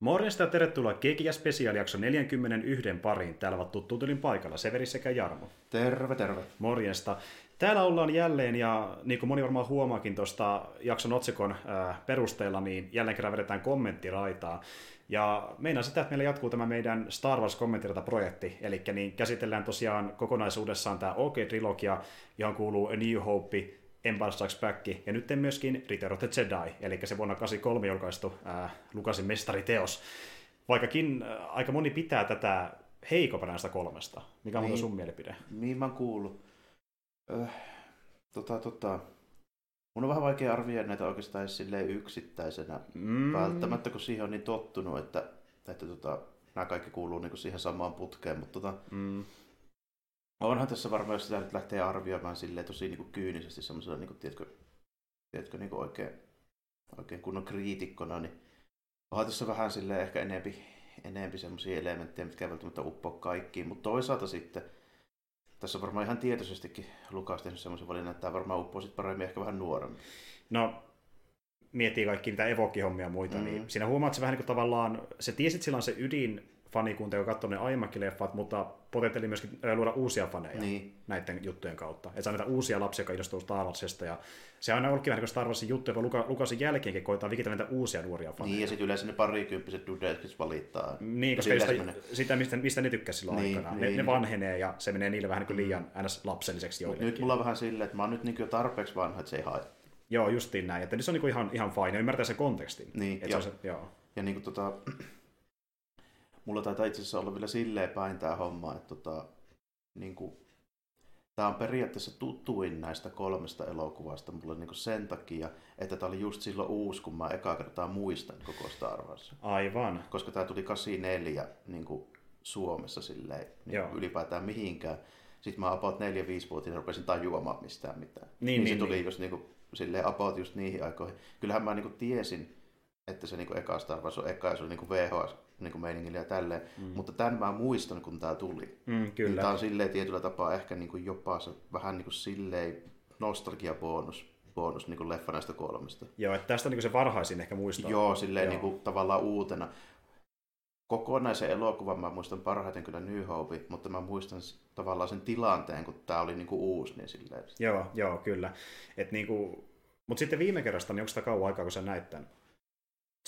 Morjesta ja tervetuloa Kekiä jakso 41 pariin. Täällä ovat tuttu tylin paikalla Severi sekä Jarmo. Terve, terve. Morjesta. Täällä ollaan jälleen, ja niin kuin moni varmaan huomaakin tuosta jakson otsikon äh, perusteella, niin jälleen kerran vedetään kommenttiraitaa. Ja meinaa sitä, että meillä jatkuu tämä meidän Star Wars kommenttirata-projekti, eli niin käsitellään tosiaan kokonaisuudessaan tämä OK-trilogia, johon kuuluu A New Hope, Empire Strikes Back, ja nyt myöskin Return of the Jedi, eli se vuonna 83 julkaistu äh, Lukasin mestariteos. Vaikkakin äh, aika moni pitää tätä heikompana näistä kolmesta. Mikä on niin, sun mielipide? Niin mä oon kuullut. Öh, tota, tota. Mun on vähän vaikea arvioida näitä oikeastaan edes yksittäisenä mm. välttämättä, kun siihen on niin tottunut, että, että tota, nämä kaikki kuuluu niin siihen samaan putkeen, mutta tota, mm. Onhan tässä varmaan, jos sitä nyt lähtee arvioimaan silleen tosi niin kuin kyynisesti semmoisella, niin kuin, tiedätkö, tiedätkö niin kuin oikein, oikein kunnon kriitikkona, niin onhan tässä vähän silleen ehkä enempi, enempi semmoisia elementtejä, mitkä ei välttämättä uppoa kaikkiin, mutta toisaalta sitten tässä on varmaan ihan tietoisestikin Lukas tehnyt semmoisen valinnan, että tämä varmaan uppoo paremmin ehkä vähän nuoremmin. No, miettii kaikki niitä evokihommia ja muita, niin mm-hmm. niin siinä huomaat, että se vähän niin kuin tavallaan, se tiesit silloin se ydin fanikunta, joka katsoi ne aiemmatkin leffat, mutta potentiaali myöskin luoda uusia faneja niin. näiden juttujen kautta. Että saa näitä uusia lapsia, jotka innostuu Star Warsista. Ja se on aina ollutkin vähän niin Star Warsin juttu, joka Luka, Lukasin jälkeenkin koittaa vikitellä näitä uusia nuoria faneja. Niin, ja sitten yleensä ne parikymppiset dudet valittaa. Niin, koska sitä, sitä, mistä, mistä ne tykkäsivät silloin niin, aikana. Niin, ne, ne, vanhenee ja se menee niille vähän niin kuin liian mm. ns. lapselliseksi joillekin. nyt mulla on vähän silleen, että mä oon nyt niin jo tarpeeksi vanha, että se ei haittaa. Joo, justiin näin. Että se on niin ihan, ihan fine ja ymmärtää sen kontekstin. Niin, että ja, se, joo. ja niin kuin tota, mulla taitaa itse asiassa olla vielä silleen päin tämä homma, että tota, niin kuin, tämä on periaatteessa tutuin näistä kolmesta elokuvasta mulle niin kuin sen takia, että tämä oli just silloin uusi, kun mä eka kertaa muistan koko Star Wars. Aivan. Koska tämä tuli 84 niin kuin Suomessa silleen, niin ylipäätään mihinkään. Sitten mä about 4-5-vuotiaana rupesin tajuamaan mistään mitään. Niin, niin, niin se tuli niin. just niin kuin, silleen about just niihin aikoihin. Kyllähän mä niin kuin tiesin, että se niin kuin eka Star Wars on eka ja se oli niin kuin VHS niin kuin meiningillä ja tälleen. Mm. Mutta tämän mä muistan, kun tämä tuli. Mm, kyllä. Niin tämä on silleen tietyllä tapaa ehkä niin kuin jopa se, vähän niin kuin silleen nostalgiabonus bonus niin kuin leffa näistä kolmesta. Joo, että tästä on niin se varhaisin ehkä muistaa. Joo, silleen Joo. Niin kuin, tavallaan uutena. Kokonaisen elokuvan mä muistan parhaiten kyllä New Hope, mutta mä muistan tavallaan sen tilanteen, kun tämä oli niin kuin uusi. Niin silleen. Joo, joo, kyllä. Et niin kuin... Mutta sitten viime kerrasta, niin onko sitä kauan aikaa, kun sä näit tämän?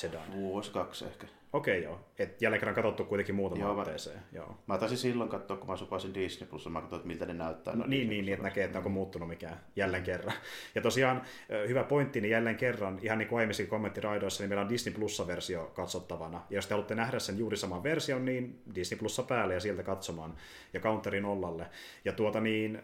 Jedi. Vuosi kaksi ehkä. Okei okay, joo. Et jälleen kerran katsottu kuitenkin muutama joo, otteeseen. Mä, joo. mä taisin silloin katsoa, kun mä supasin Disney Plus, mä katsoin, että miltä ne näyttää. No, niin, niin, niin, että näkee, että onko muuttunut mikään jälleen kerran. Ja tosiaan hyvä pointti, niin jälleen kerran, ihan niin kuin aiemmin kommenttiraidoissa, niin meillä on Disney Plus-versio katsottavana. Ja jos te haluatte nähdä sen juuri saman version, niin Disney Plussa päälle ja sieltä katsomaan ja counterin nollalle. Ja tuota niin,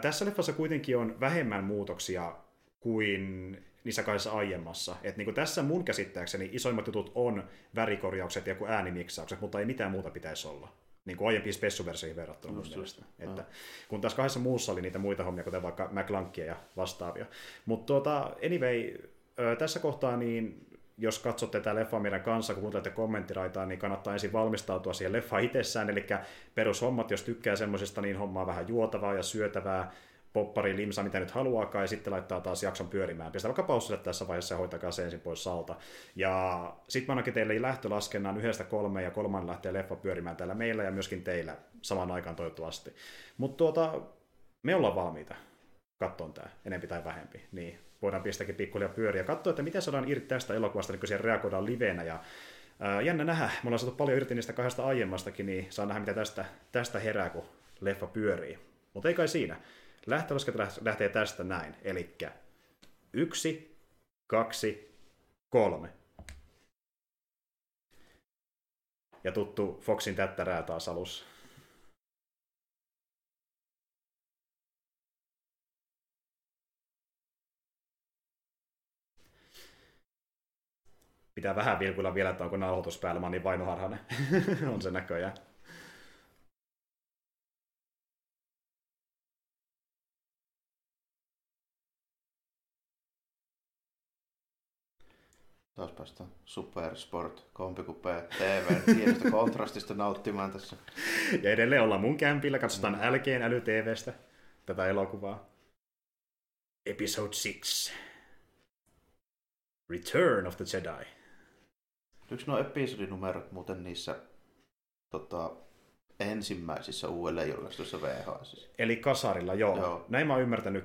tässä leffassa kuitenkin on vähemmän muutoksia kuin niissä kahdessa aiemmassa. Et niin kuin tässä mun käsittääkseni isoimmat jutut on värikorjaukset ja äänimiksaukset, mutta ei mitään muuta pitäisi olla. Niin kuin aiempiin spessuversioihin verrattuna mun mielestä. Että, kun tässä kahdessa muussa oli niitä muita hommia, kuten vaikka McLankia ja vastaavia. Mutta tuota, anyway, tässä kohtaa niin jos katsotte tätä leffaa meidän kanssa, kun kuuntelette kommenttiraitaa, niin kannattaa ensin valmistautua siihen leffa itsessään, eli perushommat, jos tykkää semmoisesta, niin hommaa vähän juotavaa ja syötävää, poppari, limsa, mitä nyt haluaakaan, ja sitten laittaa taas jakson pyörimään. Pistää vaikka paussille tässä vaiheessa ja hoitakaa se ensin pois salta. Ja sitten mä annakin teille lähtölaskennan yhdestä kolmeen, ja kolman lähtee leffa pyörimään täällä meillä ja myöskin teillä samaan aikaan toivottavasti. Mutta tuota, me ollaan valmiita katsomaan tämä, enempi tai vähempi. Niin voidaan pistääkin pikkulia pyöriä ja katsoa, että mitä saadaan irti tästä elokuvasta, niin kun siihen reagoidaan livenä. Ja, ää, jännä nähdä, me ollaan saatu paljon irti niistä kahdesta aiemmastakin, niin saa nähdä, mitä tästä, tästä herää, kun leffa pyörii. Mutta ei kai siinä. Lähtölasket lähtee tästä näin. Eli yksi, kaksi, kolme. Ja tuttu Foxin tättärää taas alussa. Pitää vähän vilkuilla vielä, että onko nauhoitus päällä, mä oon niin vainoharhainen. on se näköjään. Taas päästään Supersport, kompikupea, TV, hienosta kontrastista nauttimaan tässä. Ja edelleen ollaan mun kämpillä, katsotaan mm. LGn äly TVstä tätä elokuvaa. Episode 6. Return of the Jedi. Yksi nuo episodinumerot muuten niissä tota, ensimmäisissä uudelleen julkaistuissa VHS. Eli kasarilla, joo. Joo. Näin mä oon ymmärtänyt.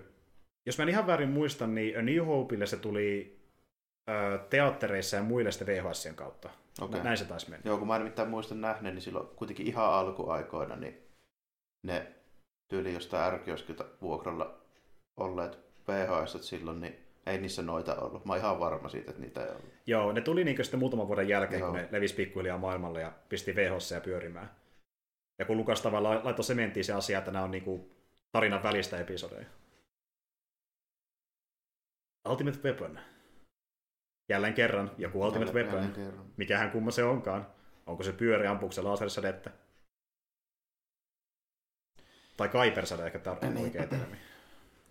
Jos mä en ihan väärin muista, niin A New Hopeille se tuli teattereissa ja muille sitten VHSien kautta. Okei. Näin se taisi mennä. Joo, kun mä en nimittäin muista nähneen, niin silloin kuitenkin ihan alkuaikoina, niin ne tyyli jostain ärkioskilta vuokralla olleet VHS silloin, niin ei niissä noita ollut. Mä oon ihan varma siitä, että niitä ei ollut. Joo, ne tuli niin sitten muutaman vuoden jälkeen, Joo. kun ne levisi pikkuhiljaa maailmalle ja pisti VHS pyörimään. Ja kun Lukas tavallaan laittoi sementtiin se asia, että nämä on niinku tarinan välistä episodeja. Ultimate Weapon. Jälleen kerran joku Ultimate Weapon. Mikähän kumma se onkaan. Onko se pyöri, ampuuko se lasersädettä? Tai kaipersade ehkä tar- on Niin. oikea termi.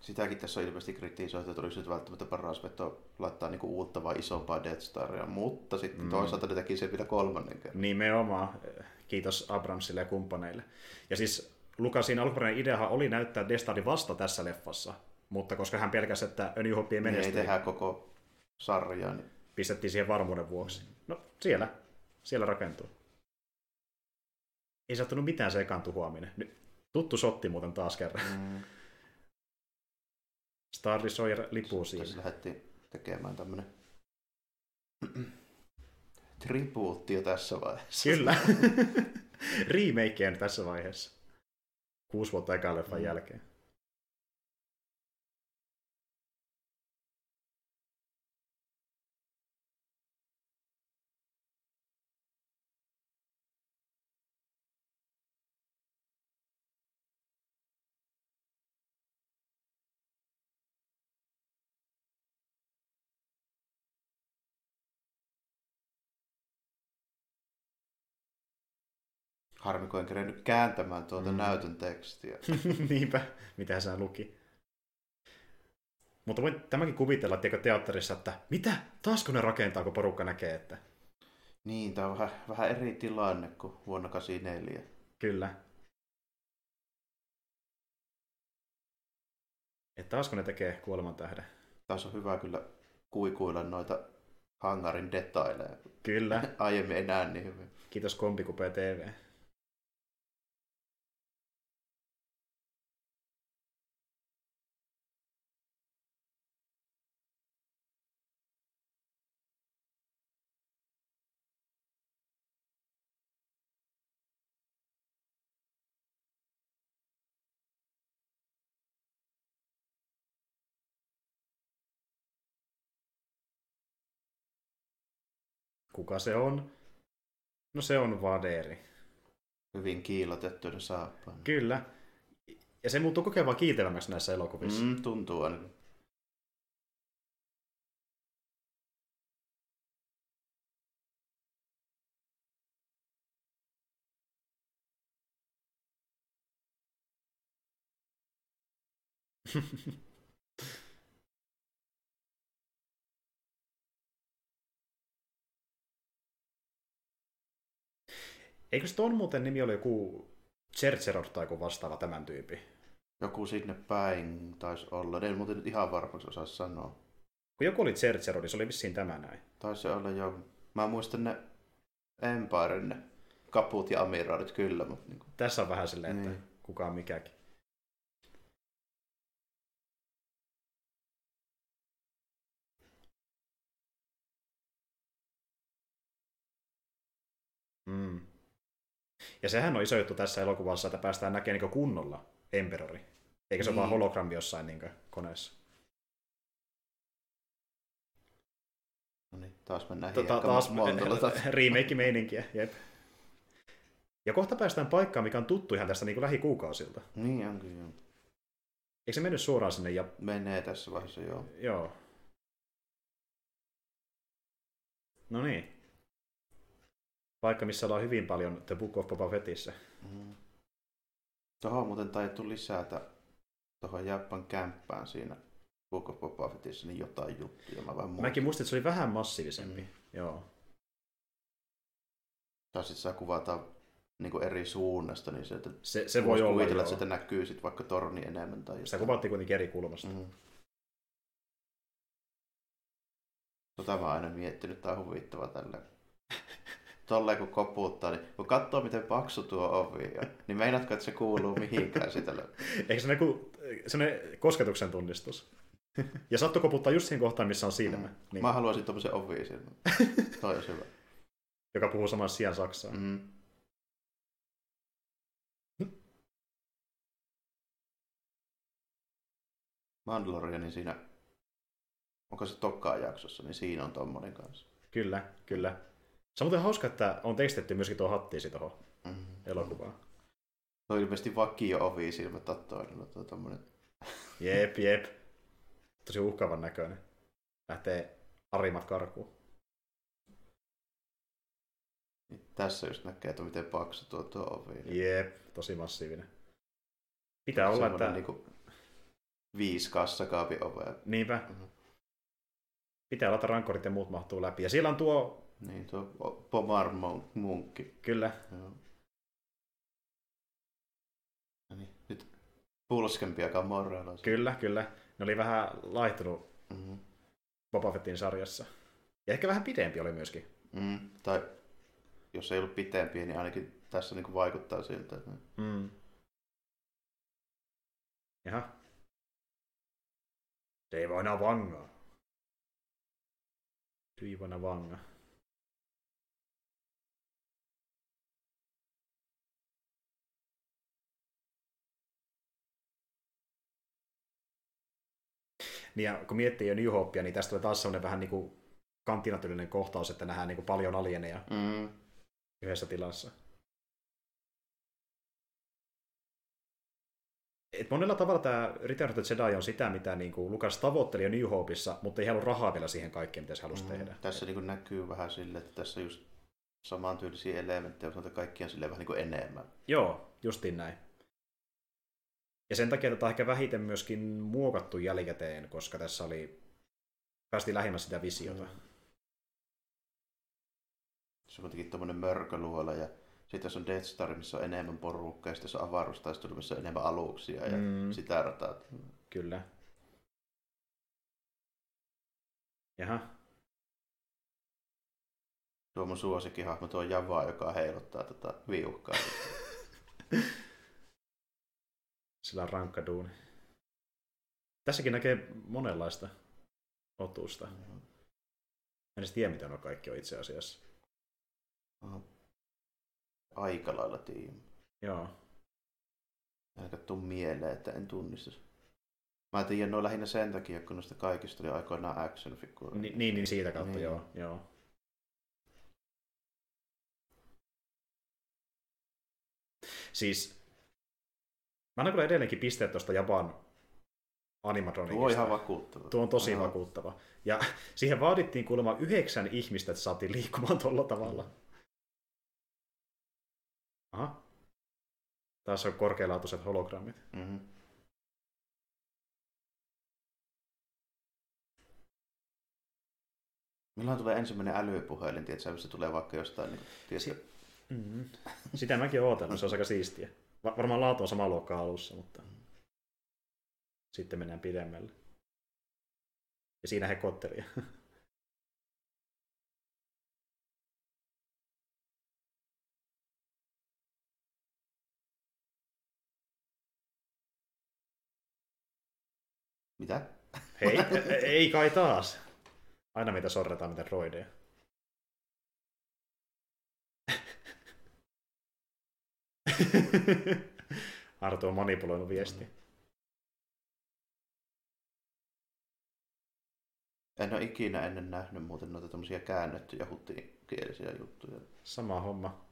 Sitäkin tässä on ilmeisesti kritisoitu, että olisi nyt välttämättä paras veto laittaa niinku uutta vai isompaa Death Staria, mutta sitten Mm. toisaalta ne teki sen vielä kolmannen kerran. Nimenomaan. Kiitos Abramsille ja kumppaneille. Ja siis Lukasin alkuperäinen ideahan oli näyttää Destari vasta tässä leffassa, mutta koska hän pelkäsi, että ei Niin ei menesty, tehdä koko sarjaa, niin pistettiin siihen varmuuden vuoksi. No siellä, siellä rakentuu. Ei sattunut mitään sekaantuhuaminen. Nyt, tuttu sotti muuten taas kerran. mm, Star Destroyer lipuu tässä siinä. lähdettiin tekemään tämmönen tribuutti jo tässä vaiheessa. Kyllä. Remake nyt tässä vaiheessa. Kuusi vuotta ekan leffan Mm. jälkeen. Harmi, kun en kerennyt kääntämään tuota Mm. näytön tekstiä. Niinpä, mitä sä luki. Mutta voin tämäkin kuvitella tiedätkö, teatterissa, että mitä? Taasko ne rakentaa, kun porukka näkee, että Niin, tää on vähän, vähän eri tilanne kuin vuonna 84. kyllä. Että taasko ne tekee kuoleman tähden? Taas on hyvä kyllä kuikuilla noita hangarin detaileja. Kyllä. Aiemmin enää niin hyvin. Kiitos Kompikupé TV. Kuka se on? No se on Vaderi. Hyvin kiilotettuinen saappaan. Kyllä. Ja se muuttuu koko ajan vaan kiiltelemäksi näissä elokuvissa. Mm, tuntuu ainakin. Eikö se ton muuten nimi ole joku Chercheror tai joku vastaava tämän tyyppi? Joku sinne päin taisi olla. En muuten nyt ihan varmaksi osaa sanoa. Kun joku oli Chercheror, niin se oli vissiin tämä näin. Taisi olla jo... Mä muistan ne Empiren ne kaput ja amiraalit kyllä, mutta niin kuin, Tässä on vähän silleen, että Niin. kuka on mikäkin. Mm. Ja sehän on iso juttu tässä elokuvassa, että päästään näkemään niin kunnolla Emperori. Eikä se ole Niin. vaan hologrammi jossain niin koneessa. no niin, taas mennään Tota, taas taas. remake-meininkiä, jep. Ja kohta päästään paikkaan, mikä on tuttu ihan tästä niin kuin lähikuukausilta. Niin onkin joo. Eikö se mennyt suoraan sinne ja... Menee tässä vaiheessa joo. Joo. No niin. Paikka, missä ollaan hyvin paljon The Book of Boba Fettissä. Mm. Tuohon on muuten taidettu lisätä tuohon Jappan kämppään siinä Book of Boba Fettissa niin jotain juttuja. Mä vähän. Mäkin muistin, että se oli vähän massiivisempi. Mm. Joo. Tai sitten saa kuvata niin eri suunnasta, niin se, että Se, se voi olla, kuvitella, joo. että sieltä näkyy sit vaikka torni enemmän. Tai Sitä jotain. kuvattiin kuitenkin eri kulmasta. Mm. Tota mä oon aina miettinyt, tää on huvittava tällä. tolleen kun koputtaa, niin kun katsoo miten paksu tuo ovi on, niin meinaatko, että se kuuluu mihinkään sitä? Eikö se joku sellainen kosketuksen tunnistus? Ja sattu koputtaa just siinä kohtaan, missä on silmä. Mm. Niin, Mä haluaisin tommosen ovi sinne. Toi olisi hyvä. joka puhuu samassa sijaan saksaa. Mm. Mandalorianin siinä, onko se tokkaa jaksossa, niin siinä on tommonen kanssa. Kyllä, kyllä. Se on muuten hauska, että on tekstetty myöskin tuo hattiisi tuohon Mm. elokuvaan. Se on ilmeisesti vakio ovi silmä tattoinnilla tuo tommonen. Jep, jep. Tosi uhkaavan näköinen. Lähtee arimat karkuun. Niin tässä just näkee, että miten paksu tuo, tuo ovi. Jep, tosi massiivinen. Pitää olla, että... niinku viisi kassakaapin ovea. Niinpä. Mhm. Pitää olla, että rankkorit ja muut mahtuu läpi. Ja siellä on tuo, Niin, tuo Pomar munkki. kyllä, Joo. No niin, nyt pulskempia kamoreilla. kyllä, kyllä. Ne oli vähän laihtunut Mm-hmm. Boba Fettin sarjassa. Ja ehkä vähän pidempi oli myöskin. Mm, tai jos ei ollut pitempiä, niin ainakin tässä niinku vaikuttaa siltä. Että... Mm. Jaha. Se ei voina vangaa. Se ei voina vangaa. Niin ja kun miettii jo New Hopea, niin tästä tulee taas sellainen vähän niin kuin kantinatyylinen kohtaus, että nähdään niin kuin paljon alieneja Mm. yhdessä tilassa. Et monella tavalla tämä Return of the Jedi on sitä, mitä niin kuin Lukas tavoitteli jo New Hopeissa, mutta ei halua rahaa vielä siihen kaikkeen, mitä se halusi Mm. tehdä. Tässä niinku näkyy vähän sille, että tässä on just samantyylisiä elementtejä, mutta kaikki on silleen vähän niinku enemmän. Joo, justiin näin. Ja sen takia tätä on ehkä vähiten myöskin muokattu jälkikäteen, koska tässä oli päästiin lähemmäs sitä visiota. Mm. Se on kuitenkin tommonen mörköluola ja sitten tässä on Death Star, missä on enemmän porukkaa ja sitten on avaruustaistelu, missä on enemmän aluksia ja Mm. sitä rataa. Kyllä. Jaha, Tuo mun suosikkihahmo, tuo Java, joka heiluttaa tota viuhkaa. sillä on rankka duuni. Tässäkin näkee monenlaista otusta. En edes tiedä, mitä nuo kaikki on itse asiassa. Aika lailla tiimi. Joo. Aika tuu mieleen, että en tunnista. Mä tiedän noin lähinnä sen takia, kun noista kaikista oli aikoinaan action figuureja. Ni, niin, niin siitä kautta, Niin. joo. joo. Siis, mä annan kyllä edelleenkin pisteet tuosta Japan animatronikista. Tuo on ihan vakuuttava. Tuo on tosi Joo. vakuuttava. Ja siihen vaadittiin kuulemma yhdeksän ihmistä, että saatiin liikkumaan tuolla tavalla. Aha. Taas on korkealaatuiset hologrammit. Mm-hmm. Milloin tulee ensimmäinen älypuhelin, tiedätkö, missä tulee vaikka jostain, niin, tiedätkö, Mm-hmm. Sitä mäkin ootellut, se on aika siistiä. Va- varmaan laatu on sama luokkaa alussa, mutta sitten mennään pidemmälle. Ja siinä he kotteli. mitä? Hei, ei kai taas. Aina mitä sorretaan, mitä droideja. Artu on manipuloinut viesti. En ole ikinä ennen nähnyt muuten noita tämmöisiä käännettyjä huttikielisiä juttuja. Sama homma.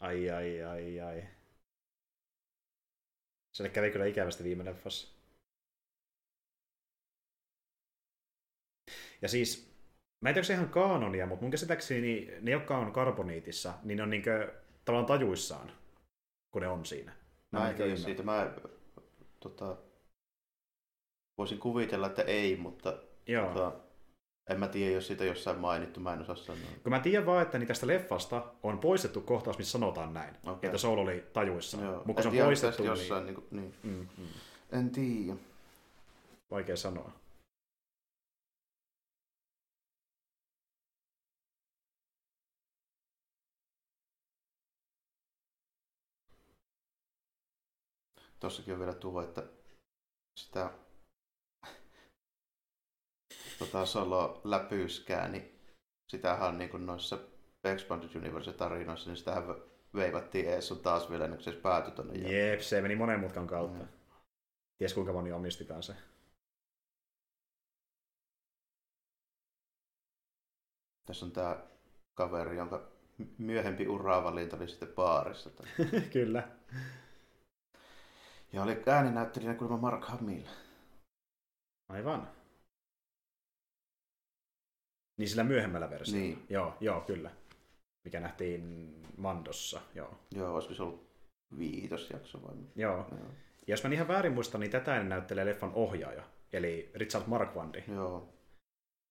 Ai, ai, ai, ai. Sille kävi kyllä ikävästi viime leffassa. Ja siis, mä en tiedä, se ihan kaanonia, mutta mun käsittääkseni ne, jotka on karboniitissa, niin ne on niinkö tavallaan tajuissaan, kun ne on siinä. Mä en niinkö tiedä siitä. Mä tota, voisin kuvitella, että ei, mutta Joo, tota, En mä tiedä, jos siitä jossain mainittu, mä en osaa sanoa. Kun mä tiedän vaan, että niin tästä leffasta on poistettu kohtaus, missä sanotaan näin. Okei. Että Soul oli tajuissa. Mutta se on tiedä, poistettu, niin... jossain, niin... Kuin, niin. Mm, mm, En tiedä. vaikea sanoa. Tossakin on vielä tuo, että sitä tota solo läpyskää, niin sitähän on niin kuin noissa Expanded Universe-tarinoissa, niin sitähän veivattiin ees sun taas vielä ennen kuin se päätyi tonne. Jep, se meni monen mutkan kautta. Mm. Ties kuinka moni omistikaan se. Tässä on tää kaveri, jonka myöhempi uravalinta oli sitten baarissa. Kyllä. Ja oli ääninäyttelijänä kuulemma Mark Hamill. Aivan. Niin sillä myöhemmällä versiolla. Niin. Joo, joo, kyllä. Mikä nähtiin Mandossa, joo. Joo, olisiko se ollut viitos jakso vai mitä? Joo. Joo. Ja jos mä ihan väärin muistan, niin tätä ennen näyttelee leffan ohjaaja, eli Richard Marquandi. Joo.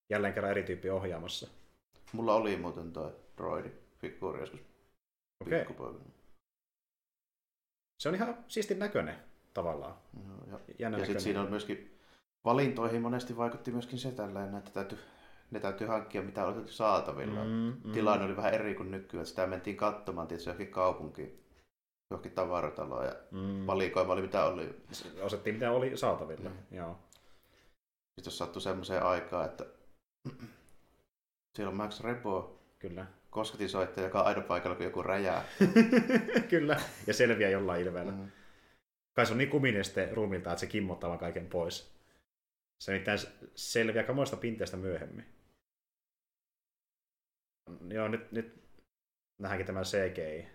Jälleen kerran eri tyyppi ohjaamassa. Mulla oli muuten toi droidi figuuri joskus Okei. pikkupoikana. Se on ihan siistin näköinen tavallaan. Joo, ja ja sitten siinä on myöskin, valintoihin monesti vaikutti myöskin se tällainen, että täytyy, ne täytyy hankkia mitä oli saatavilla. Mm, Mm. Tilanne oli vähän eri kuin nykyään, sitä mentiin katsomaan tietysti johonkin kaupunkiin, johonkin tavarataloon ja Mm. valikoima oli mitä oli. Osettiin mitä oli saatavilla. Mm. Joo. Sitten jos sattui semmoiseen aikaan, että siellä on Max Rebo, Kyllä. kosketinsoittaja, joka on aina paikalla, kun joku räjää. Kyllä. Ja selviää jollain ilveellä. Mm. Kai se on niin kumineste ruumilta, että se kimmottaa vaan kaiken pois. Se nimittäin selviää kamoista pinteestä myöhemmin. Joo, nyt, nyt nähdäänkin tämä CGI-esitys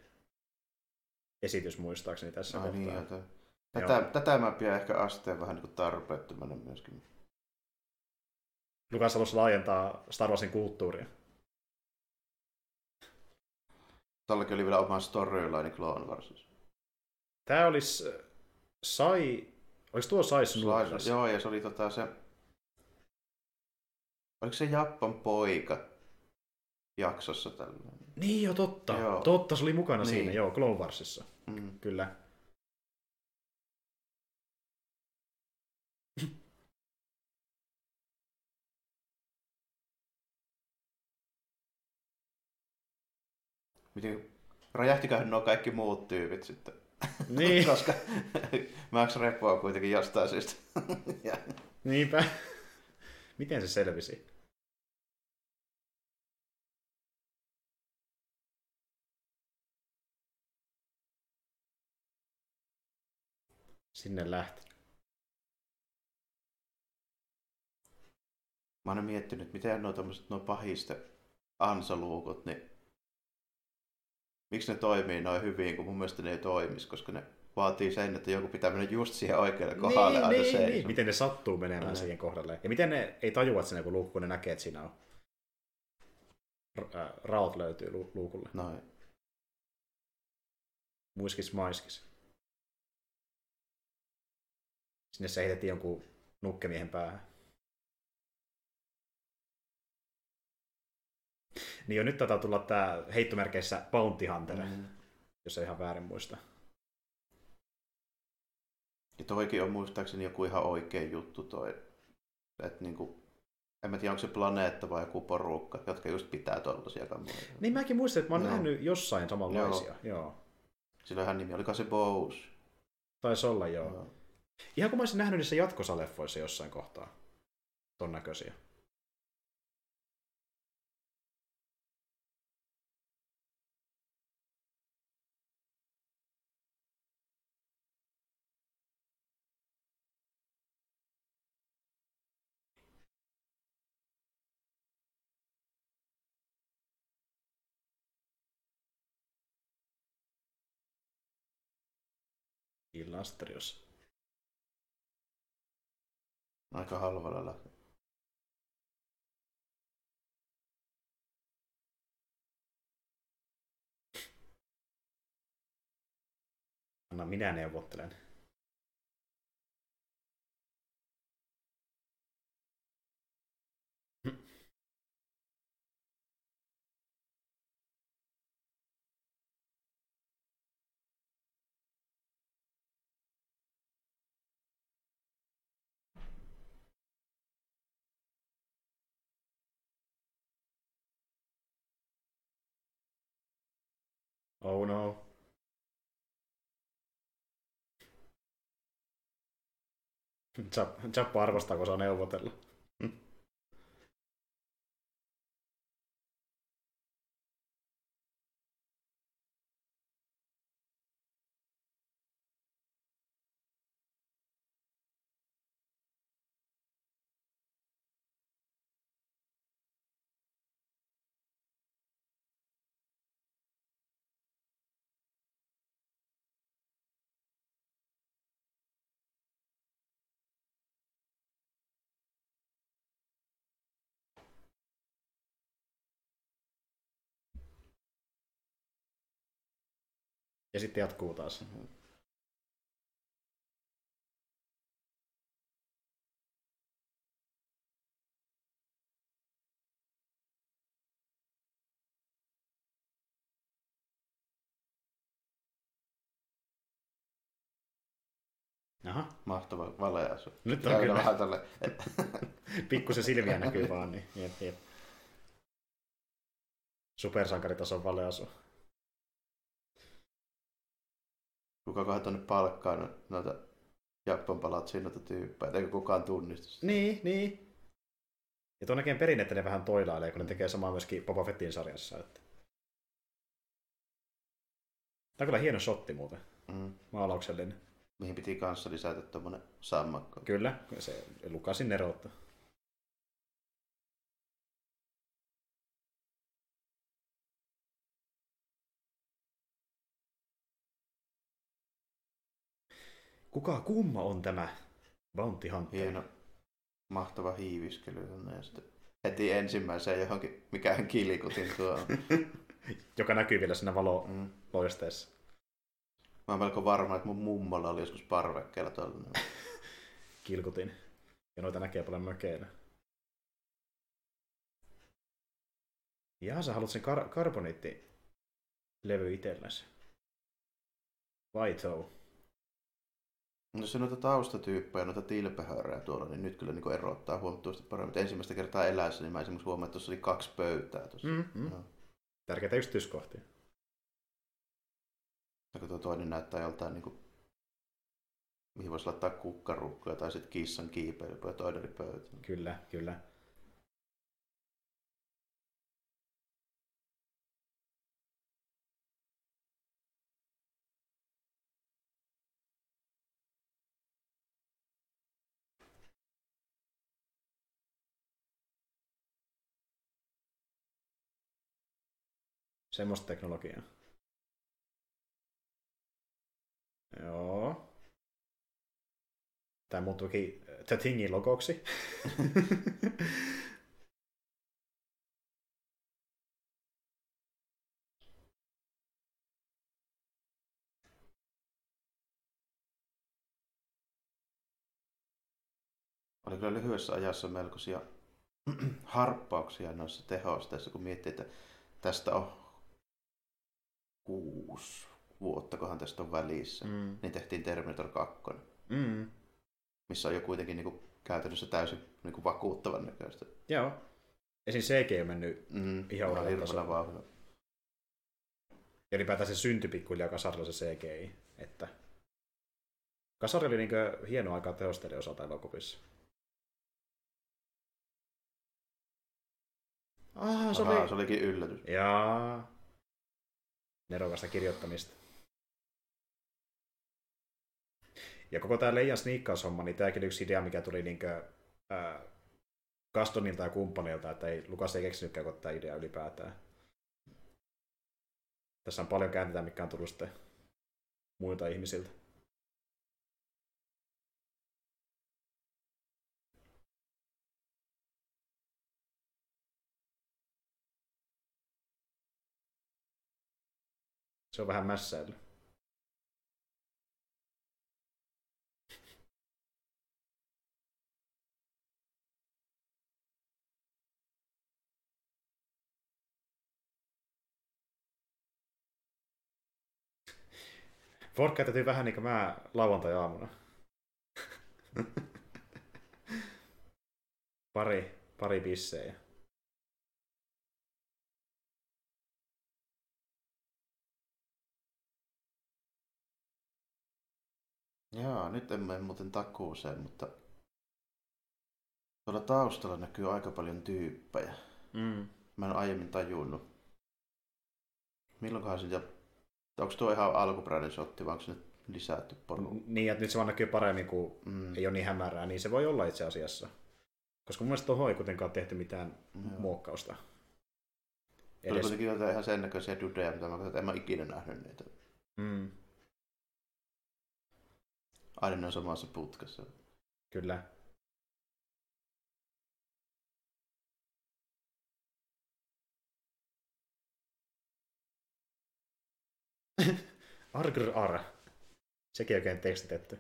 muistaakseni tässä Ai kohtaa. niin, tätä, tätä mä pidän ehkä asteen vähän niin kuin tarpeettomana myöskin. Lukas halusi laajentaa Star Warsin kulttuuria. Tälläkin oli vielä oma storyline Clone Warsissa. Tämä olisi äh, Sai... Oliko tuo Sai? Slice- Joo, ja se oli tota se... Oliko se Jappan poika jaksossa tällainen? Niin jo, totta. Joo. Totta, se oli mukana Niin. siinä, joo, Clone Warsissa. Mm. Kyllä. Miten... Räjähtiköhän nuo kaikki muut tyypit sitten? Niin, Koska Max Repo on kuitenkin jostain syystä. ja, niinpä. Miten se selvisi? Sinne lähti. mä oon miettinyt, miten nuo tommoset nuo pahiste ansaluukot, niin miksi ne toimii noin hyvin, kun mun mielestä ne ei toimisi, koska ne vaatii sen, että joku pitää mennä just siihen oikealle kohdalle niin, aina niin, niin. Miten ne sattuu menemään siihen kohdalle. Ja miten ne ei tajua, että siinä on joku luukku, kun ne näkee, että siinä on ää, raot löytyy lu- luukulle. Noin. Muiskis maiskis. Sinne se heitettiin jonkun nukkemiehen päähän. Niin jo nyt taitaa tulla tää heittomerkeissä Bounty Hunter, mm. Jos ei ihan väärin muista. Ja toikin on muistaakseni joku ihan oikea juttu toi. Että niinku, en mä tiedä, onko se planeetta vai joku porukka, jotka just pitää tollasia kammoja. Niin mäkin muistin, että mä oon Joo. nähnyt jossain samanlaisia. Joo. joo. Sillä hän nimi, oliko se Bose? Taisi olla joo. Ihan kun mä olisin nähnyt niissä jatkosaleffoissa jossain kohtaa. Ton näköisiä. Illustrious. Aika halvalla lähti. Anna minä neuvottelen. Oh no. Jappa arvostaa, kun saa neuvotella. Ja sitten jatkuu taas. Aha. Mahtava valeasu. Nyt on Käydään kyllä. vähän tälle. Pikkusen silmiä näkyy vaan, niin jep, jep. Supersankaritason valeasu. Kukakohan tonne palkkaa no- noita Jappan palatsia noita tyyppejä, eikö kukaan tunnista sitä. Niin, niin. Ja tuon näkee perinnettä ne vähän toilailee, kun ne tekee samaa myöskin Boba Fettin sarjassa. Että. Tämä on kyllä hieno shotti muuten, Mm. maalauksellinen. Mihin piti kanssa lisätä tommonen sammakko. Kyllä, se lukasin neroutta. Kuka kumma on tämä Bounty Hunter? Hieno, mahtava hiiviskely ja sitten heti ensimmäiseen johonkin, mikähän kilikutin tuo. Joka näkyy vielä siinä Mm. valoloisteessa. Mä oon melko varma, että mun mummolla oli joskus parvekkeella tuolla. Kilkutin. Ja noita näkee paljon mökeillä. Jaa, sä haluat sen kar- karboniittilevy itsellesi. Vaito. No se noita taustatyyppejä, noita tilpehöörejä tuolla, niin nyt kyllä niin erottaa huomattavasti paremmin. Ensimmäistä kertaa eläessä, niin mä esimerkiksi huomaan, että tuossa oli kaksi pöytää tuossa. Mm, mm. Joo. Tärkeitä yksityiskohtia. Ja kun tuo toinen näyttää joltain, niin kuin, mihin voisi laittaa kukkarukkoja tai sitten kissan kiipeilypö ja toinen oli pöytä. Kyllä, kyllä. Semmoista teknologiaa. Joo. Tämä muuttuikin The Thingin logoksi. Oli kyllä lyhyessä ajassa melkoisia harppauksia noissa tehosteissa, kun miettii, että tästä on kuusi vuotta, kohan tästä on välissä, Mm. niin tehtiin Terminator 2, Mm. missä on jo kuitenkin niin kuin, käytännössä täysin niin kuin, vakuuttavan näköistä. Joo. Esim. CG on mennyt Mm, Ihan uudelle hirveällä tasolle. vauhdilla. Ja ylipäätään se syntyi pikkuhiljaa kasarilla se CGI. Että kasari oli niinkö hieno aikaa tehosteiden osalta elokuvissa. Ah, se Ahaa, oli... se olikin yllätys. Jaa. Nerokasta kirjoittamista. Ja koko tämä Leijan sniikkaushomma, niin tämäkin yksi idea, mikä tuli niinkö, ää, Gastonilta ja kumppanilta, että ei, Lukas ei keksinytkään koko tämä idea ylipäätään. Tässä on paljon käänteitä, mikä on tullut sitten muilta ihmisiltä. Se on vähän mässäily. Ford käytettiin vähän niin kuin mä lauantai-aamuna. pari, pari bissejä. Joo, nyt en mene muuten takuuseen, mutta tuolla taustalla näkyy aika paljon tyyppejä. Mm. Mä en aiemmin tajunnut. Milloinkohan sitä... Onko tuo ihan alkuperäinen shotti, vai onko se nyt lisätty porukka? Niin, että nyt se vaan näkyy paremmin, kun Mm. ei ole niin hämärää, niin se voi olla itse asiassa. Koska mun mielestä tuohon ei kuitenkaan tehty mitään Joo. muokkausta. Edes, kuitenkin jotain ihan sen näköisiä dudeja, mitä mä katsoin, että en mä ikinä nähnyt niitä. mm, Aina samassa putkassa. kyllä. Argr ar. Sekin oikein tekstitetty.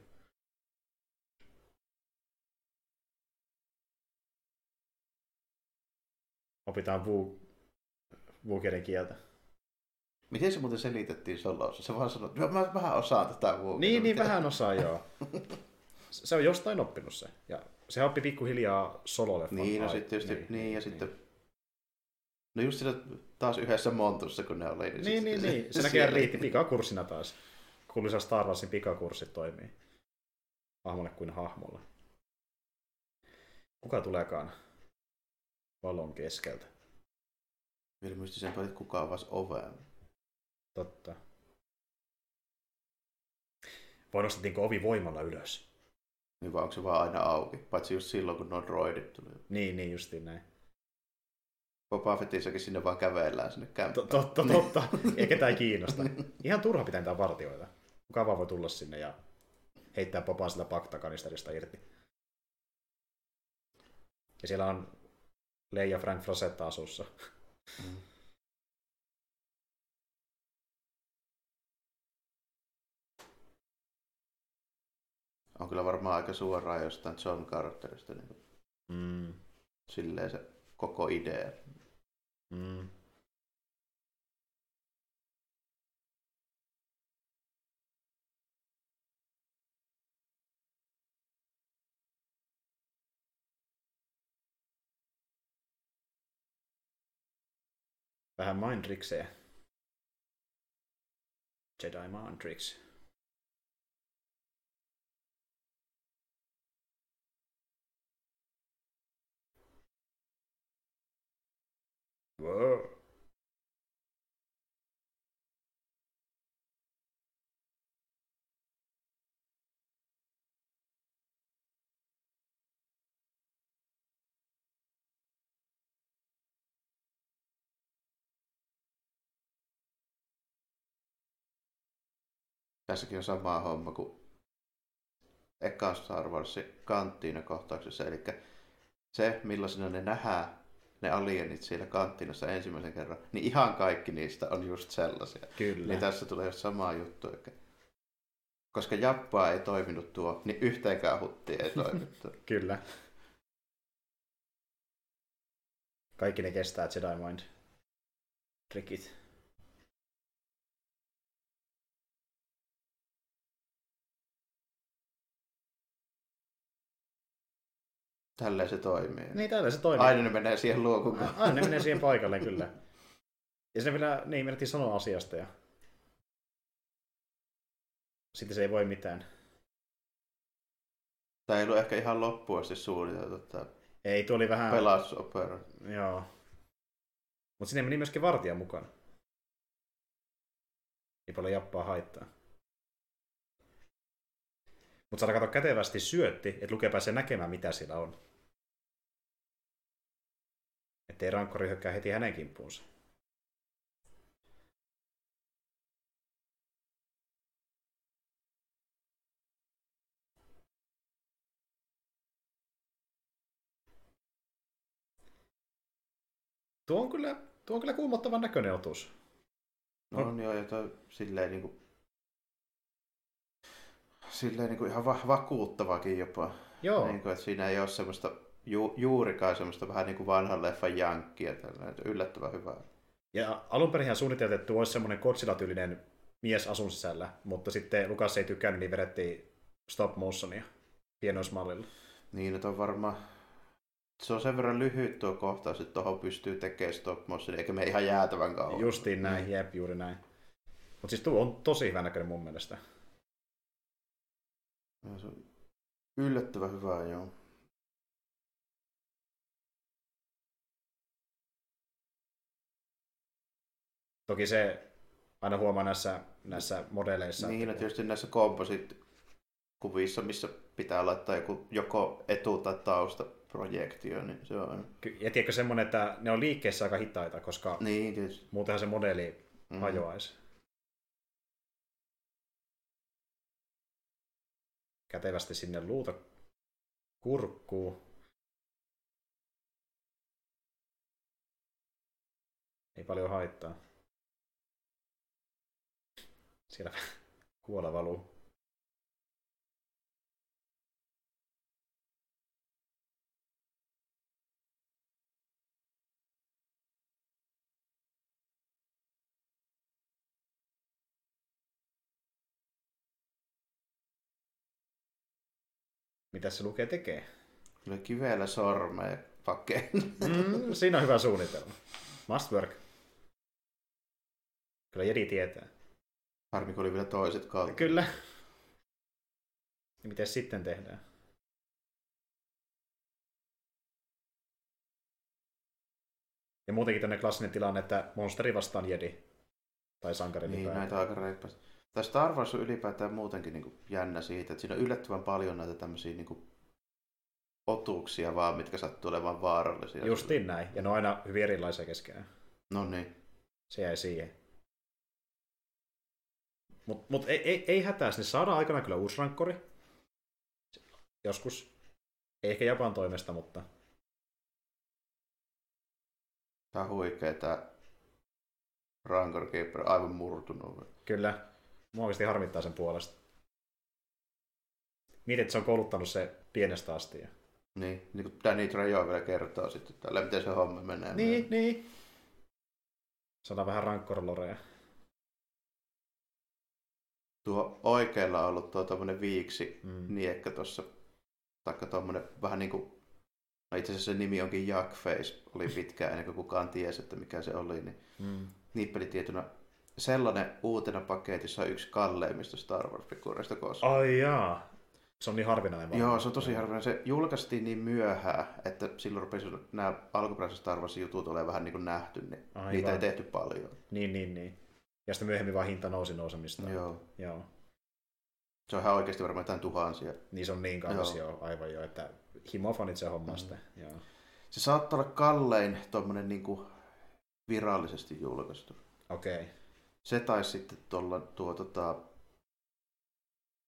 Opitaan vuu, vuukielen kieltä. Miten se muuten selitettiin solossa? Se vaan sanoi, että mä vähän osaan tätä vuokraa. Niin, niin vähän osaa joo. Se on jostain oppinut se. Ja se oppi pikkuhiljaa sololeffan. Niin, no sitten tietysti, niin, niin, ja sitten... No just siinä taas yhdessä montussa, kun ne oli. Niin, sitten niin, niin. Se näkee riitti pikakurssina taas. Kuuluisa Star Warsin pikakurssit toimii. Hahmolle kuin hahmolle. Kuka tuleekaan valon keskeltä? Vielä mystisempää, että kuka avasi oveen. Totta. Vai nostettiinko ovi voimalla ylös? Niin vai onko se vaan aina auki? Paitsi just silloin, kun nuo droidit tuli. Niin, niin justiin näin. Boba Fettissäkin sinne vaan kävellään sinne kämppään. Totta, totta. Ei ketään kiinnosta. Ihan turha pitää niitä vartioita. Kuka vaan voi tulla sinne ja heittää popaan sillä paktakanisterista irti. Ja siellä on Leija Frank Frosetta asussa. Mm. On kyllä varmaan aika suoraan jostain John Carterista. Niin kuin, Mm. silleen se koko idea. Mm. Vähän mindriksejä. Jedi Mindrix. Tässäkin on sama homma kuin eka Star Warsin kanttiinakohtauksessa. Eli se, millaisena ne nähdään, ne alienit siellä kanttiinassa ensimmäisen kerran, niin ihan kaikki niistä on just sellaisia. Kyllä. Niin tässä tulee sama juttu. Eli koska Jappaa ei toiminut tuo, niin yhteenkään huttiin ei toiminut. Kyllä. Kaikki ne kestää Jedi Mind trikit. Tälleen se toimii. Niin, tällä se toimii. Aina ne menee siihen luokun. Aina ne menee siihen paikalle, kyllä. Ja sinne vielä, niin, menettiin sanoa asiasta ja sitten se ei voi mitään. Tämä ei ollut ehkä ihan loppuun asti suunniteltu tämä Ei, tuo oli vähän... pelastusopera. Joo. Mutta sinne meni myöskin vartija mukaan. Ei paljon jappaa haittaa. Mutta saada katsoa kätevästi syötti, että lukee pääsee näkemään, mitä siellä on. Ettei rankkori hyökkää heti hänen kimppuunsa. Tuo on kyllä, tuo on kyllä kuumottavan näköinen otus. No on joo, ja toi silleen niinku silleen niinku ihan va- vakuuttavakin jopa. Joo, Niin kuin, että siinä ei ole semmoista ju- juurikaan semmoista vähän niin kuin vanhan leffan jankkia. Tällainen. Yllättävän hyvää. ja alun perin suunniteltiin, että olisi semmoinen Godzilla-tyylinen mies asun sisällä, mutta sitten Lukas ei tykännyt, niin vedettiin stop motionia pienoismallilla. Niin, että on varmaan... Se on sen verran lyhyt tuo kohtaus, että tuohon pystyy tekemään stop motion, eikä me ihan jäätävän kauan. Justiin näin, jep, juuri näin. Mutta siis tuo on tosi hyvän näköinen mun mielestä. Ja se on yllättävän hyvä, joo. Toki se aina huomaa näissä, näissä modeleissa. Niin, että tietysti näissä composite-kuvissa, missä pitää laittaa joku joko etu- tai taustaprojektio, niin se on... Ja tiedätkö semmoinen, että ne on liikkeessä aika hitaita, koska Niin, tietysti. muutenhan se modeli Mm. hajoaisi. Kätevästi sinne luuta kurkkuu. Ei paljon haittaa. Siellä kuola valuu. Mitä se lukee tekee? Kyllä kivellä sormeen pakeen. Mm, siinä on hyvä suunnitelma. Must work. Kyllä Jedi tietää. Harmi, kun oli vielä toiset kautta. Kyllä. Ja miten sitten tehdään? Ja muutenkin tämmöinen klassinen tilanne, että monsteri vastaan jedi. Tai sankari Niin, ylipäätään. näitä aika reippaasti. Tai Star Wars on ylipäätään muutenkin niin kuin jännä siitä, että siinä on yllättävän paljon näitä tämmöisiä niin kuin otuuksia vaan, mitkä sattuu olemaan vaarallisia. Justiin näin. Ja ne on aina hyvin erilaisia keskenään. No niin. Se jäi siihen. Mutta mut ei, ei, ei hätää, sinne saadaan aikana kyllä uusi rankkori. Joskus. Ei ehkä Japan toimesta, mutta Tää on huikea tää Rancor Keeper, aivan murtunut. kyllä. Mua oikeasti harmittaa sen puolesta. Mietit, että se on kouluttanut se pienestä asti. ja- Niin, niin kuin Danny Trejo vielä kertoo sitten tällä, miten se homma menee. Niin, niin. Saadaan vähän rankkorloreja. Tuo oikealla on ollut tuo tommonen viiksi Mm. niekka tossa, taikka tommonen vähän niinku, no itse asiassa se nimi onkin Jackface, oli pitkään ennen kuin kukaan tiesi, että mikä se oli, niin Mm. nippelitietuna sellainen uutena paketissa on yksi kalleimmista Star Wars-figuureista koskaan. Ai jaa. Se on niin harvinainen vaan. Joo, se on tosi harvinainen. Se julkaistiin niin myöhään, että silloin rupesi nämä alkuperäiset Star Wars jutut olemaan vähän niin kuin nähty, niin Aivan. niitä ei tehty paljon. Niin, niin, niin. Ja sitten myöhemmin vaan hinta nousi nousemista. Joo. Joo. Se on ihan oikeasti varmaan jotain tuhansia. Niin se on niin kauas Joo. jo, aivan jo, että himofanit se homma mm. Joo. Se saattaa olla kallein tuommoinen niin kuin virallisesti julkaistu. Okei. Okay. Se taisi sitten tuolla tuo tota,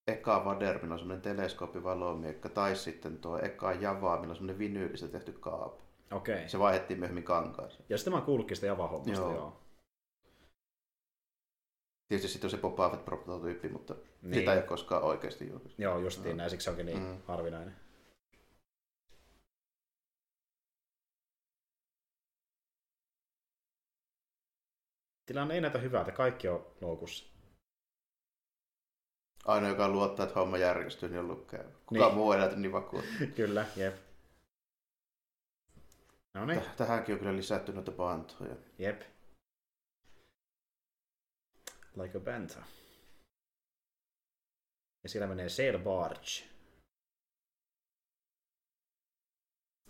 eka Vader, millä on semmoinen teleskooppivalomiekka, tai sitten tuo eka Java, millä on semmoinen vinyylistä tehty kaapu. Okei. Okay. Se vaihdettiin myöhemmin kankaaseen. Ja sitten mä oon kuullutkin sitä Java-hommasta, joo. Joo. Tietysti sitten on se Boba Fett prototyyppi, mutta Niin. sitä ei ole koskaan oikeasti julkaistu. Joo, justiin Joo. näin, siksi se onkin niin Mm. harvinainen. Tilanne ei näytä hyvältä, kaikki on loukussa. Aina joka luottaa, että homma järjestyy, niin on lukee. Kuka Niin. muu ei näytä niin vakuuttunut. Kyllä, jep. No niin, Täh- Tähänkin on kyllä lisätty noita pantoja. jep. Like a banta. Ja siellä menee sail barge.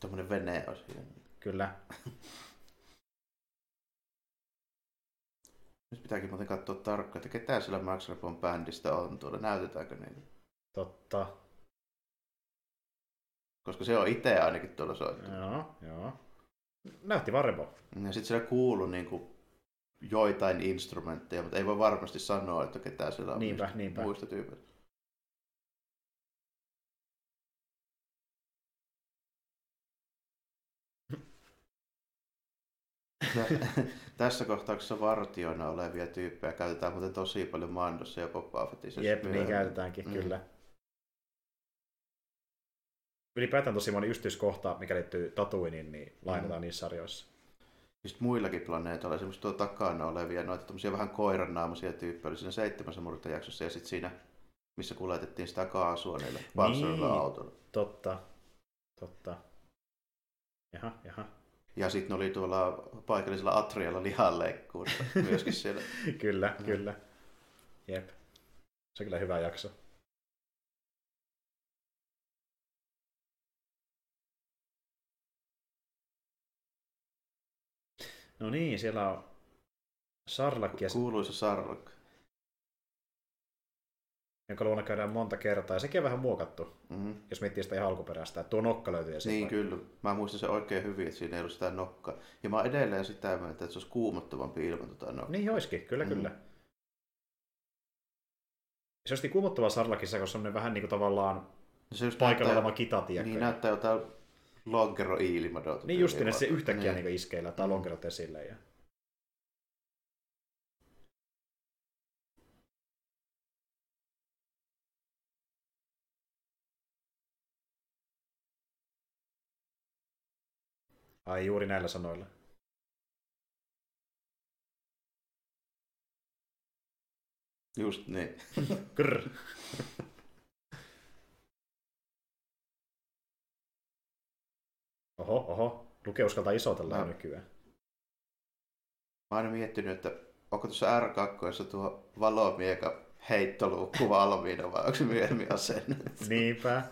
Tuommoinen vene on siinä. Kyllä. Nyt pitääkin muuten katsoa tarkkaan, että ketä sillä Max Rapon bändistä on tuolla. Näytetäänkö niitä? Totta. Koska se on itse ainakin tuolla soittanut. Joo, joo. Näytti varrebo. Ja sitten siellä kuuluu niinku joitain instrumentteja, mutta ei voi varmasti sanoa, että ketä siellä on Niinpä, mistä- niinpä. muista tyypeistä. Tä- Tässä kohtauksessa vartioina olevia tyyppejä käytetään muuten tosi paljon Mandossa ja Boba Fettissa. Jep, niin myöhemmin. käytetäänkin, Mm. kyllä. Ylipäätään tosi moni yksityiskohta, mikä liittyy Tatooineen, niin lainataan Mm. niissä sarjoissa. Sitten muillakin planeetoilla, esimerkiksi tuo takana olevia, noita tämmöisiä vähän koirannaamoisia tyyppejä, oli siinä seitsemässä murta jaksossa ja sitten siinä, missä kuljetettiin sitä kaasua niille pansarilla Niin. autolla. Totta, totta. Jaha, jaha. Ja sitten ne oli tuolla paikallisella Atrialla lihanleikkuussa myöskin siellä. kyllä, Mm. kyllä. Jep. Se on kyllä hyvä jakso. No niin, siellä on Sarlakki, Kuuluisa Sarlak. jonka luona käydään monta kertaa. Ja sekin on vähän muokattu, Mm-hmm. jos miettii sitä ihan alkuperäistä. Että tuo nokka löytyy esiin. Niin kyllä. Mä muistan sen oikein hyvin, että siinä ei ollut sitä nokkaa. Ja mä edelleen sitä mieltä, että se olisi kuumottavampi ilman tota nokkaa. Niin olisikin, kyllä, Mm. kyllä. Se olisi kuumottava Sarlakissa, koska se on vähän niin kuin tavallaan Se just paikalla näyttää- oleva kita, tiedätkö? Niin näyttää jotain lonkero iilimadota. Niin justiin, että se yhtäkkiä Niin. niin. iskeillä tai Mm. lonkerot esille. Ja... Ai juuri näillä sanoilla. Just niin. Krr. Oho, oho. Luke uskaltaa isotella no. Nykyään. Mä oon miettinyt, että onko tuossa R2 tuo valomieka heittoluukku valmiina vai onko se myöhemmin asennettu? Niinpä.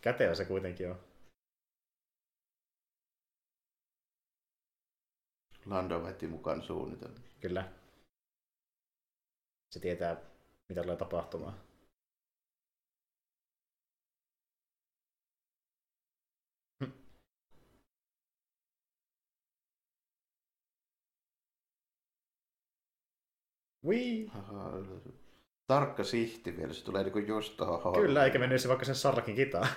Kätevä se kuitenkin on. Lando veti mukaan suunnitelma. Kyllä. Se tietää, mitä tulee tapahtumaan. Aha, Tarkka sihti vielä, se tulee niinku just hommaan. Kyllä, eikä mennyt se vaikka sen sarrakin kitaan.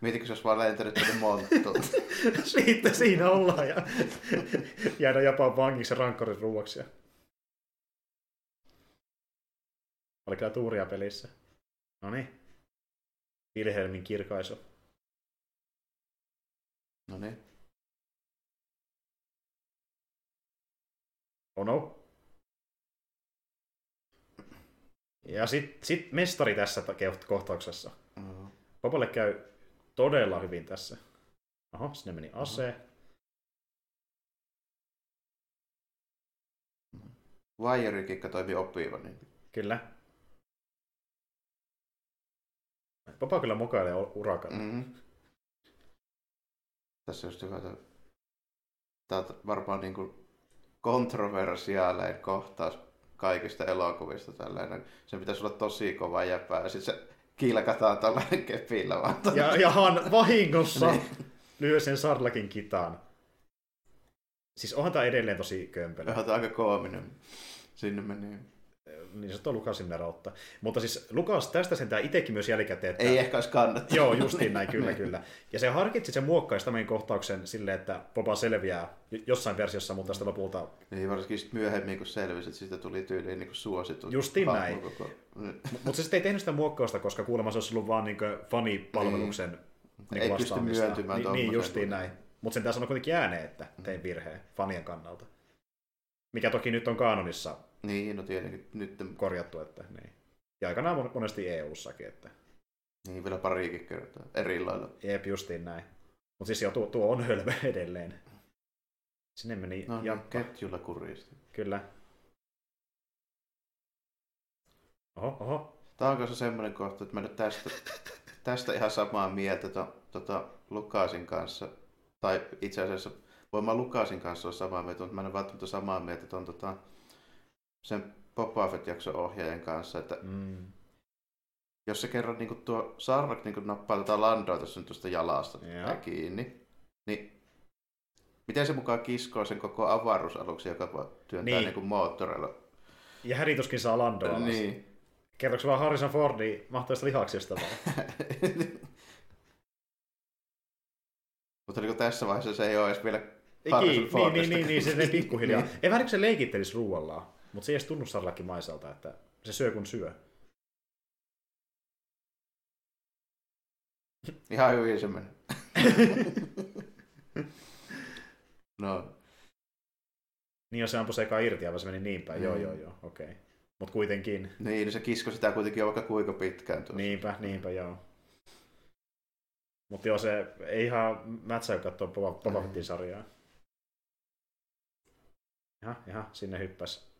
Mietitkö, olisi vaan lentänyt tänne monttuun? Siitä siinä ollaan ja jäädä jopa vangiksi rankkorin ruuaksi. Oli kyllä tuuria pelissä. No niin. Wilhelmin kirkaisu. no niin. Oh no. Ja sit, sit mestari tässä kohtauksessa. Joo. Popalle käy todella hyvin tässä. Oho, sinne meni ase. Vaijorikikka toimi opiva, niin Kyllä. Popa kyllä mukailee u- urakalla. mm-hmm. Tässä just hyvä. Tämä on varmaan niin kuin kohtaus kaikista elokuvista tällainen. Se pitäisi olla tosi kova jäpää ja sitten se kilkataan tällainen kepillä vaan. Ja, ja Han vahingossa Niin. lyö sen Sarlakin kitaan. Siis onhan tämä edelleen tosi kömpelö. Onhan tää aika koominen. Sinne meni. Niin se on Lukasin neroutta. Mutta siis Lukas tästä sentään itsekin myös jälkikäteen, että... Ei ehkä olisi kannattanut. Joo, justiin näin, kyllä, Niin. kyllä. Ja se harkitsi sen muokkaisi tämän kohtauksen silleen, että Boba selviää jossain versiossa, mutta sitten lopulta Niin varsinkin myöhemmin, kun selvisi, että siitä tuli tyyliin niin suosittu. Justiin näin. Koko... Mutta se sitten ei tehnyt sitä muokkausta, koska kuulemma se olisi ollut vaan niin fanipalveluksen niin. Ei pysty myöntymään Niin, niin justiin näin. Mutta sen sanoi kuitenkin ääneen, että tein virheen fanien kannalta. Mikä toki nyt on kaanonissa Niin, no tietenkin nyt korjattu, että niin. Ja aikanaan mon- monesti EU-sakin, että niin vielä parikin kertaa eri lailla. jep, justiin näin. Mutta siis jo tuo, tuo on hölmö edelleen. Sinne meni No niin, jamppa. ketjulla kuristi. Kyllä. Oho, oho. Tämä on kanssa semmoinen kohta, että mä nyt tästä, tästä ihan samaa mieltä to, tota, Lukasin kanssa. Tai itse asiassa voin mä Lukasin kanssa olla samaa mieltä, mutta mä en ole välttämättä samaa mieltä ton, tota, sen Boba Fett-jakson ohjaajan kanssa, että Mm. jos se kerran niin tuo Sarrak niin nappaa tätä Landoa tässä nyt tuosta jalasta Joo. kiinni, niin miten se mukaan kiskoo sen koko avaruusaluksen, joka työntää Niin. niin. niin moottoreilla? Ja härituskin saa Landoa alas. Niin. Kerroks vaan Harrison Fordi mahtaista lihaksista vaan? Mutta niin tässä vaiheessa se ei ole edes vielä Harrison niin, niin, Fordista niin, niin, se menee pikkuhiljaa. Niin. Ei vähän niin kuin se leikittelisi ruuallaan, mutta se ei edes tunnu Sarlakin maiselta, että se syö kun syö. Ihan hyvin se meni. no, Niin jos se ampui se eka irti, ja se meni niin päin. Mm. Joo, joo, joo, okei. Okay. Mutta kuitenkin, niin, niin se kisko sitä kuitenkin jo vaikka kuinka pitkään tuossa. niinpä, niinpä, joo. Mutta joo, se ei ihan mätsää katsoa Boba. Fettin sarjaa. Jaha, jaha, sinne hyppäs.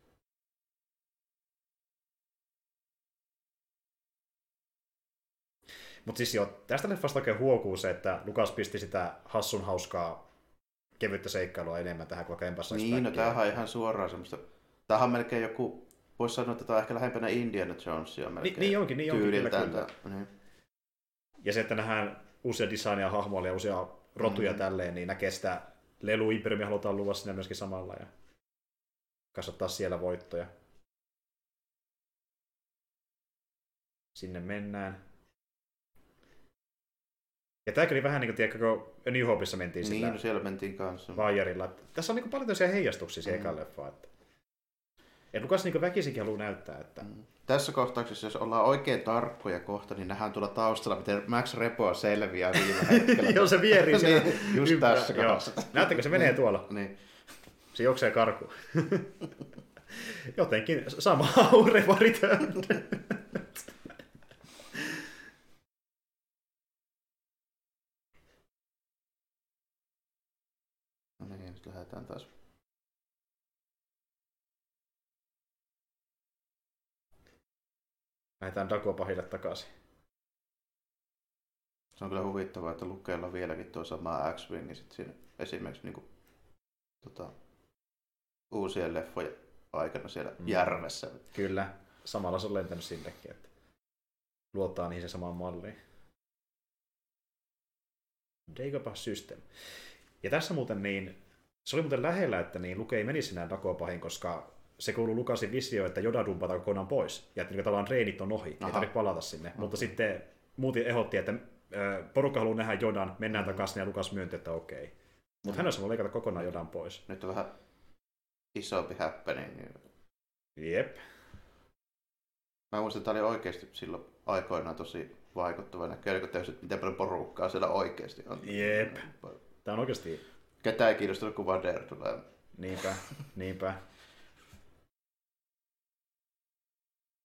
Mutta siis joo, tästä leffasta oikein huokuu se, että Lukas pisti sitä hassun hauskaa kevyttä seikkailua enemmän tähän, vaikka enpä saisi Niin, no tämähän on ihan suoraan semmoista, tämähän on melkein joku, voisi sanoa, että tämä on ehkä lähempänä Indiana Jonesia melkein. niin onkin, niin onkin, kyllä, kyllä. Niin. Ja se, että nähdään uusia designia hahmoja ja uusia rotuja Mm. tälleen, niin näkee sitä lelu imperiumia halutaan luoda sinne myöskin samalla ja kasvattaa siellä voittoja. Sinne mennään. Ja tämäkin oli vähän niin kuin, tiedätkö, kun New Hopeissa mentiin sillä Niin, no siellä mentiin kanssa. vaajarilla. Että Tässä on niin paljon tällaisia heijastuksia siihen Mm. leffaan. Että... Ja Lukas niin väkisinkin haluaa näyttää, että Mm. Tässä kohtauksessa, jos ollaan oikein tarkkoja kohta, niin nähdään tuolla taustalla, miten Max Repo selviää viime hetkellä. Joo, se vierii siellä. niin, just ympärillä. tässä kohdassa. Näettekö, se menee tuolla. Niin. Se juoksee karkuun. Jotenkin sama aure. No niin, nyt lähdetään taas. Lähdetään Dagobahille takaisin. Se on kyllä huvittavaa, että Lukeella on vieläkin tuo sama X-Wing, ja sit siinä esimerkiksi niin kuin, tota, uusien leffojen aikana siellä mm. järvessä. Kyllä, samalla se on lentänyt sinnekin, että luottaa niihin se samaan malliin. Dagobah System. Ja tässä muuten niin, se oli muuten lähellä, että niin Luke ei menisi enää Dagobahin, koska se kuuluu Lukasin visio, että Joda dumpataan kokonaan pois. Ja että niin tavallaan treenit on ohi, Aha. ei tarvitse palata sinne. Okei. Mutta sitten muutin ehdotti, että porukka haluaa nähdä Jodan, mennään takaisin ja Lukas myönti, että okei. Mutta Mm. hän olisi voinut leikata kokonaan Jodan pois. Nyt on vähän isompi happening. Niin Jep. Mä muistan, että tämä oli oikeasti silloin aikoinaan tosi vaikuttava näköinen, kun täysin, miten paljon porukkaa siellä oikeasti on. Jep. Tämä on oikeasti Ketään ei kiinnostunut, kun Vader tulee. Niinpä, niinpä.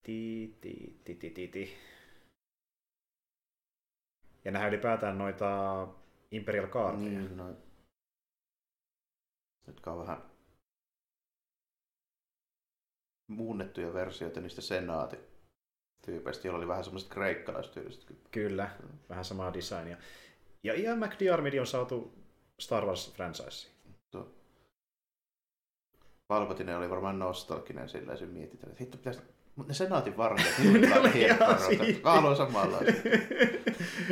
Ti, ti, ti, ti, ti, ti. Ja nähdään ylipäätään noita Imperial Guardia. Niin, no. Jotka on vähän muunnettuja versioita niistä senaatityypeistä, joilla oli vähän semmoiset kreikkalaistyylliset. Kyllä, vähän samaa designia. Ja Ian McDiarmid on saatu Star Wars franchise. Palpatine oli varmaan nostalginen sillä ja mietitään, että hitto pitäisi... Mutta ne senaatin vartijat, Ne oli siistiä. Mä haluan samanlaista.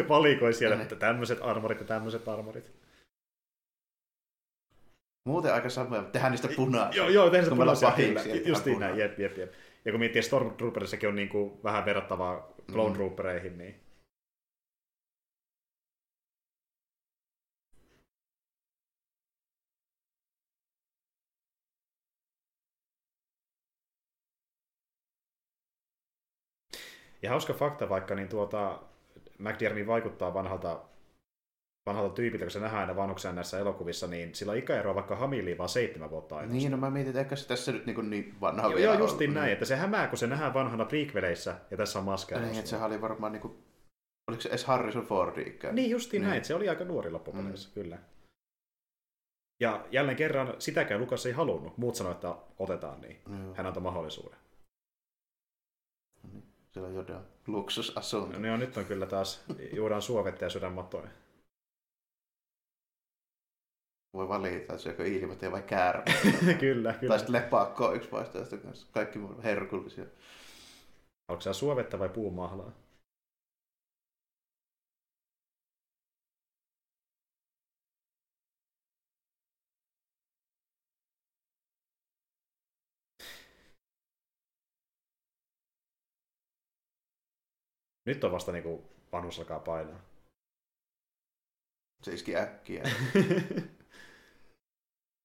Valikoi siellä, että tämmöiset armorit ja tämmöiset armorit. Muuten aika samoja, mutta tehdään niistä punaisia. Joo, joo, tehdään se on punaisia pahiksi, että Justiin näin, jep, jep, jep. Ja kun miettii Stormtrooperissakin on niin kuin vähän verrattavaa Clone Mm. Troopereihin, niin Ja hauska fakta vaikka, niin tuota, McDiarmid vaikuttaa vanhalta, vanhalta tyypiltä, kun se nähdään aina vanhuksena näissä elokuvissa, niin sillä on ikäeroa vaikka Hamiliin vaan seitsemän vuotta ainoastaan. Niin, no mä mietin, että ehkä se tässä nyt niin, niin vanha Joo, vielä joo, justiin ollut. näin, että se hämää, kun se nähdään vanhana prequeleissä ja tässä on maskeja. Niin, että sehän oli varmaan niin kuin, oliko se edes Harrison Fordi ikään? Niin, justiin Niin. näin, että se oli aika nuori loppupeleissä, mm. kyllä. Ja jälleen kerran sitäkään Lukas ei halunnut. Muut sanoivat, että otetaan niin. Joo. Hän antoi mahdollisuuden. Siellä jotain luksusasunto. No, niin on, nyt on kyllä taas, juodaan suovetta ja syödään matoja. Voi valita, että syökö ilmatien vai käärme. kyllä, kyllä. tai sitten lepakko on yksi vaihtoehto kanssa. Kaikki herkullisia. Haluatko sä suovetta vai puumahlaa? Nyt on vasta niinku vanhus alkaa painaa. Se iski äkkiä.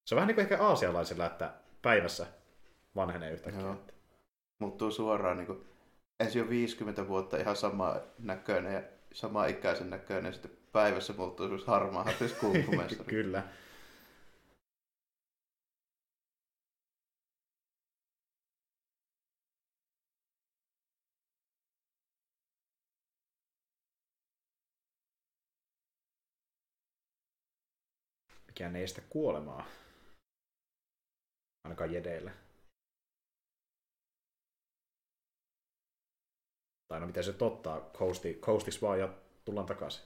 Se on vähän niin kuin ehkä aasialaisilla, että päivässä vanhenee yhtäkkiä. Joo. Muuttuu suoraan niin kuin, ensin jo 50 vuotta ihan sama näköinen ja sama ikäisen näköinen. Ja sitten päivässä muuttuu semmoista harmaa kulkumestari. Kyllä. Mikään ei estä kuolemaa. Ainakaan jedeillä. Tai no miten se tottaa, coasti, coastiksi vaan ja tullaan takaisin.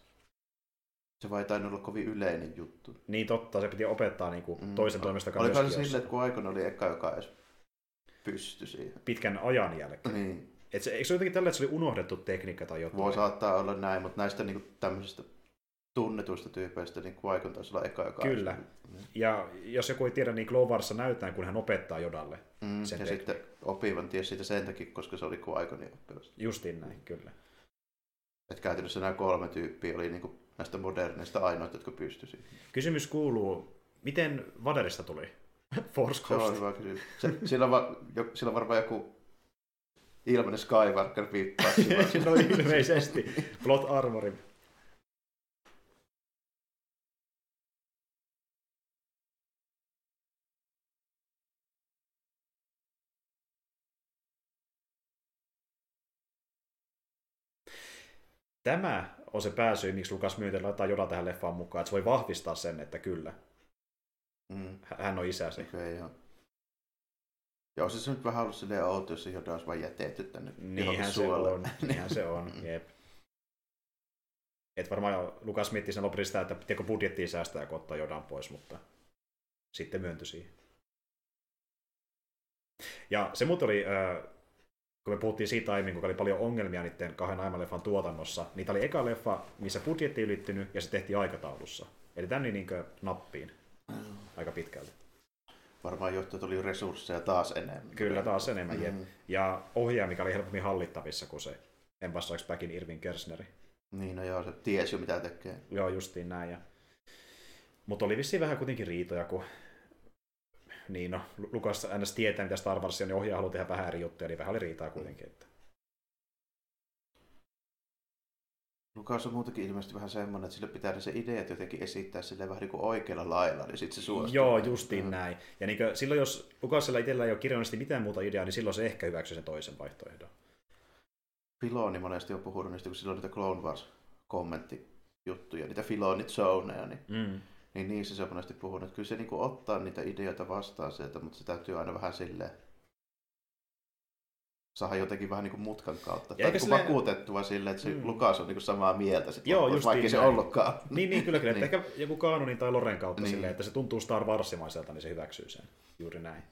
Se vai tainnut olla kovin yleinen juttu. Niin totta, se piti opettaa niin kuin Mm. toisen toimesta Oliko se silleen, että kun aikoina oli eka, joka edes pystyi siihen? pitkän ajan jälkeen. Niin. Et se, eikö se jotenkin tällä, että se oli unohdettu tekniikka tai jotain? Voi saattaa olla näin, mutta näistä niinku tämmöisistä tunnetuista tyypeistä niin Vaikon taisi olla eka, joka Kyllä. edes- Ja jos joku ei tiedä, niin Glovarissa näytetään, kun hän opettaa Jodalle. Mm, sen ja tekniikan. sitten opivan ties siitä sen takia, koska se oli Qui-Gonin oppilas. Justiin näin, kyllä. Et käytännössä nämä kolme tyyppiä oli niinku näistä moderneista ainoat, jotka pystyi siihen. Kysymys kuuluu, miten Vaderista tuli Force Se on Ghost? hyvä kysymys. Se, sillä, on va, jo, sillä on varmaan joku ilmanen Skywalker viippassi. no ilmeisesti. Plot Armori. Tämä on se pääsy, miksi Lukas Myynti laittaa Joda tähän leffaan mukaan, että se voi vahvistaa sen, että kyllä, mm, hän on isäsi. okei, okay, joo. Joo, siis se nyt vähän ollut silleen outo, jos se Yoda olisi vain jätetty tänne Niinhän se on, niinhän se on, jep. Et varmaan Lukas mietti sen lopuksi sitä, että pitääkö budjettiin säästää, kun ottaa Jodan pois, mutta sitten myöntyi siihen. Ja se muuten oli, äh, kun me puhuttiin siitä aiemmin, kun oli paljon ongelmia niiden kahden aiemman leffan tuotannossa, niin tämä oli eka leffa, missä budjetti ylittynyt ja se tehtiin aikataulussa. Eli tänne niin nappiin aika pitkälti. Varmaan johtajat oli resursseja taas enemmän. Kyllä taas enemmän, jep. Mm. Ja ohjaaja, mikä oli helpommin hallittavissa kuin se Empire Backin Irvin Kersneri. Niin, no joo, se tiesi jo mitä tekee. Joo, justiin näin. Ja... Mutta oli vissiin vähän kuitenkin riitoja, kun niin no, Lu- Lukas ns. tietää, mitä Star Wars on, niin ohjaaja haluaa tehdä vähän eri juttuja, niin vähän oli riitaa kuitenkin. Että... Lukas on muutenkin ilmeisesti vähän semmoinen, että sille pitää se ideat jotenkin esittää sille vähän niin kuin oikealla lailla, niin sitten se suostuu. Joo, justiin Mm. näin. Ja niin kuin, silloin, jos Lukasella itsellä ei ole kirjallisesti mitään muuta ideaa, niin silloin se ehkä hyväksyy sen toisen vaihtoehdon. Filoni monesti on puhunut niistä, kun silloin niitä Clone Wars kommenttijuttuja, niitä Filonit zoneja, niin, Mm. Niin niissä se on monesti puhunut, että kyllä se niin kuin ottaa niitä ideoita vastaan sieltä, mutta se täytyy aina vähän silleen saada jotenkin vähän niin kuin mutkan kautta. Ja Tai eikä niin silleen- vakuutettua silleen, että se Mm. Lukas on niin kuin samaa mieltä sit Joo, justiin vaikka se ollutkaan. Niin, niin kyllä, kyllä. Niin. Ehkä joku Kaanonin tai Loren kautta Niin. silleen, että se tuntuu Star Warsimaiselta, niin se hyväksyy sen. Juuri näin.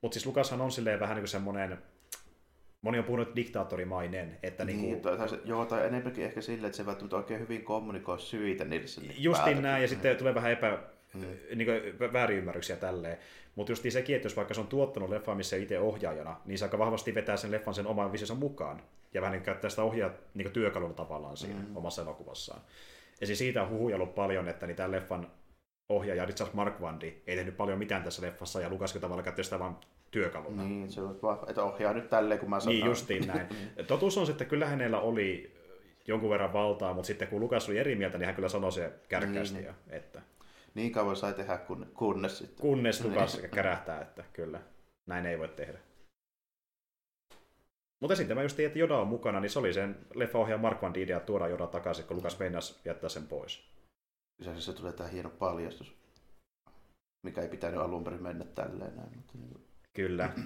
Mutta siis Lukashan on silleen vähän niin kuin semmoinen, moni on puhunut diktaattorimainen, että niin, Niin, niin tai, tai, joo, tai enemmänkin ehkä silleen, että se välttämättä oikein hyvin kommunikoi syitä niin Justiin näin, ja sitten tulee vähän epä, Mm. niin kuin väärinymmärryksiä tälleen. Mutta just sekin, että jos vaikka se on tuottanut leffaa, missä itse ohjaajana, niin se aika vahvasti vetää sen leffan sen oman visionsa mukaan. Ja vähän niin käyttää sitä ohjaa niin työkaluna tavallaan siinä Mm. omassa elokuvassaan. Ja siis siitä on huhuja ollut paljon, että niin tämän leffan ohjaaja Richard Marquandi ei tehnyt paljon mitään tässä leffassa, ja Lukaskin tavallaan käytti sitä vain työkaluna. Niin, se on vaan, että ohjaa nyt tälleen, kun mä sanon. Niin, justiin näin. Totuus on se, että kyllä hänellä oli jonkun verran valtaa, mutta sitten kun Lukas oli eri mieltä, niin hän kyllä sanoi se kärkkäästi, Niin. ja, että Niin kauan sai tehdä, kun, kunnes sitten. kunnes Lukas kärähtää, että kyllä, näin ei voi tehdä. Mutta sitten tämä just, että Joda on mukana, niin se oli sen leffaohjaaja Mark Van idea tuoda Joda takaisin, kun Lukas meinasi jättää sen pois. Lisäksi se tulee tämä hieno paljastus, mikä ei pitänyt alun perin mennä tälleen näin. Mutta niin, Kyllä.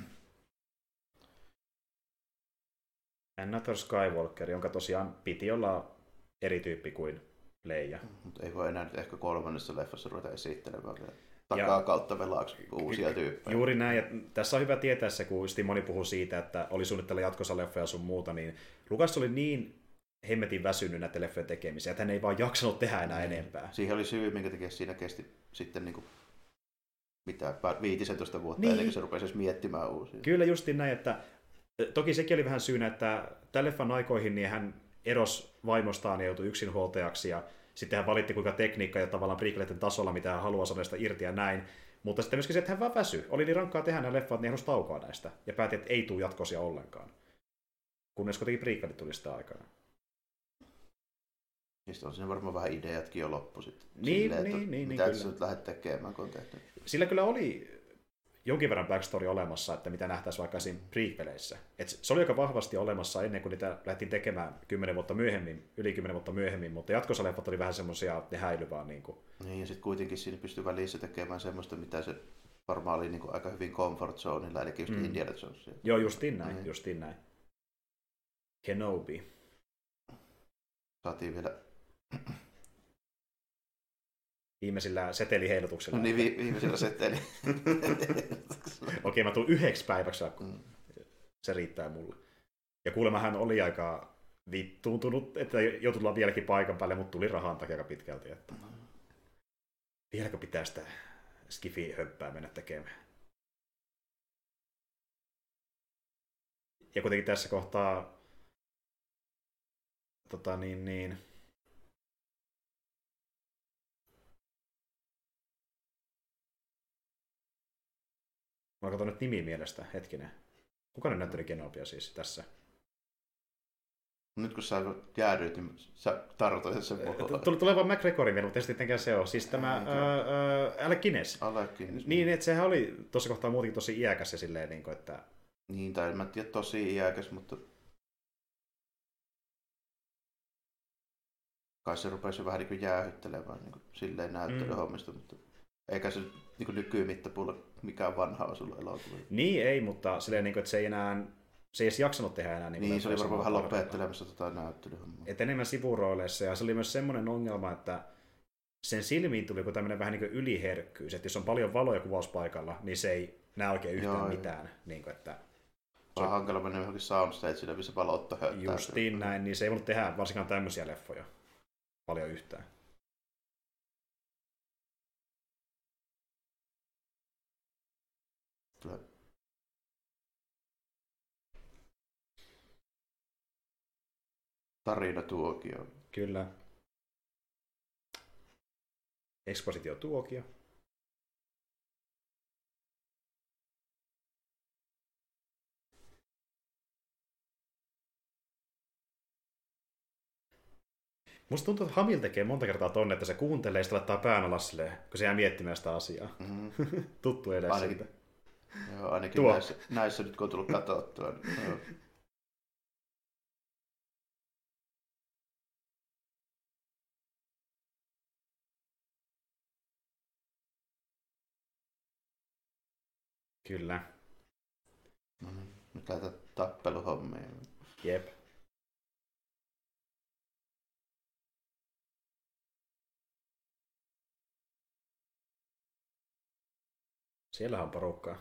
Another Skywalker, jonka tosiaan piti olla eri tyyppi kuin Leija. mutta ei voi enää nyt ehkä kolmannessa leffassa ruveta esittelemään vielä takaa kautta velaaksi uusia tyyppejä. Juuri näin, ja tässä on hyvä tietää se, kun moni puhuu siitä, että oli suunnitella jatkossa leffoja sun muuta, niin Lukas oli niin hemmetin väsynyt näiden leffojen tekemiseen, että hän ei vaan jaksanut tehdä enää enempää. Siihen oli syy, minkä takia siinä kesti sitten niin kuin, mitä, 15 vuotta Niin. ennen kuin se rupesi edes miettimään uusia. Kyllä justiin näin, että toki sekin oli vähän syynä, että tämän leffan aikoihin niin hän eros vaimostaan ja joutui yksinhuoltajaksi ja sitten hän valitti kuinka tekniikka ja tavallaan prequeleiden tasolla, mitä hän haluaa saada irti ja näin. Mutta sitten myöskin se, että hän vaan väsy. Oli niin rankkaa tehdä nämä leffat, niin hän taukoa näistä. Ja päätti, että ei tule jatkosia ollenkaan. Kunnes kuitenkin prequelit tuli sitä aikana. Niistä on siinä varmaan vähän ideatkin jo loppu sitten. Niin, että niin, niin, mitä niin, kyllä. nyt lähdet tekemään, kun on tehty. Sillä kyllä oli jonkin verran backstory olemassa, että mitä nähtäisiin vaikka siinä prequeleissä. Et se oli aika vahvasti olemassa ennen kuin niitä lähdettiin tekemään kymmenen vuotta myöhemmin, yli kymmenen vuotta myöhemmin, mutta jatkossa leffat oli vähän semmoisia, ne häily vaan niin kuin. Niin, ja sitten kuitenkin siinä pystyy välissä tekemään semmoista, mitä se varmaan oli niin kuin aika hyvin comfort zoneilla, eli just Mm. Indiana Jonesia. Joo, justiin näin, Mm. justiin näin. Kenobi. Saatiin vielä viimeisillä seteliheilutuksilla. No niin, vi- viimeisellä seteli. Okei, mä tuun yhdeksi päiväksi, kun mm. se riittää mulle. Ja kuulemma hän oli aika vittuuntunut, että joutui tulla vieläkin paikan päälle, mutta tuli rahan takia aika pitkälti. Että... Mm. Vieläkö pitää sitä skifi-höppää mennä tekemään? Ja kuitenkin tässä kohtaa tota niin, niin, Mä katson nyt nimi mielestä, hetkinen. Kuka nyt näytteli Genopia siis tässä? Nyt kun sä jäädyit, niin sä tartuit sen Tuli, tulee vaan McGregorin vielä, mutta ei sittenkään se ole. Siis tämä Alec Guinness. Alec Guinness. Niin, että sehän oli tuossa kohtaa muutenkin tosi iäkäs ja silleen, niin kuin, että... Niin, tai en mä tiedä tosi iäkäs, mutta... Kai se rupesi vähän niin kuin jäähyttelemään niin kuin silleen näyttelyhommista, mm. mutta eikä se niin kuin nykymittapuulla mikään vanha on sulla elokuva. Niin ei, mutta silleen, niin kuin, että se ei enää se ei edes jaksanut tehdä enää. Niin, niin se oli varmaan vähän lopettelemassa tota näyttelyhommaa. Et enemmän sivurooleissa, ja se oli myös semmoinen ongelma, että sen silmiin tuli joku tämmöinen vähän niin kuin yliherkkyys, että jos on paljon valoja kuvauspaikalla, niin se ei näe oikein yhtään Joo, mitään. Niin kuin, että se on hankala mennä johonkin soundstagelle, missä valot höttää. Justiin näin, niin se ei voinut tehdä varsinkaan tämmöisiä leffoja paljon yhtään. Tarinatuokio. Kyllä. Ekspositiotuokio. Musta tuntuu, että Hamil tekee monta kertaa tonne, että se kuuntelee ja laittaa pään alas silleen, kun se jää miettimään sitä asiaa. Mm-hmm. Tuttu edes ainakin, siitä. Joo, ainakin Tuo. Näissä, näissä, nyt kun on tullut katsottua. Niin, Kyllä. No niin, nyt lähdetään tappeluhommiin. Jep. Siellä on porukkaa.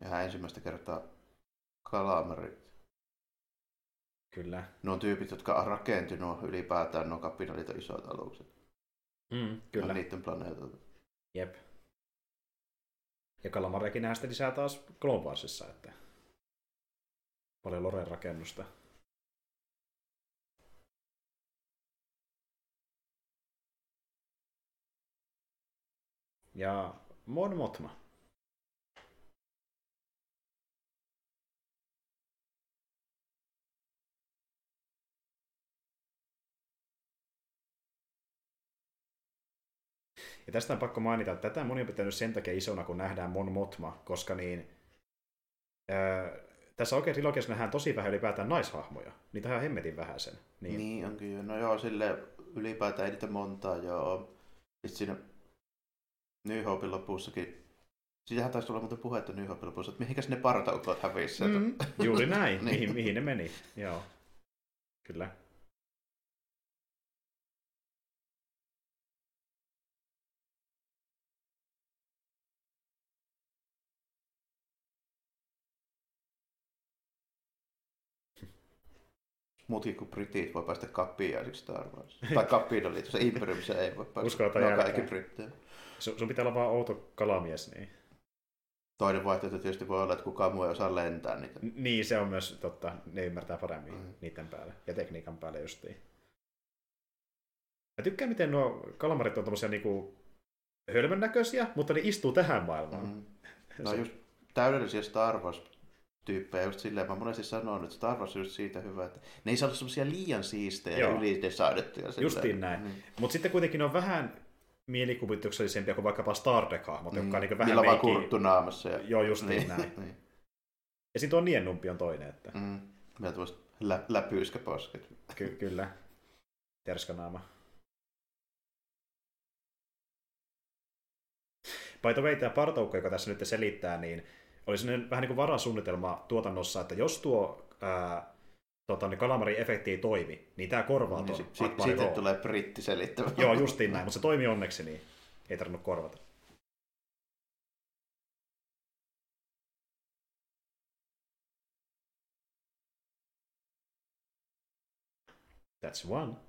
Ja ensimmäistä kertaa kalamarit. Kyllä. Nuo tyypit, jotka on rakentunut ylipäätään nuo kapinalit isot alukset. Mm, kyllä. Ja niiden planeetalta. Jep. Ja Kalamarekin nähdään sitten lisää taas Clone Warsissa, että paljon Loren rakennusta. Ja Mon Motma. Ja tästä on pakko mainita, että tätä moni on pitänyt sen takia isona, kun nähdään Mon Motma, koska niin, ää, tässä oikein trilogiassa nähdään tosi vähän ylipäätään naishahmoja. Niitä ihan hemmetin vähän sen. Niin, niin on kyllä. No joo, sille ylipäätään ei niitä montaa joo. Sitten siinä New Hopein lopussakin Siitähän taisi tulla muuten puhetta New Hopein lopussa, että mihinkäs ne partaukot hävisi. Mm, juuri näin, niin. mihin, mihin ne meni. Joo, kyllä. Muutkin kuin britit voi päästä kappiaisiksi Star Wars. tai kappiin oli tuossa Imperium, se ei voi päästä. Uskalta no, kaikki brittejä. Sun, sun pitää olla vaan outo kalamies, niin. Toinen vaihtoehto tietysti voi olla, että kukaan muu ei osaa lentää niitä. Niin, se on myös totta. Ne ymmärtää paremmin mm. niiden päälle ja tekniikan päälle justiin. Mä tykkään, miten nuo kalamarit on tommosia niinku hölmön näköisiä, mutta ne istuu tähän maailmaan. Mm. No just täydellisiä Star Wars tyyppejä just silleen, mä monesti sanon, että Star Wars on just siitä hyvä, että ne ei saa olla semmoisia liian siistejä ja ylidesaadettuja. Justiin näin. Mm. Mutta sitten kuitenkin on vähän mielikuvituksellisempia kuin vaikkapa Star Trek-hahmot, mm. jotka on niin vähän Niillä on vaan kurttu naamassa. Ja... Joo, justiin niin. näin. niin. Ja sitten on niennumpi on toinen. Että... Mm. Meillä tuosta lä- läpyyskäposket. Ky- kyllä. Terskanaama. By the way, tämä partaukko, joka tässä nyt selittää, niin oli sellainen vähän niin kuin varasuunnitelma tuotannossa, että jos tuo ää, tota, niin kalamari-efekti ei toimi, niin tämä korvaa Niin tuon sitten Raw. tulee britti selittämään. Joo, justiin näin, mutta se toimi onneksi, niin ei tarvinnut korvata. That's one.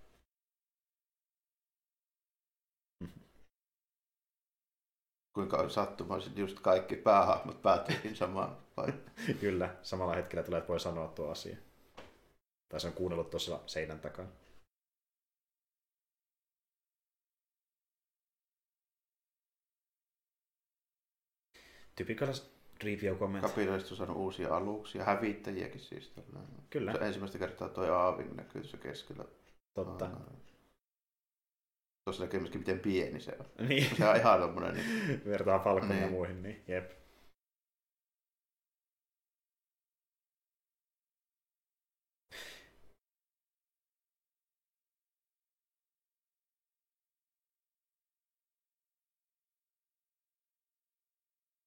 Kuinka sattumaisin just kaikki päähahmot päätyikin samaan paikkaan. Kyllä, samalla hetkellä tulee, että voi sanoa tuo asia. Tai se on kuunnellut tuossa seinän takana. Typical review comment. Kapitalistus on saanut uusia aluksia, hävittäjiäkin siis. Tällainen. Kyllä, Se ensimmäistä kertaa toi Aavin näkyy tuossa keskellä. totta. Aa. Tuossa näkyy myöskin miten pieni se on. Niin, Se on ihan tommonen, niin vertaa Falconia ja Niin. muihin, niin jep.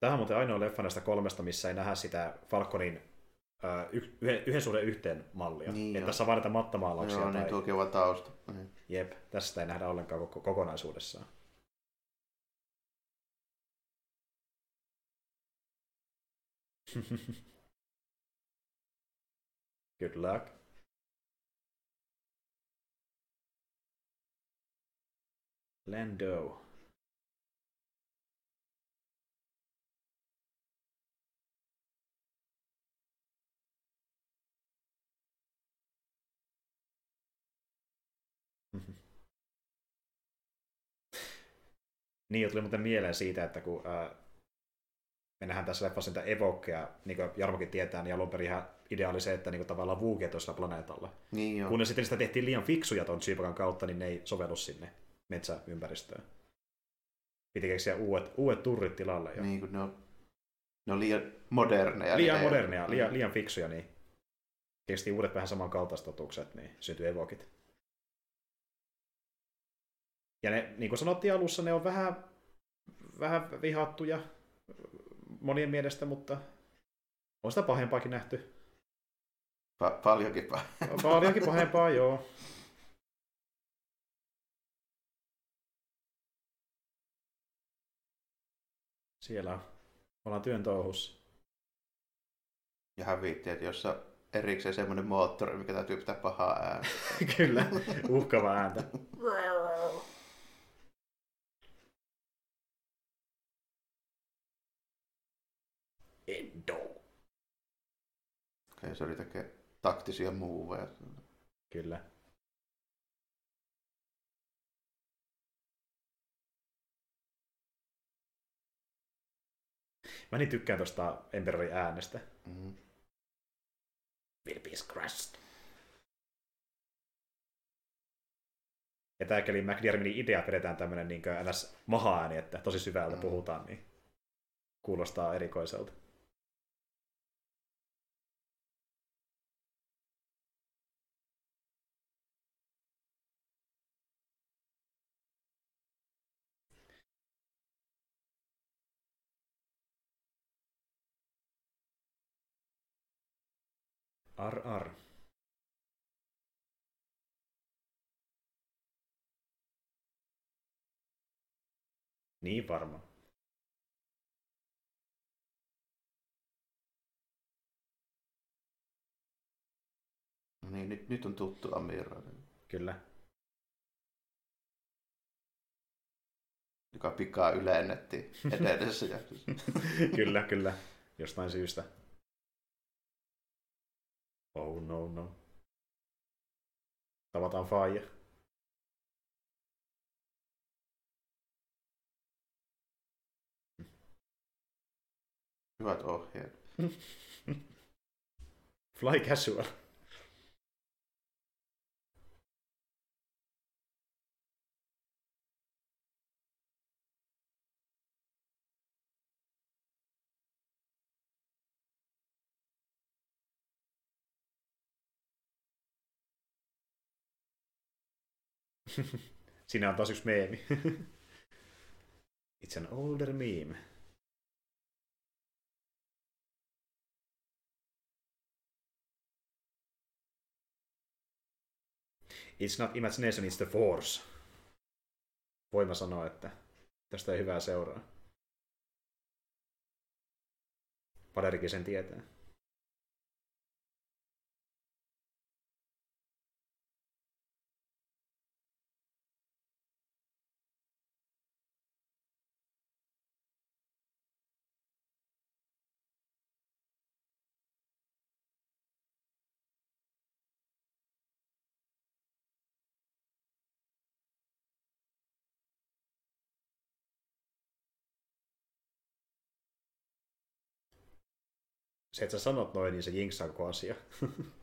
Tämä on muuten ainoa leffa näistä kolmesta, missä ei nähdä sitä Falconin yhden, yhden suhde yhteen mallia. Niin Että tässä on vain mattamaalauksia. joo, niin tai... tuokin on tausta. Niin. Jep, tästä ei nähdä ollenkaan koko, kokonaisuudessaan. Good luck. Lando. Niin, tuli muuten mieleen siitä, että kun ää, me nähdään tässä leffassa niitä evokkeja, niin kuin Jarmokin tietää, niin alun perin ihan idea oli se, että niin kuin tavallaan vuukeet olisivat planeetalla. Niin joo. Kun sitten sitä tehtiin liian fiksuja tuon Chewbacan kautta, niin ne ei sovellu sinne metsäympäristöön. Piti keksiä uudet, uudet turrit tilalle jo. Niin kun ne on, ne on liian moderneja. liian niin ei- modernia, liian, liian fiksuja, niin keksittiin uudet vähän samankaltaiset totukset, niin syntyi evokit. Ja ne, niin kuin sanottiin alussa, ne on vähän, vähän vihattuja monien mielestä, mutta on sitä pahempaakin nähty. Pa- paljonkin pa- Paljonkin pahempaa, joo. Siellä on. ollaan työn touhussa. Ja hävittäjät, jossa erikseen semmoinen moottori, mikä täytyy pitää pahaa ääntä. Kyllä, uhkava ääntä. Endo. Okei, se oli tekee taktisia muuveja. Kyllä. Mä niin tykkään tuosta Emperorin äänestä. Mm. Will be crushed. Ja tää eli McDiarminin idea pidetään tämmönen niin ns. maha-ääni, että tosi syvältä Mm. puhutaan, niin kuulostaa erikoiselta. Ar ar. Niin varma. No niin, nyt, nyt on tuttu Amira, Kyllä. joka pikaa ylennettiin edellisessä jaksossa. kyllä, kyllä. Jostain syystä. Oh no no. Tavataan faija. Hyvät ohjeet. Fly casual. Siinä on taas yksi meemi. It's an older meme. It's not imagination, it's the force. Voima sanoa, että tästä ei hyvää seuraa. Paderikin sen tietää. Se, että sä sanot noin, niin se jinksaa koko asia.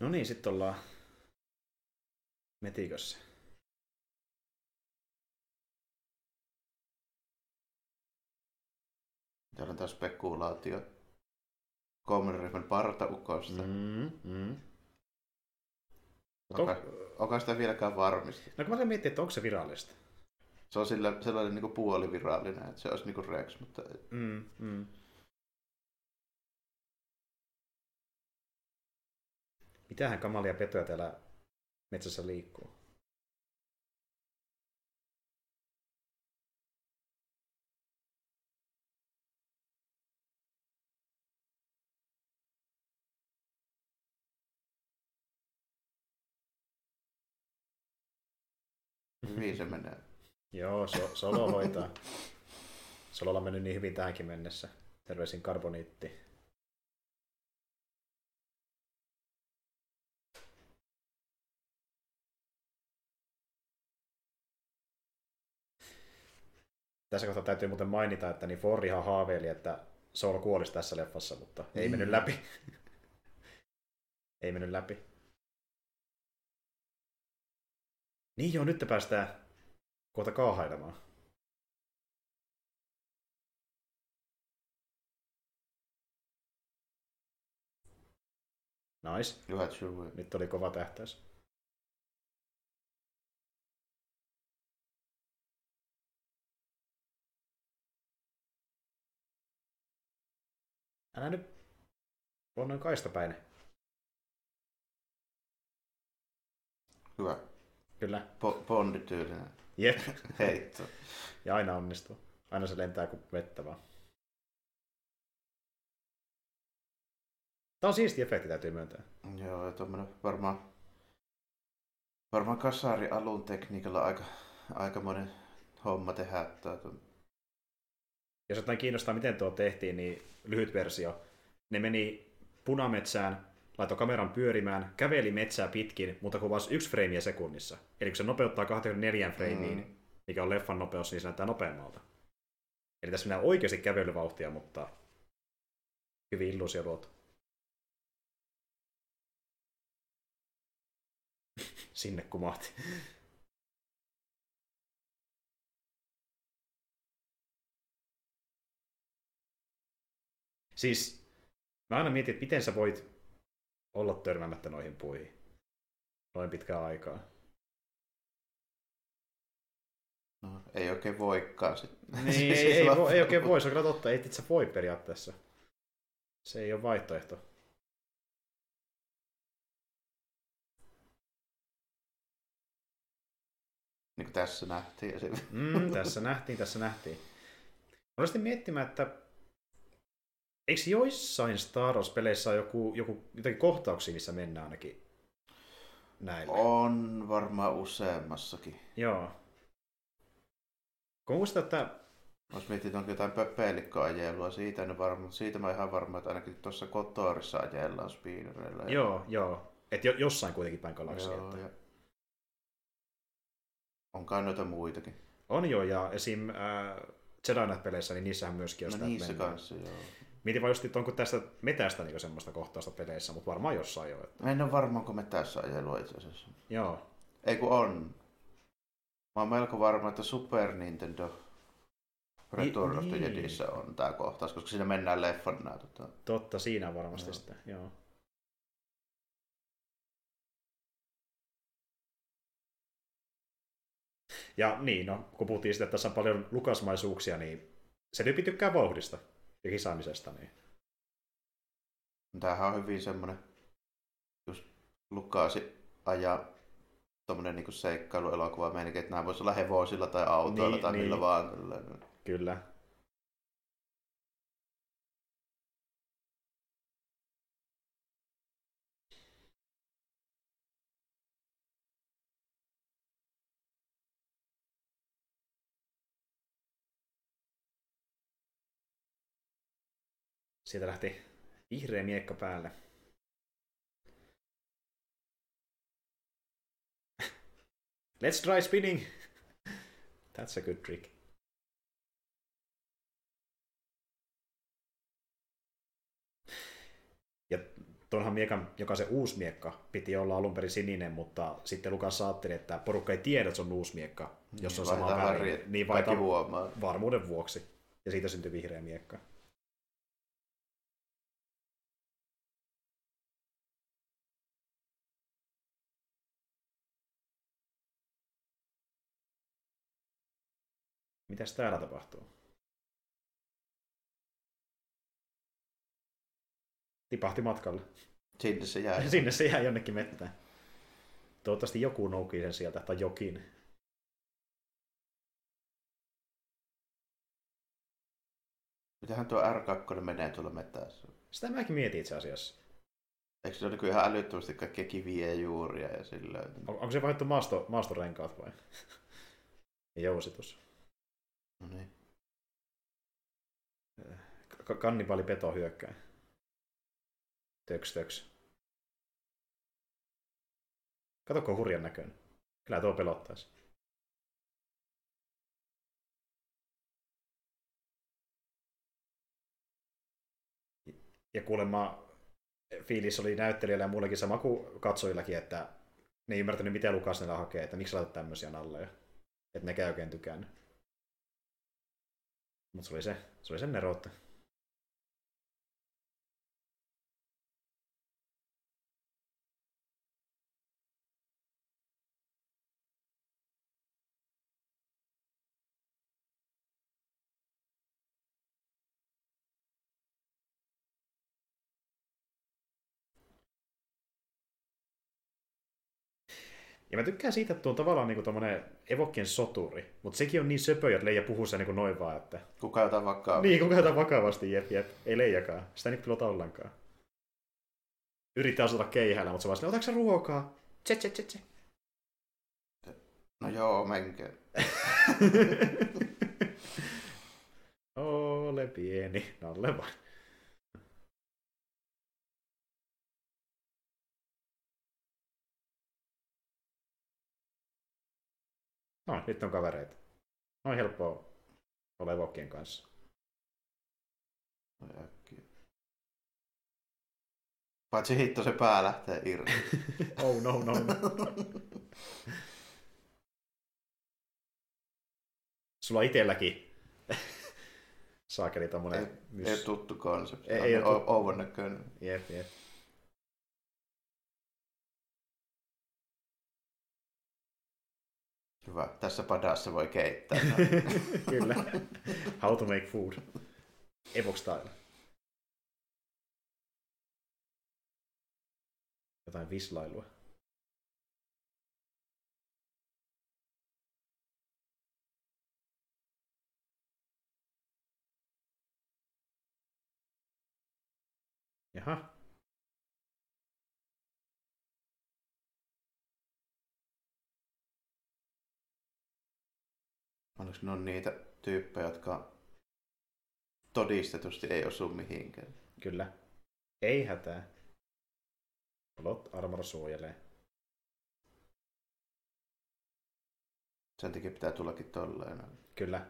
No niin, sitten ollaan metikössä. Täällä on taas spekulaatio kommenryhmän partaukosta. Mm, mm. Onko, onko sitä vieläkään varmista? No kun mä miettiä, että onko se virallista. Se on sillä, sellainen niin puolivirallinen, että se olisi niin Rex, mutta... Mm, mm. Mitähän kamalia petoja täällä metsässä liikkuu? Hyvin se menee. Joo, so, Solo hoitaa. Sololla on mennyt niin hyvin tähänkin mennessä. Terveisin karboniitti. Tässä kohtaa täytyy muuten mainita, että niin Forrihan haaveili, että Solo kuolisi tässä leffassa, mutta ei mennyt mm. läpi. ei mennyt läpi. Niin joo, nyt te päästään kohta kaahailemaan. Nice. Nyt oli kova tähtäys. Älä nyt on noin kaistapäin. Hyvä. Kyllä. Po- Bondi-tyylinen Jep. heitto. ja aina onnistuu. Aina se lentää kuin vettä vaan. Tämä on siisti efekti, täytyy myöntää. Joo, ja tuommoinen varmaan, varmaan kasari alun tekniikalla aika, aika monen homma tehdä. Jos jotain kiinnostaa, miten tuo tehtiin, niin lyhyt versio. Ne meni punametsään laittoi kameran pyörimään, käveli metsää pitkin, mutta kuvasi yksi freimiä sekunnissa. Eli kun se nopeuttaa 24 freimiin, mm. mikä on leffan nopeus, niin se näyttää nopeammalta. Eli tässä mennään oikeasti kävelyvauhtia, mutta hyvin illuusio luotu. Sinne kumahti. siis mä aina mietin, että miten sä voit olla törmäämättä noihin puihin noin pitkään aikaa. No, ei oikein voikaan sitten. Niin, ei, ei, voi, ei oikein voi, se on kyllä totta, ei itse voi periaatteessa. Se ei ole vaihtoehto. Niin kuin tässä nähtiin. Mm, tässä nähtiin, tässä nähtiin. Olen miettimään, että Eikö joissain Star Wars-peleissä ole joku, joku, jotakin kohtauksia, missä mennään ainakin näillä? On varmaan useammassakin. Joo. Kun muistat, että... Jos mietit, onko jotain pelikkoajelua, siitä, niin varma, siitä mä ihan varma, että ainakin tuossa Kotorissa ajellaan speedereillä. Joo, joo. Että jo, jossain kuitenkin päin galaksia. Joo, että... ja... On kai noita muitakin. On joo, ja esim. Äh, Jedi Knight-peleissä, niin niissähän myöskin on no, niissä kanssa, joo. Mietin vaan just, että onko tästä metästä niin semmoista kohtausta peleissä, mutta varmaan jossain jo. Että... En ole varma, onko metässä ajelua itse asiassa. Joo. Ei kun on. Mä oon melko varma, että Super Nintendo Return of the niin. niin. on tämä kohtaus, koska siinä mennään leffan näytetään. Tota- Totta, siinä varmasti joo. sitä, joo. Ja niin, no, kun puhuttiin sitä, että tässä on paljon lukasmaisuuksia, niin se tyyppi tykkää vauhdista ja kisaamisesta. Niin. Tämähän on hyvin semmoinen, just Lukasi ajaa tuommoinen niin seikkailuelokuva meininki, että nämä voisi olla hevosilla tai autoilla niin, tai niin. millä vaan. Kyllä. Sieltä lähti vihreä miekka päälle. Let's try spinning! That's a good trick. Ja tuonhan miekan, joka se uusi miekka, piti olla alun perin sininen, mutta sitten Lukas ajatteli, että porukka ei tiedä, että se on uusi miekka, jos niin, on sama väri. Niin vaikka varmuuden vuoksi. Ja siitä syntyi vihreä miekka. Mitäs täällä tapahtuu? Tipahti matkalle. Sinne se jää. Sinne se jää jonnekin mettään. Toivottavasti joku nouki sen sieltä, tai jokin. Mitähän tuo R2 menee tuolla metässä? Sitä mäkin mietin itse asiassa. Eikö se ole niin ihan älyttömästi kaikkia kiviä ja juuria ja sillä On, onko se vaihdettu maasto, maastorenkaat vai? Jousitus. No niin. Kannibali peto hyökkää. Töks, töks. Katokko hurjan näköinen. Kyllä tuo pelottaisi. Ja kuulemma fiilis oli näyttelijällä ja muillekin sama kuin katsojillakin, että ne ei ymmärtänyt, mitä Lukas hakee, että miksi laitat tämmöisiä nalleja. Että ne käy oikein tykännyt. Mutta se oli se, se oli sen neroutta. Ja mä tykkään siitä, että tuo on tavallaan niin tommonen evokkien soturi, mutta sekin on niin söpö, että Leija puhuu sen niin noin vaan, että... Kuka jotain vakavasti. Niin, kuka jotain vakavasti, jep, jep. Ei Leijakaan. Sitä ei nyt pilota ollenkaan. Yrittää asuta keihällä, mutta se vaan otatko se ruokaa? Tse, tse, tse, tse. No joo, menkää. Ole pieni, Nalle vain. No, nyt on kavereita. On helppoa olla evokkien kanssa. No äkkiä. Paitsi hitto se pää lähtee irti. oh no, no, no. Sulla itselläkin saakeli tommonen... Ei, mys... ei tuttu konsepti. Ei, ei ole tuttu. näköinen. Jep, jep. Hyvä. Tässä padassa voi keittää. Kyllä. How to make food. Evox style. Jotain vislailua. Jaha. Onko ne on niitä tyyppejä, jotka todistetusti ei osu mihinkään? Kyllä. Ei hätää. Plot armor suojelee. Sen takia pitää tullakin tolleen. Kyllä.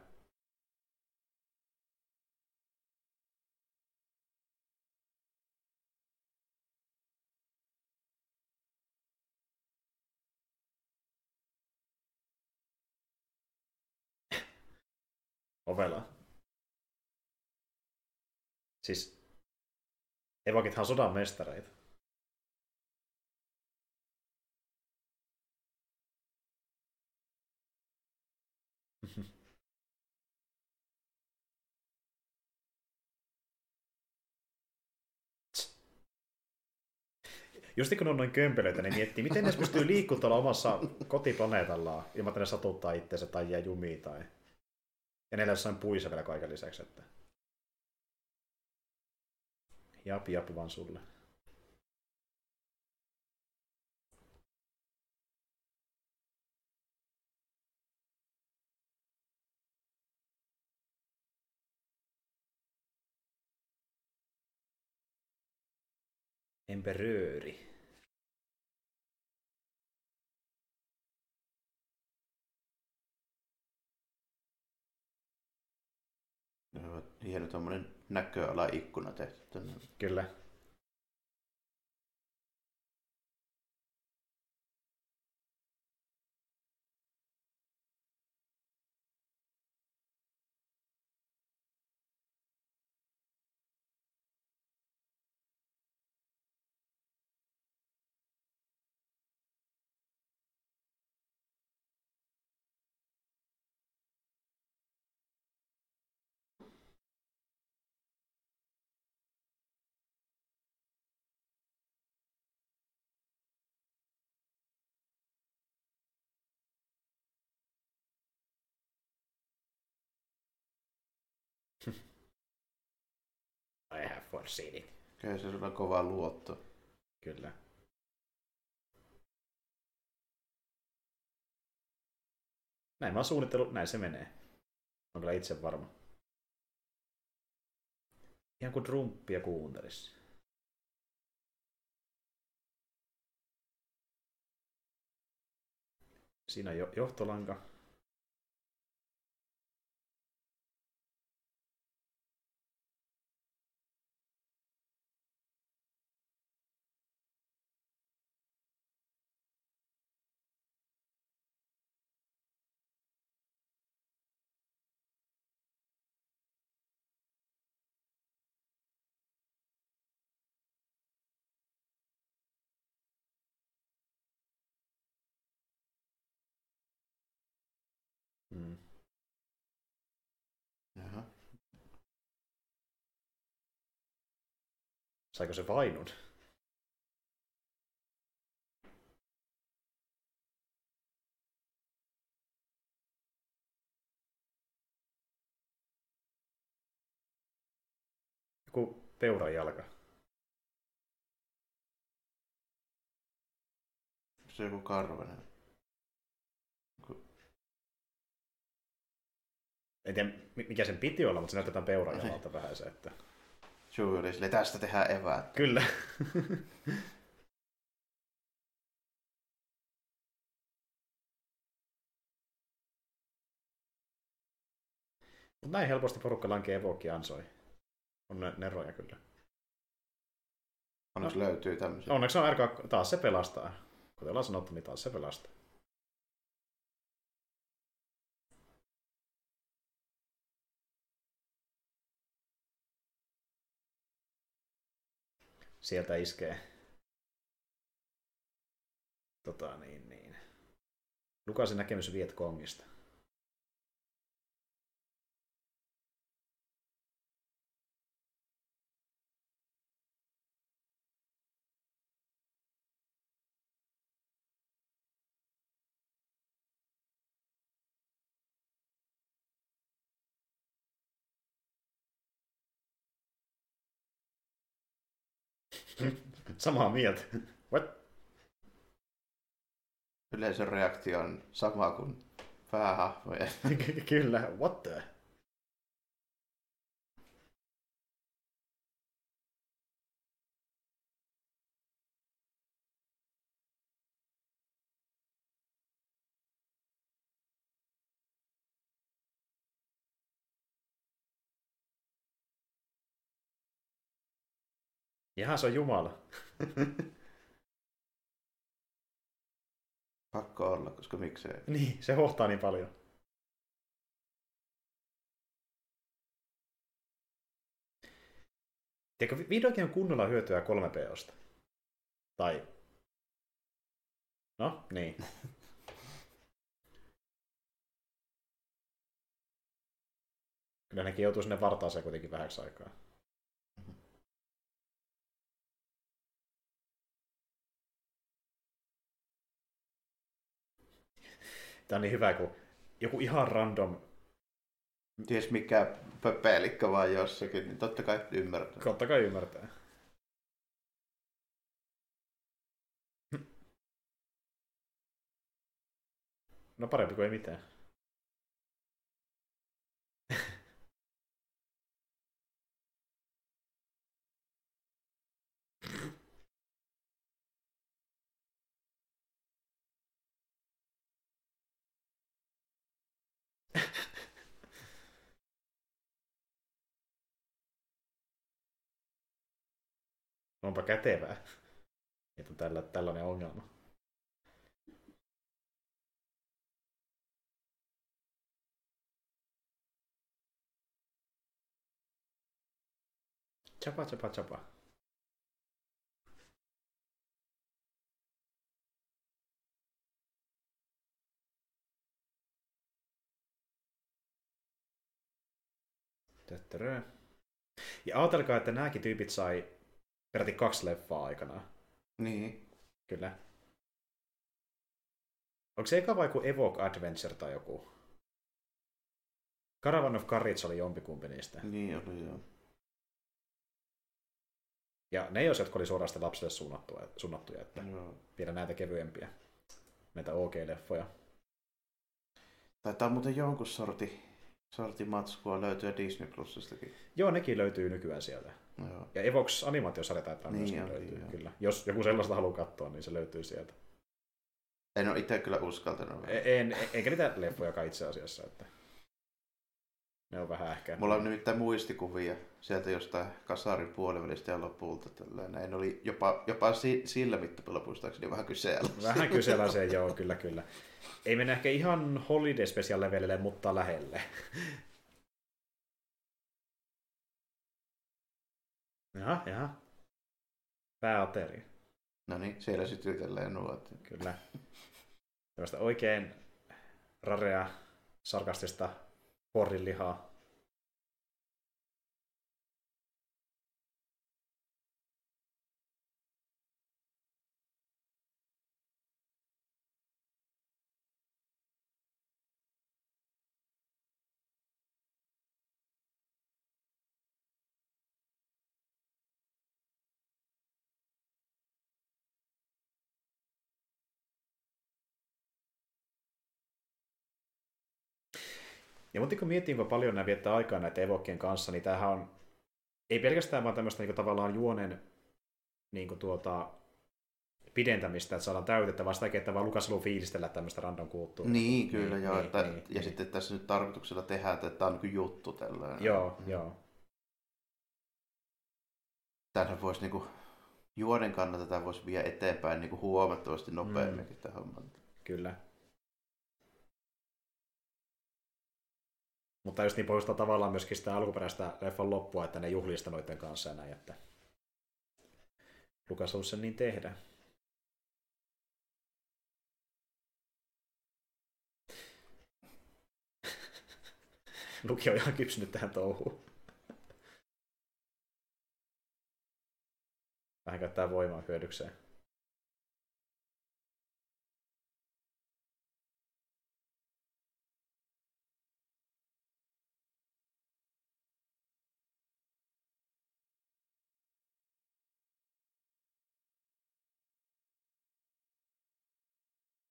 Ovella. Siis evokithan sodan mestareita. Just kun on noin kömpelöitä, niin miettii, miten ne pystyy liikkumaan omassa kotiplaneetallaan, ilman että ne satuttaa itseensä tai jää jumiin tai... Ja ne jossain puissa vielä kaiken lisäksi, että... Jap, jap vaan sulle. Emperööri. Hieno tuommoinen näköala-ikkuna tehty tänne. Kyllä. I have foreseen it. Kyllä se sulla kova luotto. Kyllä. Näin mä oon suunnitellut, näin se menee. On kyllä itse varma. Ihan kuin Trumpia kuuntelisi. Siinä on jo johtolanka. Mm. Jaha. Saiko se vainun? Joku peuran jalka. Se joku karvanen. En tiedä mi- mikä sen piti olla, mutta se näyttää tämän peuran jalalta vähän se, että... Juu, oli sille, tästä tehdään eväät. Kyllä. Mutta näin helposti porukka lankee Evoki ansoi. On ne neroja kyllä. Onneksi löytyy tämmöisiä. Onneksi on RK, taas se pelastaa. Kuten ollaan sanottu, niin taas se pelastaa. Sieltä iskee. Tota niin, niin. Lukasin näkemys Vietkongista. Samaa mieltä. What? Yleisön reaktio on sama kuin päähahmojen. Kyllä, what the? Jaha, se on Jumala. Pakko olla, koska miksei. niin, se hohtaa niin paljon. Tiedätkö, vihdoinkin on kunnolla hyötyä 3POsta. Tai... No, niin. Kyllä nekin joutuu sinne vartaaseen kuitenkin vähäksi aikaa. Tämä on niin hyvä, kun joku ihan random, Ties mikä pöpelikka vaan jossakin, niin totta kai ymmärtää. totta kai ymmärtää. No parempi kuin ei mitään. Onpa kätevää, että on tällä, tällainen ongelma. Chapa, chapa, chapa. Ja ajatelkaa, että nämäkin tyypit sai peräti kaksi leffaa aikanaan. Niin. Kyllä. Onko se eka vai kuin Evoke Adventure tai joku? Caravan of Courage oli jompikumpi niistä. Niin oli joo. Ja ne jos, jotka oli suoraan lapsille suunnattuja, suunnattuja että joo. vielä näitä kevyempiä. Näitä OK-leffoja. Taitaa muuten jonkun sorti, sorti matskua löytyä Disney Plusistakin. Joo, nekin löytyy nykyään sieltä. Joo. Ja Evox animaatiosarja taitaa Niin myöskin löytyy, joo. kyllä. Jos joku sellaista haluaa katsoa, niin se löytyy sieltä. En ole itse kyllä uskaltanut. E- En, eikä niitä leffojakaan itse asiassa, että ne on vähän ehkä... Mulla on nimittäin muistikuvia sieltä jostain kasarin puolivälistä ja lopulta. Tällainen. Ne oli jopa, jopa si, sillä mittapuolella muistaakseni vähän kysellä. Vähän kysellä joo, kyllä, kyllä. Ei mennä ehkä ihan Holiday Special levelille, mutta lähelle. Jaha, jaha. Pääateri, No niin, siellä sytytellään nuot. kyllä. Tällaista oikein rarea, sarkastista porrinlihaa. Ja mutta kun miettii, kuinka paljon nämä viettää aikaa näiden evokkien kanssa, niin tämähän on ei pelkästään vaan tämmöistä niin tavallaan juonen niin kuin tuota, pidentämistä, että saadaan täytettä, vaan sitäkin, että vaan Lukas haluaa fiilistellä tämmöistä random kulttuuria. Niin, kyllä Niin, joo. niin, että, niin, ja niin. sitten tässä nyt tarkoituksella tehdään, että tämä on niin juttu tällainen. Joo, Mm. joo. Tämähän voisi niin kuin, juonen kannalta tämä voisi viedä eteenpäin niin kuin huomattavasti nopeamminkin mm. tämä homma. Kyllä. Mutta just niin poistaa tavallaan myöskin sitä alkuperäistä leffan loppua, että ne juhlista noiden kanssa näin, että Lukas halusi sen niin tehdä. Luki on ihan kypsynyt tähän touhuun. Vähän käyttää voimaa hyödykseen.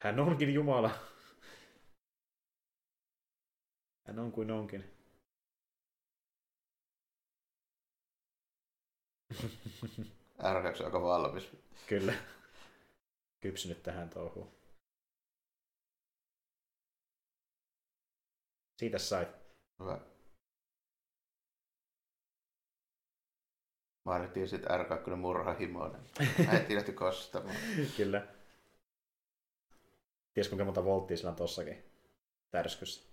Hän onkin Jumala. Hän on kuin onkin. R2 on aika valmis. Kyllä. Kypsynyt tähän touhuun. Siitä sait. Hyvä. Mainittiin sitten R2 murhahimoinen. Äiti lähti kostamaan. Kyllä. Ties kuinka monta volttia sillä on tossakin tärskyssä.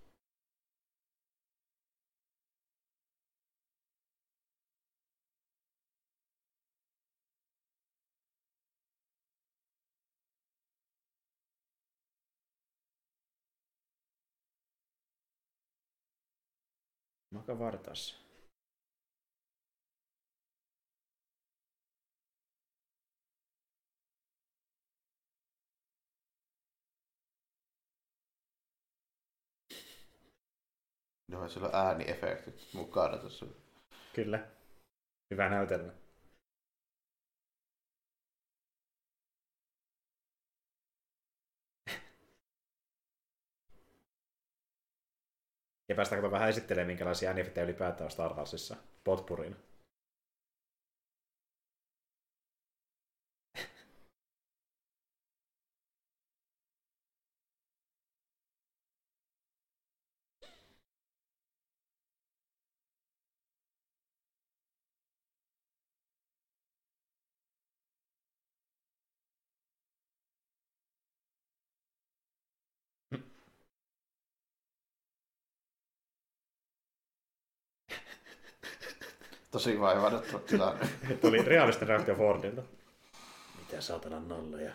Maka vartas. Joo, sillä on ääniefektit mukana tuossa. Kyllä. Hyvä näytelmä. Ja päästäänkö vähän esittelemään, minkälaisia NFTitä ylipäätään on Star Warsissa potpurina. Tosi vaivannuttava tilanne. Tuli realistinen reaktio Fordilta. Mitä saatana nalleja.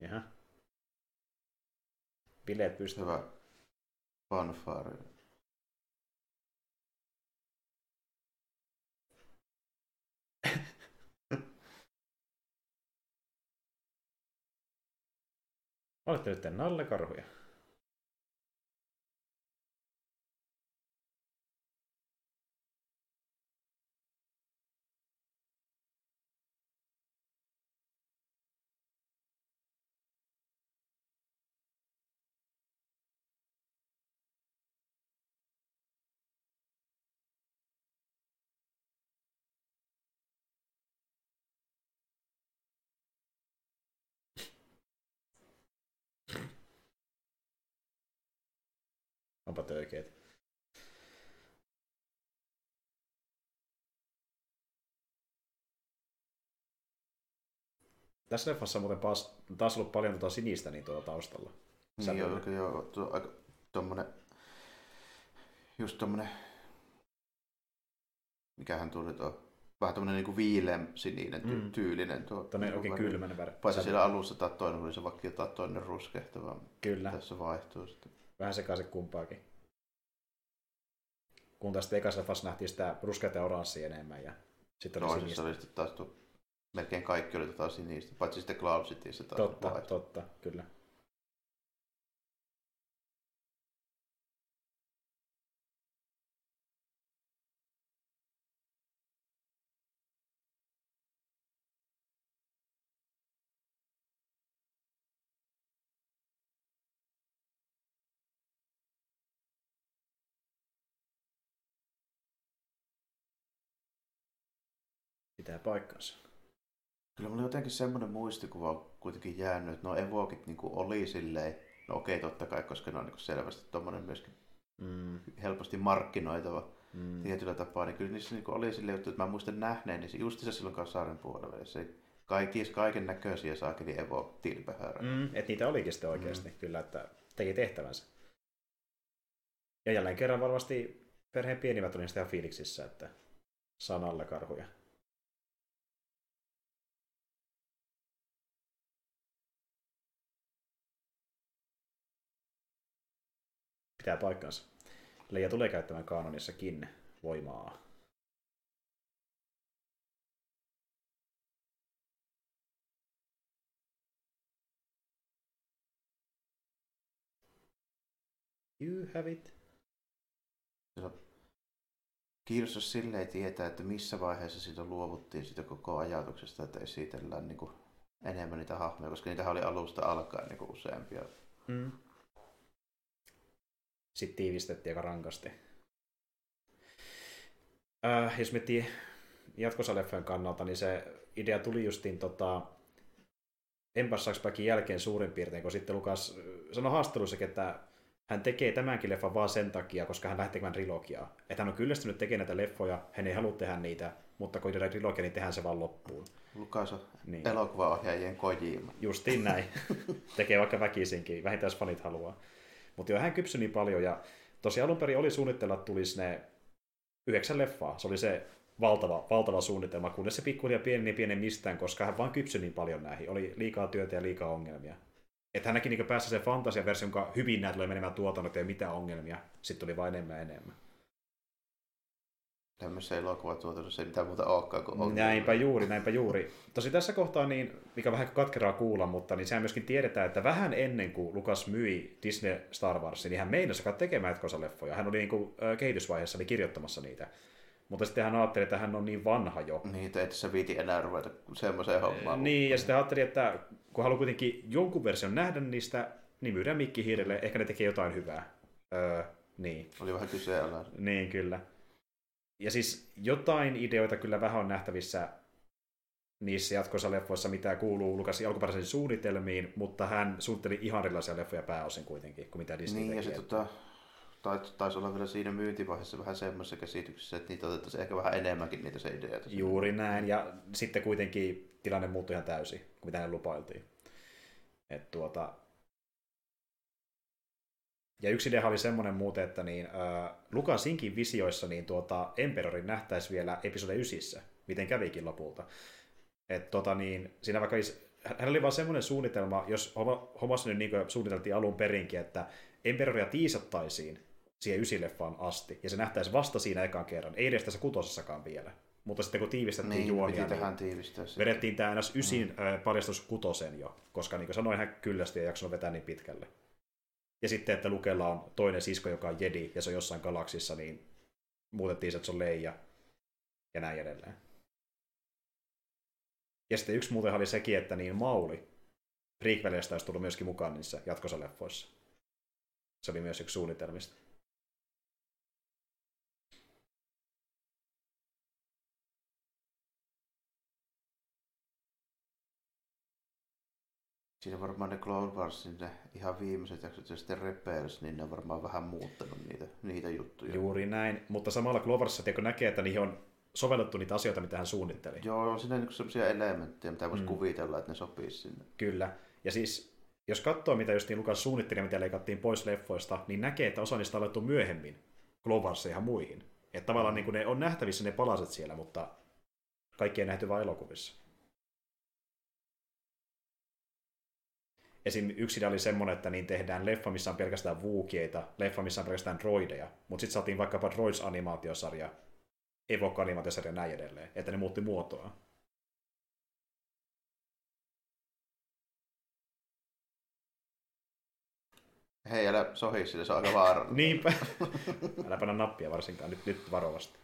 Jaha. Bileet pystyy. Hyvä fanfare. Olette nyt nallekarhuja. Onpa töykeet. Tässä leffassa on muuten taas, taas ollut paljon tuota sinistä niin tuota taustalla. Niin joo, joo, joo, tuo, aika tommonen, just tommonen, mikähän tuli tuo, vähän tommonen niinku viileän sininen ty- Mm. tyylinen tuo. Niinku oikein väri. kylmän väri. Paitsi siellä alussa tai toinen oli se vakio tai toinen ruskehtava. Kyllä, Tässä vaihtuu sitten. vähän sekaisin kumpaakin. Kun tästä ekassa leffassa nähtiin sitä ruskeata ja oranssia enemmän ja sitten oli Toisessa sinistä. oli sitten taas tuo, melkein kaikki oli tota sinistä, paitsi sitten Cloud Cityssä taas Totta, vaihtui. totta, kyllä. Pitää paikkansa. Kyllä mulla jotenkin semmoinen muistikuva on kuitenkin jäänyt, että no evokit niinku oli silleen, no okei totta kai, koska ne on niinku selvästi tommonen myöskin Mm, helposti markkinoitava mm. tietyllä tapaa, niin kyllä niissä niinku oli silleen juttu, että mä muistan nähneen, niin just se silloin Kasaaren puolella, se kaikki, kaiken näköisiä saakeli evo tilpehöörä. Mm, että niitä olikin sitten oikeasti, mm. kyllä, että teki tehtävänsä. Ja jälleen kerran varmasti perheen pienimmät oli sitä fiiliksissä, että saa nallekarhuja. Pitää paikkansa. Leija tulee käyttämään kanonissakin voimaa. You have it. Kiinnostus silleen tietää, että missä vaiheessa siitä luovuttiin siitä koko ajatuksesta, että esitellään niin kuin enemmän niitä hahmoja, koska niitä oli alusta alkaen niin kuin useampia. Mm. Sitten tiivistettiin aika rankasti. Äh, jos miettii jatkosaleffojen kannalta, niin se idea tuli justiin tota, Empire Strikes Backin jälkeen suurin piirtein, kun sitten Lukas sanoi haastattelussakin, että hän tekee tämänkin leffan vaan sen takia, koska hän lähtee tekemään trilogiaa. Että hän on kyllästynyt tekemään näitä leffoja, hän ei halua tehdä niitä, mutta kun tehdään trilogia, niin tehdään se vaan loppuun. Lukas on niin. elokuvaohjaajien Kojima. Justiin näin. tekee vaikka väkisinkin, vähintään jos fanit haluaa. Mutta joo, hän kypsy niin paljon, ja tosiaan alun perin oli suunnitella, että tulisi ne yhdeksän leffaa. Se oli se valtava, valtava suunnitelma, kunnes se pikkuhiljaa pieni niin pienen mistään, koska hän vaan kypsyi niin paljon näihin. Oli liikaa työtä ja liikaa ongelmia. Että hän näki niin päässä se fantasiaversio, jonka hyvin näet tulee menemään tuotannot ja mitä ongelmia. Sitten tuli vain enemmän enemmän. Tämmöisessä elokuvatuotannossa ei mitään muuta olekaan kuin ongelmia. Näinpä juuri, näinpä juuri. Tosi tässä kohtaa, niin, mikä vähän katkeraa kuulla, mutta niin sehän myöskin tiedetään, että vähän ennen kuin Lukas myi Disney Star Wars, niin hän meinasi tekemään leffoja. Hän oli niin kuin, kehitysvaiheessa niin kirjoittamassa niitä. Mutta sitten hän ajatteli, että hän on niin vanha jo. Niin, että se viti enää ruveta semmoiseen hommaan. Niin, ja sitten ajatteli, että kun haluaa kuitenkin jonkun version nähdä niistä, niin myydään mikki hiirelle, ehkä ne tekee jotain hyvää. Öö, niin. Oli vähän kyseenalainen. Niin, kyllä. Ja siis jotain ideoita kyllä vähän on nähtävissä niissä jatkoissa leffoissa, mitä kuuluu Lukasin alkuperäisiin suunnitelmiin, mutta hän suunnitteli ihan erilaisia leffoja pääosin kuitenkin, kuin mitä Disney Niin, tekee. ja se tota, taisi olla vielä siinä myyntivaiheessa vähän semmoisessa käsityksessä, että niitä otettaisiin ehkä vähän enemmänkin niitä se ideoita. Juuri näin, ja sitten kuitenkin tilanne muuttui ihan täysin, mitä ne lupailtiin. Et tuota... Ja yksi idea oli semmoinen muuten, että niin, äh, Lukasinkin visioissa niin tuota, Emperorin nähtäisi vielä episode 9, miten kävikin lopulta. Et, tota, niin, siinä vaikka hän oli vaan semmoinen suunnitelma, jos hommassa nyt niin suunniteltiin alun perinkin, että Emperoria tiisattaisiin siihen ysilleffaan asti, ja se nähtäisi vasta siinä ekan kerran, ei edes tässä kutosessakaan vielä. Mutta sitten kun tiivistettiin niin, juonia, niin tiivistää vedettiin tämä ns. ysin mm. paljastus kutosen jo, koska niin kuin sanoin, hän kyllästi ja jaksanut vetää niin pitkälle. Ja sitten, että Lukella on toinen sisko, joka on Jedi, ja se on jossain galaksissa, niin muutettiin se, että se on Leija, ja näin edelleen. Ja sitten yksi muuten oli sekin, että niin Mauli prequeleista olisi tullut myöskin mukaan niissä jatkosaleffoissa. Se oli myös yksi suunnitelmista. Siinä varmaan ne Clone Warsin ne ihan viimeiset jaksot ja sitten Rebels, niin ne on varmaan vähän muuttanut niitä, niitä juttuja. Juuri näin, mutta samalla Clone Warsissa näkee, että niihin on sovellettu niitä asioita, mitä hän suunnitteli. Joo, on siinä niin sellaisia elementtejä, mitä voisi mm. kuvitella, että ne sopii sinne. Kyllä, ja siis jos katsoo, mitä just niin Lukas suunnitteli ja mitä leikattiin pois leffoista, niin näkee, että osa niistä on alettu myöhemmin Clone Warsiin muihin. Että tavallaan mm. niin kuin ne on nähtävissä ne palaset siellä, mutta kaikki ei nähty vain elokuvissa. Esim. yksi oli semmoinen, että niin tehdään leffa, missä on pelkästään vuukieita, leffa, missä on pelkästään droideja, mutta sitten saatiin vaikkapa Droids-animaatiosarja, Evoque-animaatiosarja ja näin edelleen, että ne muutti muotoa. Hei, älä sohi sille, se on aika vaarallinen. Niinpä. älä panna nappia varsinkaan, nyt, nyt varovasti.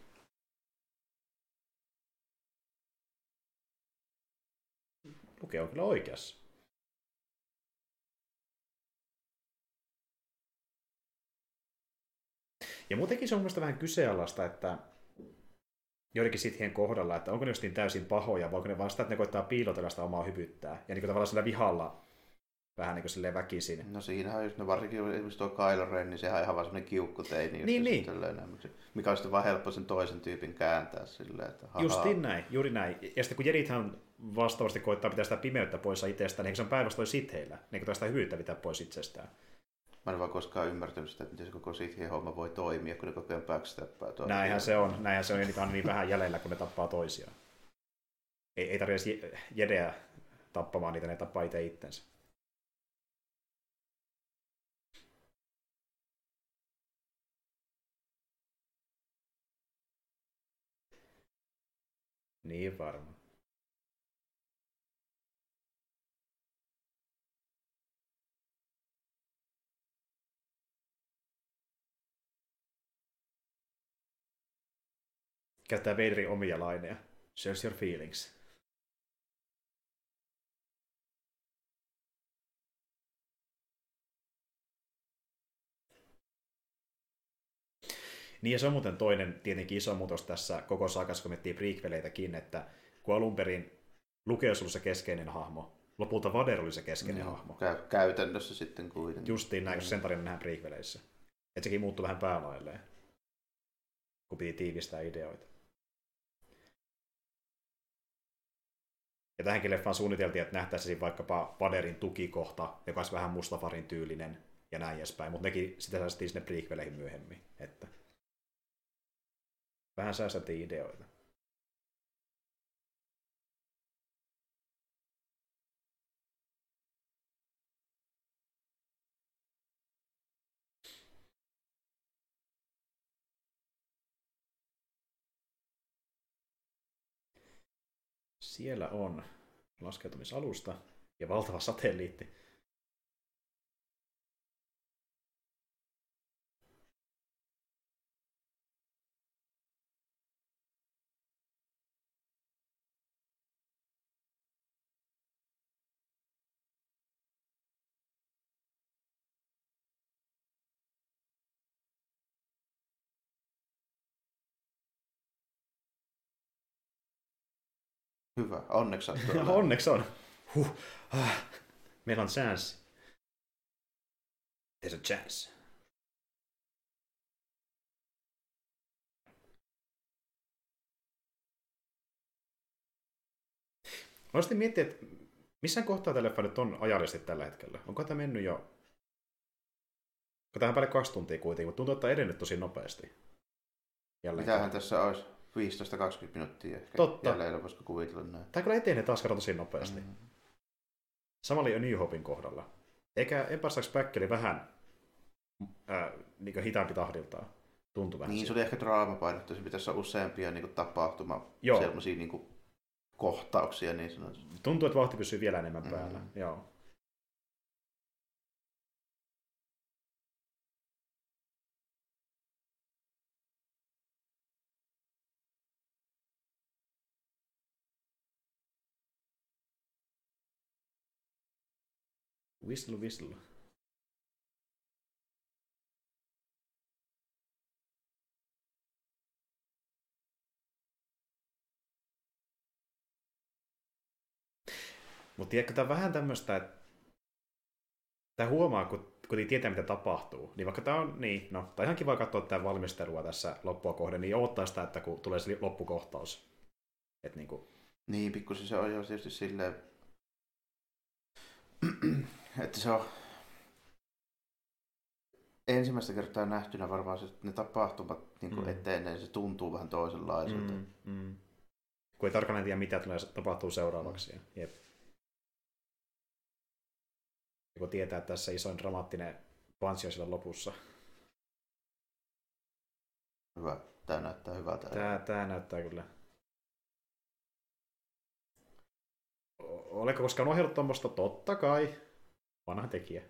Luke on kyllä oikeassa. Ja muutenkin se on mielestäni vähän kyseenalaista, että joidenkin sithien kohdalla, että onko ne justiin täysin pahoja, vai onko ne vaan sitä, että ne koittaa piilotella sitä omaa hyvyyttää. Ja niin kuin tavallaan sillä vihalla vähän niin kuin silleen väkisin. No siinähän just, no varsinkin esimerkiksi tuo Kylo Ren, niin sehän on ihan vaan semmoinen kiukkuteini. Niin, niin. Mikä on sitten vaan helppo sen toisen tyypin kääntää silleen, että haha. Justiin näin, juuri näin. Ja sitten kun Jedithän vastaavasti koittaa pitää sitä pimeyttä pois itsestään, niin se on päinvastoin sitheillä, niin kuin sitä hyvyyttä pitää pois itsestään. Mä en vaan koskaan ymmärtänyt sitä, että miten se koko Sithien homma voi toimia, kun ne koko ajan backstappaa. Näinhän se on. Näinhän se on, niitä on niin vähän jäljellä, kun ne tappaa toisiaan. Ei, ei tarvitse jedeä tappamaan niitä, ne tappaa itse itsensä. Niin varmaan. Käyttää Vaderin omia laineja. Shares your feelings. Niin ja se on muuten toinen tietenkin iso muutos tässä koko saakassa, kun miettii prequeleitäkin, että kun alun perin Luke on se keskeinen hahmo, lopulta Vader oli se keskeinen Joo, hahmo. Käy, käytännössä sitten kuitenkin. Justiin näin, sen tarinan nähdään prequeleissä. Että sekin muuttui vähän päälailleen, kun piti tiivistää ideoita. Ja tähänkin leffaan suunniteltiin, että nähtäisiin vaikkapa Vaderin tukikohta, joka olisi vähän Mustafarin tyylinen ja näin edespäin, mutta nekin sitä säästettiin sinne prequeleihin myöhemmin. Että vähän säästettiin ideoita. Siellä on laskeutumisalusta ja valtava satelliitti. Hyvä, onneksi. Ja onneksi on. Huh. Ah. Meillä on chance. There's a chance. Mä olisin miettiä, että missä kohtaa tällä leffa nyt on ajallisesti tällä hetkellä? Onko tämä mennyt jo... Kun tähän päälle kaksi tuntia kuitenkin, mutta tuntuu, että on edennyt tosi nopeasti. Jälleen Mitähän tässä olisi? 15-20 minuuttia ehkä Totta. jäljellä, voisiko kuvitella näin. Tämä kyllä etenee taas kerran tosi nopeasti. Mm. Sama oli jo New Hopin kohdalla. Eikä Empire Strikes Back oli vähän ää, niin hitaampi tahdiltaan. Tuntui vähän. Niin, se siltä. oli ehkä draamapainotteisen, pitäisi olla useampia niin tapahtuma, Joo. sellaisia niin kohtauksia niin sanotusti. Tuntuu, että vauhti pysyy vielä enemmän Mm. päällä. Joo. Whistle, whistle. Mutta tiedätkö, tämä vähän tämmöistä, että tämä huomaa, kun, kun ei tietää, mitä tapahtuu. Niin vaikka tämä on, niin, no, tai ihan kiva katsoa tämä valmistelua tässä loppua kohden, niin odottaa sitä, että kun tulee se loppukohtaus. Että niin kuin, Niin, pikkusen se on jo tietysti silleen, että se on ensimmäistä kertaa nähtynä varmaan se, että ne tapahtumat niin Mm. mm. etenee, niin se tuntuu vähän toisenlaiselta. Mm. mm, kun ei tarkalleen tiedä, mitä tulee tapahtuu seuraavaksi. Mm. Jep. Ja kun tietää, että tässä isoin dramaattinen panssi on siellä lopussa. Hyvä. Tämä näyttää hyvältä. Tää, tää näyttää kyllä. Oletko koskaan ohjannut tuommoista? Totta kai. Vanha tekijä.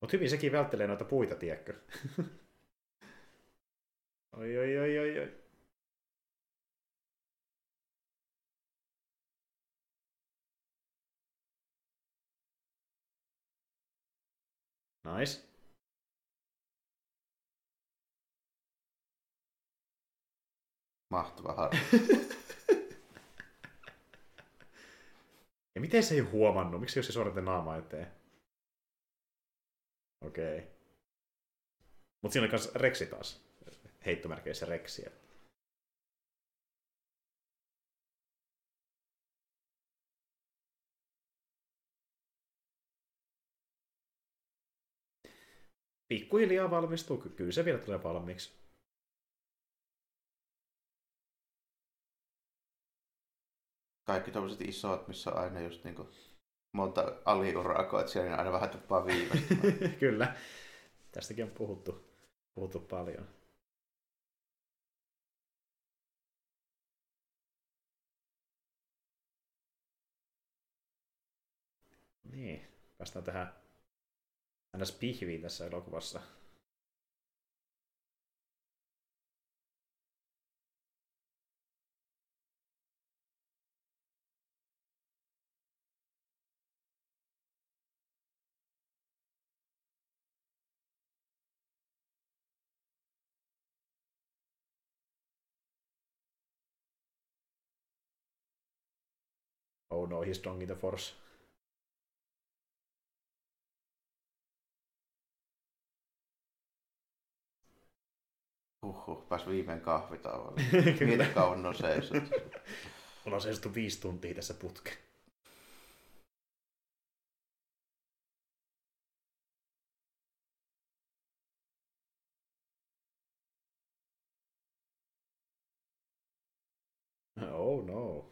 Mutta hyvin sekin välttelee noita puita, tiedätkö? oi, oi, oi, oi, oi. Nice. Mahtava harmi. Ja miten se ei huomannut? Miksi jos se suoratte naama eteen? Okei. Okay. Mutta siinä oli myös Rexi taas. Heittomerkeissä Rexiä. Pikkuhiljaa valmistuu. Ky- Kyllä se vielä tulee valmiiksi. Kaikki tuollaiset isot, missä on aina just niin kuin monta aliurakoitsijaa, niin aina vähän tuppaa viivästymään. Kyllä. Tästäkin on puhuttu, puhuttu paljon. Niin, päästään tähän aina pihviin tässä elokuvassa. Oh no, he's strong in the force. Huhhuh, pääs viimein kahvitauolle. Mieti kauan on seisot. Ollaan seisottu viisi tuntia tässä putkeen. Oh no.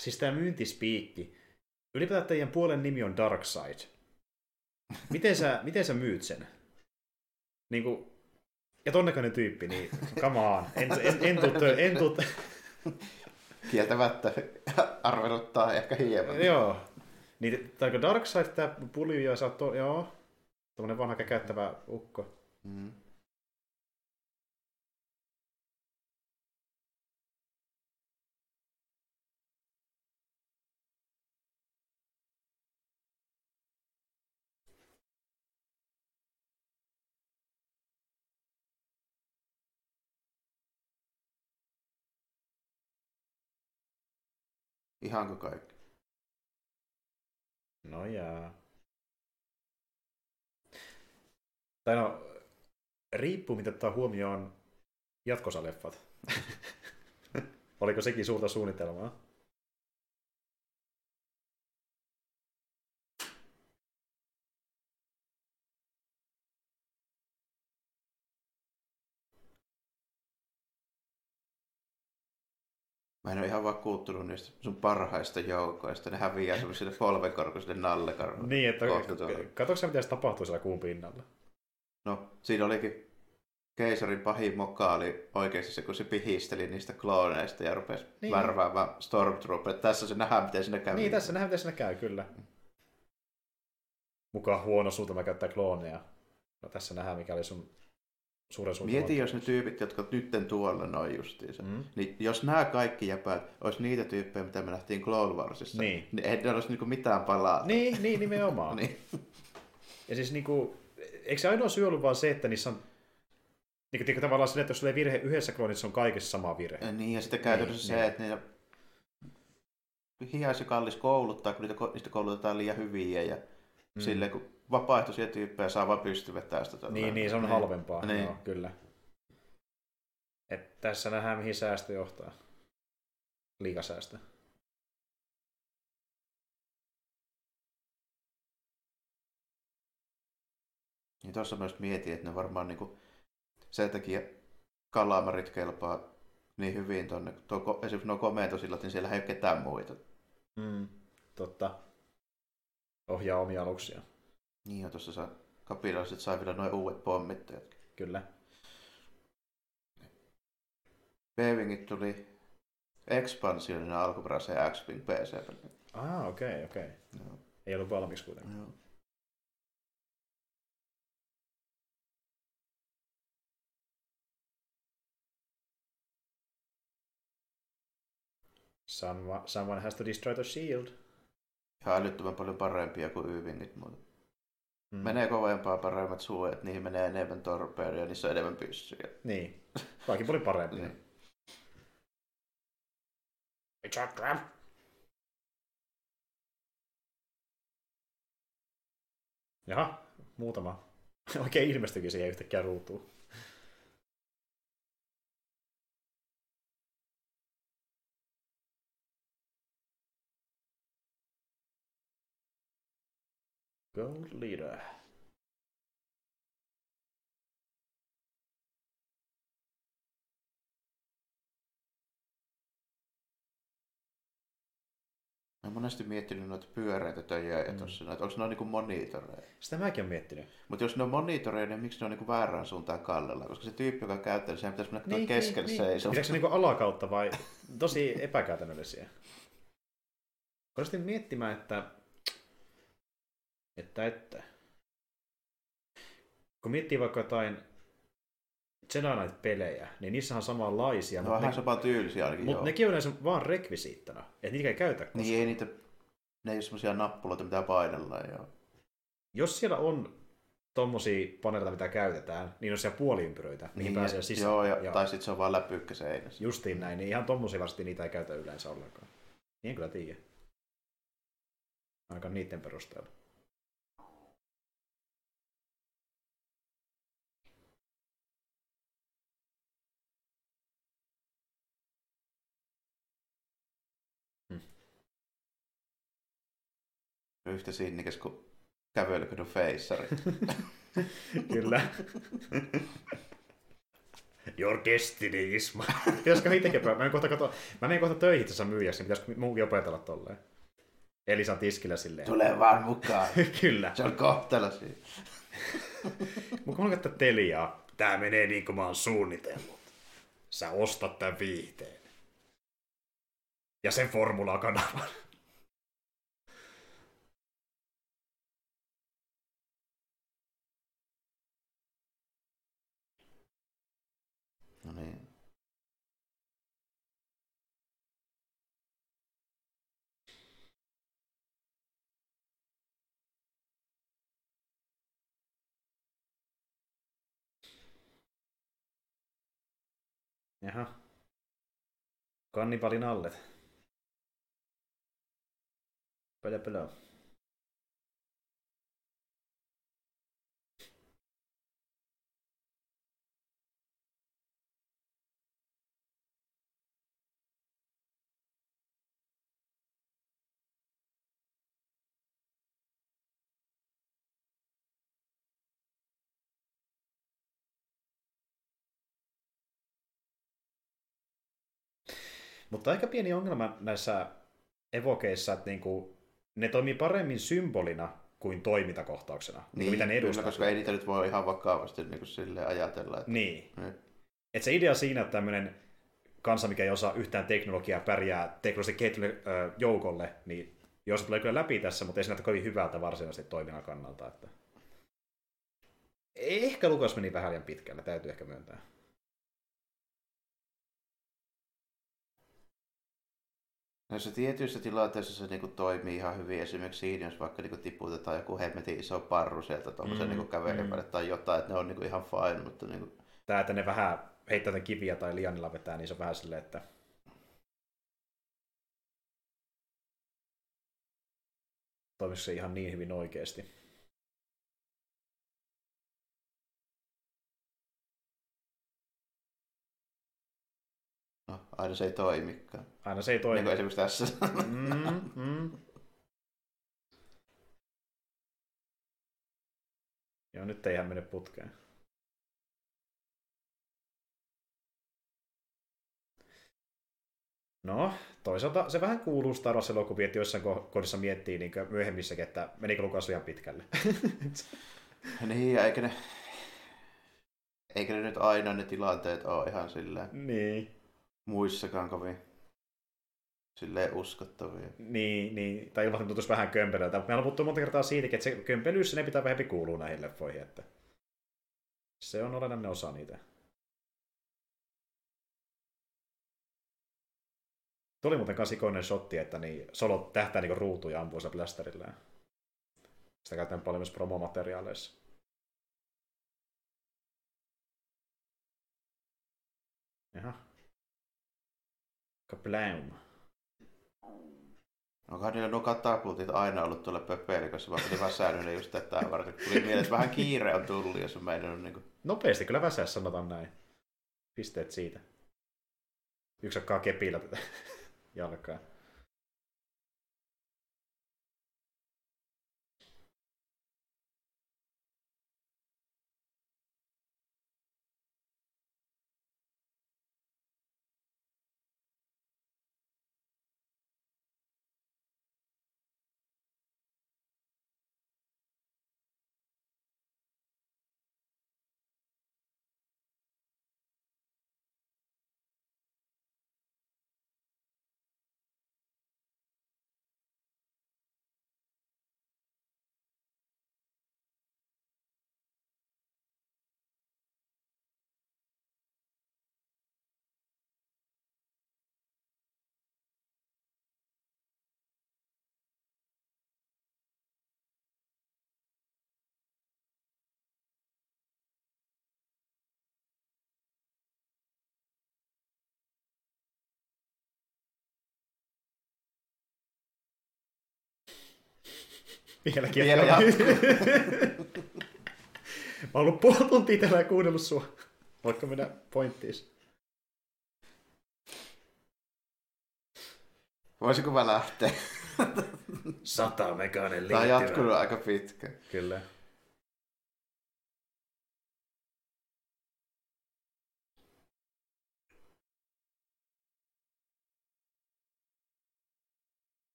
Siis tämä myyntispiikki. Ylipäätään teidän puolen nimi on Darkseid. Miten sä, miten sä myyt sen? Niin kuin, ja tonnekainen tyyppi, niin come on. En, en, en, tuu, en tuu, Kieltämättä arveluttaa ehkä hieman. Joo. Niin, Darkseid tämä pulju ja sä oot, to, joo, tommonen vanha käkäyttävä ukko. Mm. Ihanko kaikki? No jaa. Tai no, riippuu mitä ottaa huomioon jatkosaleffat. Oliko sekin suurta suunnitelmaa? Mä en ole ihan vakuuttunut niistä sun parhaista joukoista. Ne häviää semmoisille polvenkorkuisille nallekarvoille. Niin, että katsotaan mitä se tapahtuu siellä kuun pinnalla. No, siinä olikin keisarin pahin moka oli oikeasti se, kun se pihisteli niistä klooneista ja rupesi Niin. värväämään Stormtrooper. Tässä se nähdään, miten siinä käy. Niin, tässä nähdään miten siinä käy, kyllä. Mukaan huono suunnitelma käyttää klooneja. No tässä nähdään mikä oli sun suuren. Mieti, jos ne tyypit, jotka nytten tuolla noin justiinsa. Mm. Niin jos nämä kaikki jäpät olisi niitä tyyppejä, mitä me nähtiin Clone Warsissa, Niin. niin ei ne olisi niinku mitään palaa. Niin, niin nimenomaan. niin. Ja siis niinku, eikö se ainoa syy ollut vaan se, että niissä on niin kuin, tavallaan sille, että jos sulla virhe yhdessä kloonissa, on kaikessa sama virhe. Ja Niin, ja sitten käytännössä Niin, se, että niitä hias ja kallis kouluttaa, kun niitä, niistä koulutetaan liian hyviä ja mm. silleen, kun vapaaehtoisia tyyppejä saa vaan pystyvetää sitä. tällä Niin, lailla. niin, se on halvempaa. Niin. Joo, kyllä. Et tässä nähdään, mihin säästö johtaa. Liikasäästö. Niin tuossa myös mietin, että ne varmaan niinku, sen takia kalamarit kelpaa niin hyvin tuonne. Tuo, esimerkiksi nuo komentosillat, niin siellä ei ole ketään muita. Mm. Totta. Ohjaa omia aluksia. Niin ja tuossa saa, kapinalliset sai vielä noin uudet pommittajat. Kyllä. B-Wingit tuli ekspansionina alkuperäiseen X-Wing PC. Ah, okei, okay, okei. Okay. Joo. Ei ollut valmiiksi kuitenkaan. Joo. Someone, someone has to destroy the shield. Ihan älyttömän paljon parempia kuin Y-Wingit, mutta Mm. menee kovempaa paremmat suojat, niihin menee enemmän torpeeria, niissä on enemmän pyssyjä. Niin. Kaikki oli parempi. Niin. Jaha, muutama. Oikein ilmestyikin siihen yhtäkkiä ruutuun. Gold leader. Mä oon monesti miettinyt noita pyöreitä töjä ja Mm. tossa noita, onko ne niinku monitoreja? Sitä mäkin olen miettinyt. Mutta jos ne on monitoreja, niin miksi ne on niinku väärään suuntaan kallella? Koska se tyyppi, joka käyttää, niin sehän pitäisi mennä niin, keskellä niin, seisomaan. Pitääkö se niinku alakautta vai tosi epäkäytännöllisiä? Olisin miettimään, että Että, että. Kun miettii vaikka jotain Jedi Knight-pelejä, niin niissä on samanlaisia. On ihan sama tyylisiä ainakin, Mutta nekin on yleensä vaan rekvisiittana. Että niitä ei käytä koskaan. Niin ei niitä, ne ei ole semmoisia nappuloita, mitä painellaan. Joo. Jos siellä on tommosia paneeleita, mitä käytetään, niin on siellä puoliympyröitä, mihin Niin, pääsee sisään. Joo, ja, Joo. tai sitten se on vaan läpykkä seinässä. Justiin näin, niin ihan tommosia varmasti niitä ei käytä yleensä ollenkaan. Niin en kyllä tiedä. Aika niiden perusteella. Yhtä sinnikäs kuin kävelyködon feissari. Kyllä. Your destiny is my... Pitäisikö itsekin Mä menen kohta, kato... mä menen kohta töihin tässä myyjäksi, niin pitäisikö munkin opetella tolleen? Elisa tiskillä silleen. Tule vaan mukaan. Kyllä. Se on kohtalo siinä. Mun kun käyttää Teliaa. Tää menee niin kuin mä oon suunnitellut. Sä ostat tän viihteen. Ja sen formulakanavan. No niin. Jaha. Kannibalin allet. Pölö pölö. Mutta aika pieni ongelma näissä evokeissa, että niinku, ne toimii paremmin symbolina kuin toimintakohtauksena, niin, mitä ne kyllä, edustaa. koska ei niitä nyt voi ihan vakavasti niin kuin silleen ajatella. Että... Niin. Niin. Et se idea siinä, että tämmöinen kansa, mikä ei osaa yhtään teknologiaa, pärjää teknologisesti kehittyneelle joukolle, niin jos se tulee kyllä läpi tässä, mutta ei se näytä kovin hyvältä varsinaisesti toiminnan kannalta. Että... Ehkä Lukas meni vähän liian pitkälle, täytyy ehkä myöntää. Se tietyissä tilanteissa se niinku toimii ihan hyvin. Esimerkiksi siinä, jos vaikka niinku tiputetaan joku hemmetin iso parru sieltä tuommoisen Mm, niinku kävelypälle mm. tai jotain, että ne on niinku ihan fine, mutta niinku, Tää, että ne vähän heittää kiviä tai lianilla vetää, niin se on vähän silleen, että toimisiko se ihan niin hyvin oikeasti. Aina se ei toimikaan. Aina se ei Niin toimi. kuin esimerkiksi tässä. Mm, mm. Joo, nyt ei ihan mene putkeen. No, toisaalta se vähän kuuluu Star Wars-elokuvia, että joissain ko- kohdissa miettii niin myöhemmissäkin, että menikö Lukas liian pitkälle. niin, ja eikä ne, eikä ne nyt aina ne tilanteet ole ihan silleen niin, muissakaan kovin silleen uskottavia. niin, niin, tai ilman tuntuisi vähän kömpelöltä. Me ollaan puhuttu monta kertaa siitäkin, että se kömpelyys, ne pitää vähempi kuulua näihin leffoihin, että se on olennainen osa niitä. Tuli muuten kans ikoinen shotti, että niin Solo tähtää niin ruutuun ja ampuu sillä blasterillään. Sitä käytetään paljon myös promomateriaaleissa. Jaha. Kablam. Onkohan niillä nuo katapultit aina ollut tuolla pöpeilikossa, vaan piti ne just tätä varten. Tuli mieleen, että vähän kiire on tullut, jos on meinannut niin kuin... Nopeasti kyllä väsässä sanotaan näin. Pisteet siitä. Yksi hakkaa kepillä tätä jalkaa. Vieläkin Vielä jatkaa. jatkuu. Mä oon ollut puoli tuntia täällä ja kuunnellut sua. Voitko mennä pointtiin? Voisiko mä lähteä? Sata meganen Tämä on jatkunut aika pitkään. Kyllä.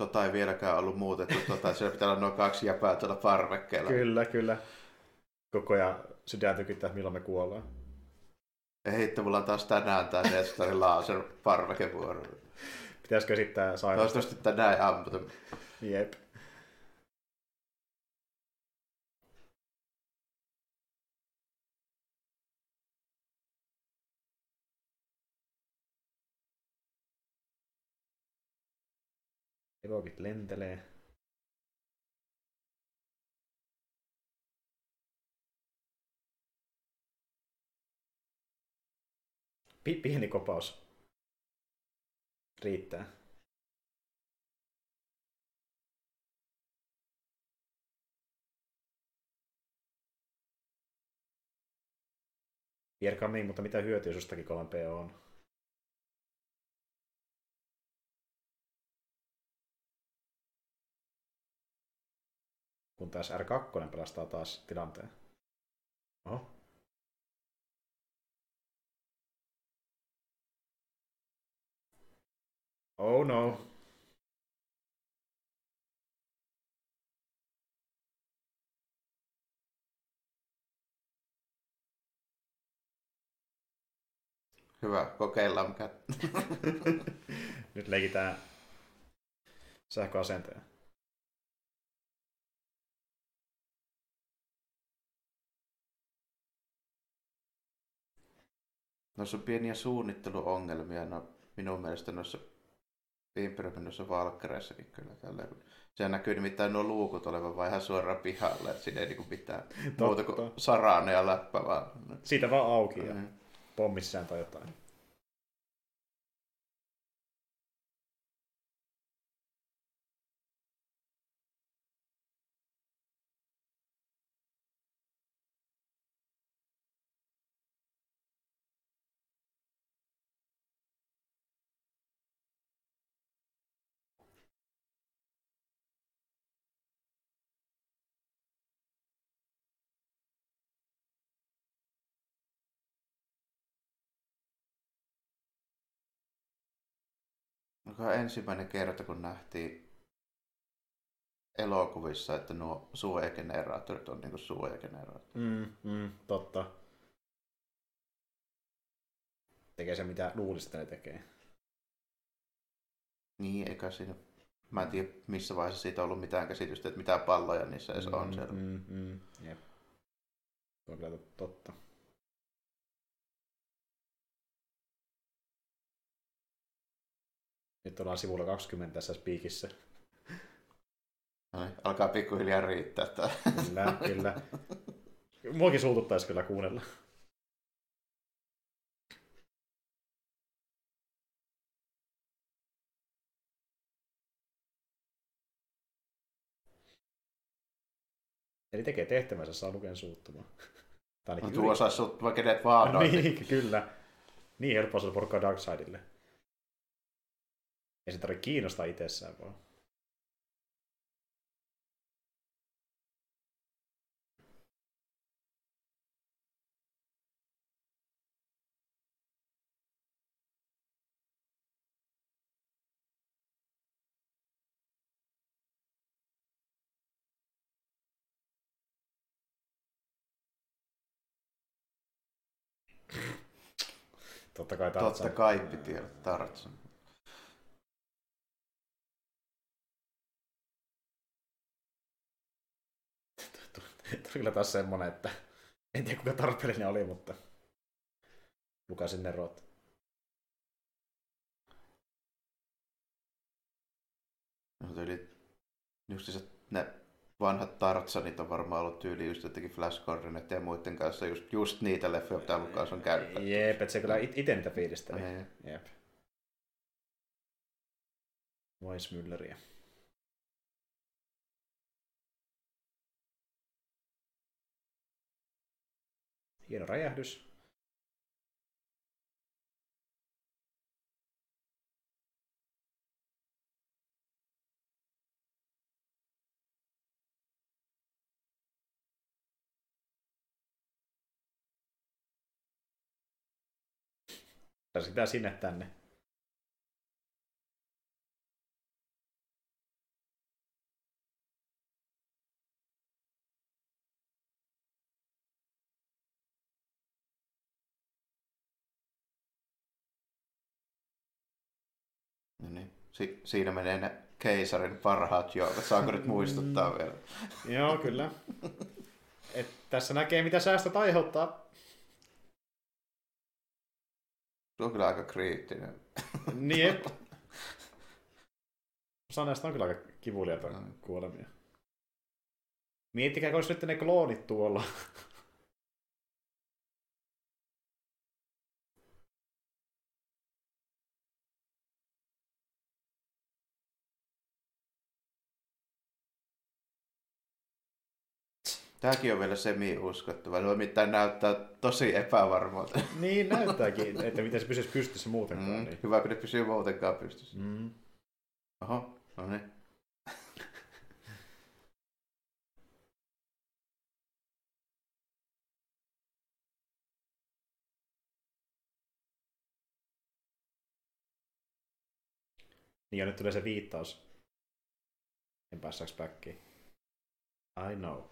Tota ei vieläkään ollut muutettu, tota, siellä pitää olla noin kaksi jäpää tuolla parvekkeella. Kyllä, kyllä. Koko ajan sydän tykittää, milloin me kuollaan. Ei hitto, mulla on taas tänään tää Nestarin laser parvekevuoro. Pitäisikö esittää sairaus? Toivottavasti tänään ei ammuta. Jep. Evokit lentelee. Pi- pieni kopaus. Riittää. Vierkaa niin, mutta mitä hyötyä sustakin 3P on? Kun taas R2 pelastaa taas tilanteen. Oho. Oh no. Hyvä, kokeillaan mikä. Nyt leikitään sähköasenteen. Noissa on pieniä suunnitteluongelmia, no minun mielestä noissa Imperiumin noissa valkkareissakin kyllä tällä. Se näkyy nimittäin nuo luukut olevan vaan ihan suoraan pihalle, että siinä ei niinku mitään muuta kuin sarane ja läppä vaan. Siitä vaan auki ja Mm. pommi sisään tai jotain. Onko ensimmäinen kerta, kun nähtiin elokuvissa, että nuo suojageneraattorit on niinku suojageneraattorit. Mm, mm, totta. Tekee se mitä luulisi, että ne tekee. Niin, eikä siinä... Mä en tiedä, missä vaiheessa siitä on ollut mitään käsitystä, että mitä palloja niissä edes on siellä. Mm, mm, jep. Se on kyllä tot- totta. Nyt ollaan sivulla 20 tässä spiikissä. Niin, alkaa pikkuhiljaa riittää tää. Kyllä, kyllä. Muakin suututtaisi kyllä kuunnella. Eli tekee tehtävänsä, saa luken suuttumaan. Tai No, tuo saisi sut vaikka kenet vaan niin, kyllä. Niin helppoa saada porukkaa Darksidelle. Ei se tarvitse kiinnostaa itsessään vaan. Totta kai Totta Tarzan. kai piti olla Tarzan. Tuli kyllä taas semmonen, että en tiedä kuinka tarpeellinen oli, mutta lukasin ne rot. No, tyyli, just se, ne vanhat Tarzanit on varmaan ollut tyyli just jotenkin Flash Gordonit ja muiden kanssa just, just niitä leffoja, mitä Lukas on käyttänyt. Jep, et se kyllä it- ite niitä fiilisteli. Jep. Weissmulleriä. Hieno räjähdys. sitä sinne tänne. No niin. Si- siinä menee ne keisarin parhaat joukot. Saanko nyt muistuttaa vielä? Joo, kyllä. Et tässä näkee, mitä säästöt aiheuttaa. Se on kyllä aika kriittinen. Niin. Osa näistä on kyllä aika kivuliaita mm. kuolemia. Miettikää, kun olisi nyt ne kloonit tuolla. Tämäkin on vielä semi-uskottava. No mitään näyttää tosi epävarmalta. niin näyttääkin, että miten se pysyisi pystyssä muutenkaan. Mm, niin. Hyvä, kun ne pysyy muutenkaan pystyssä. Mm. Oho, no niin. Niin ja nyt tulee se viittaus. En päässäks backiin. I know.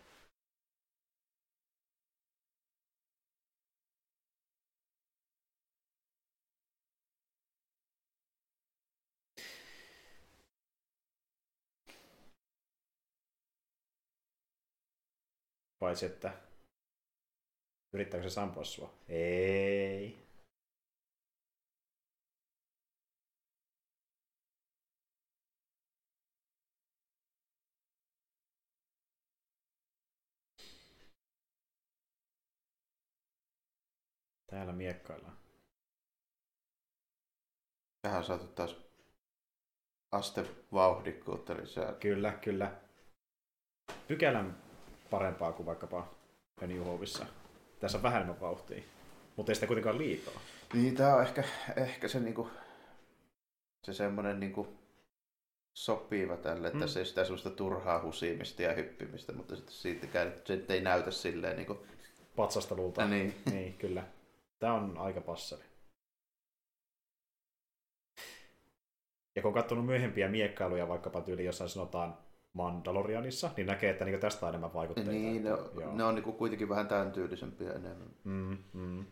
Paitsi, että yrittääkö se sampoa sua? Ei. Täällä miekkaillaan. Tähän saatu taas aste vauhdikkuutta lisää. Kyllä, kyllä. Pykälän parempaa kuin vaikkapa New Hopeissa. Tässä on vähän enemmän vauhtia, mutta ei sitä kuitenkaan liikaa. Niin, tämä on ehkä, ehkä se, niinku, se semmoinen niinku, sopiva tälle, että mm. se ei sitä semmoista turhaa husimista ja hyppimistä, mutta sitten siitäkään se ei näytä silleen niinku... Patsastelulta. Niin. niin, kyllä. Tämä on aika passeli. Ja kun on katsonut myöhempiä miekkailuja, vaikkapa tyyli jossain sanotaan Mandalorianissa, niin näkee, että niinku tästä on enemmän vaikutteita. Niin, ne, on, ne on niinku kuitenkin vähän tämän tyylisempiä enemmän. Mm, mm.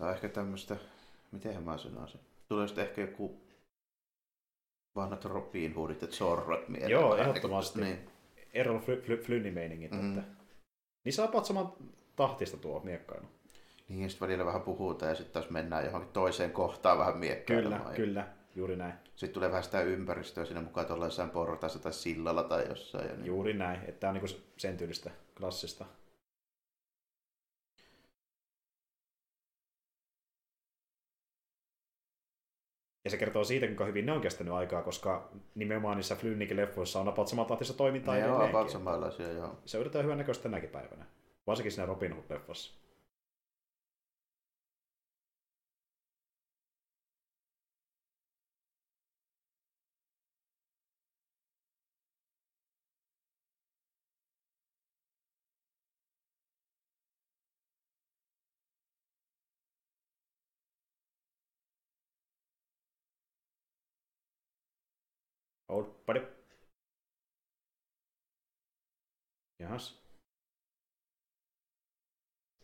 Tai ehkä tämmöistä, miten mä sanoisin, tulee sitten ehkä joku vanhat Robin Hoodit ja Zorrot mieleen. Joo, ehdottomasti. Niin. Errol Flynni-meiningit. Mm. Että... Niin saa saman tahtista tuo miekkailu. Niin, sitten välillä vähän puhutaan ja sitten taas mennään johonkin toiseen kohtaan vähän miekkailemaan. Kyllä, ja... kyllä, juuri näin. Sitten tulee vähän sitä ympäristöä siinä mukaan tuolla jossain portaissa tai sillalla tai jossain. Ja niin. Juuri näin, että tämä on niin sen tyylistä klassista Ja se kertoo siitä, kuinka hyvin ne on kestänyt aikaa, koska nimenomaan niissä Flynnikin leffoissa on about samantahtista toimintaa ne on about samanlaisia, joo. Se yritetään hyvän näköistä tänäkin päivänä. Varsinkin siinä Robin Hood-leffassa.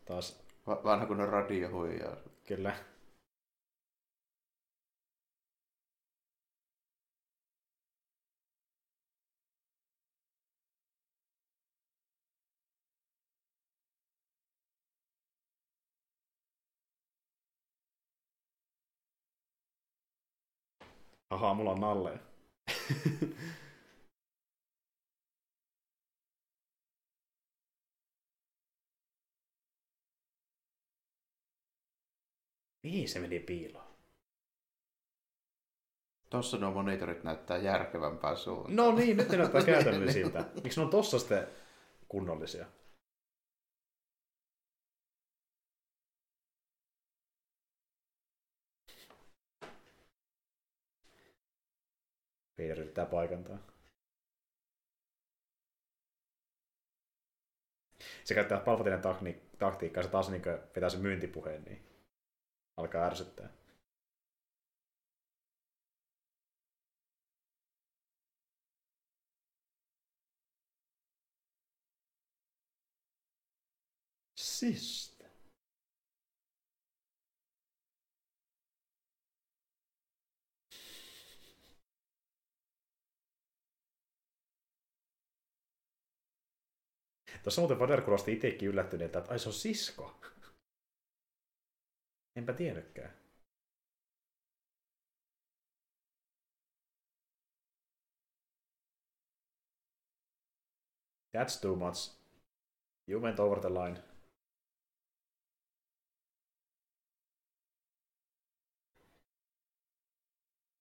Taas. Va- vanha kun on radiohuijaa. Kyllä. Ahaa, mulla on nalleja. Mihin se meni piiloon? Tuossa nuo monitorit näyttää järkevämpää suuntaan. No niin, nyt ne näyttää käytännöllisiltä. Miksi ne on tossa sitten kunnollisia? Peter yrittää paikantaa. Se käyttää Palpatinen taktiikkaa, se taas niin vetää sen myyntipuheen, niin alkaa ärsyttää. Sist. Tuossa muuten Vader kuulosti itsekin yllättyneeltä, että ai se on sisko. Enpä tiedäkään. That's too much. You went over the line.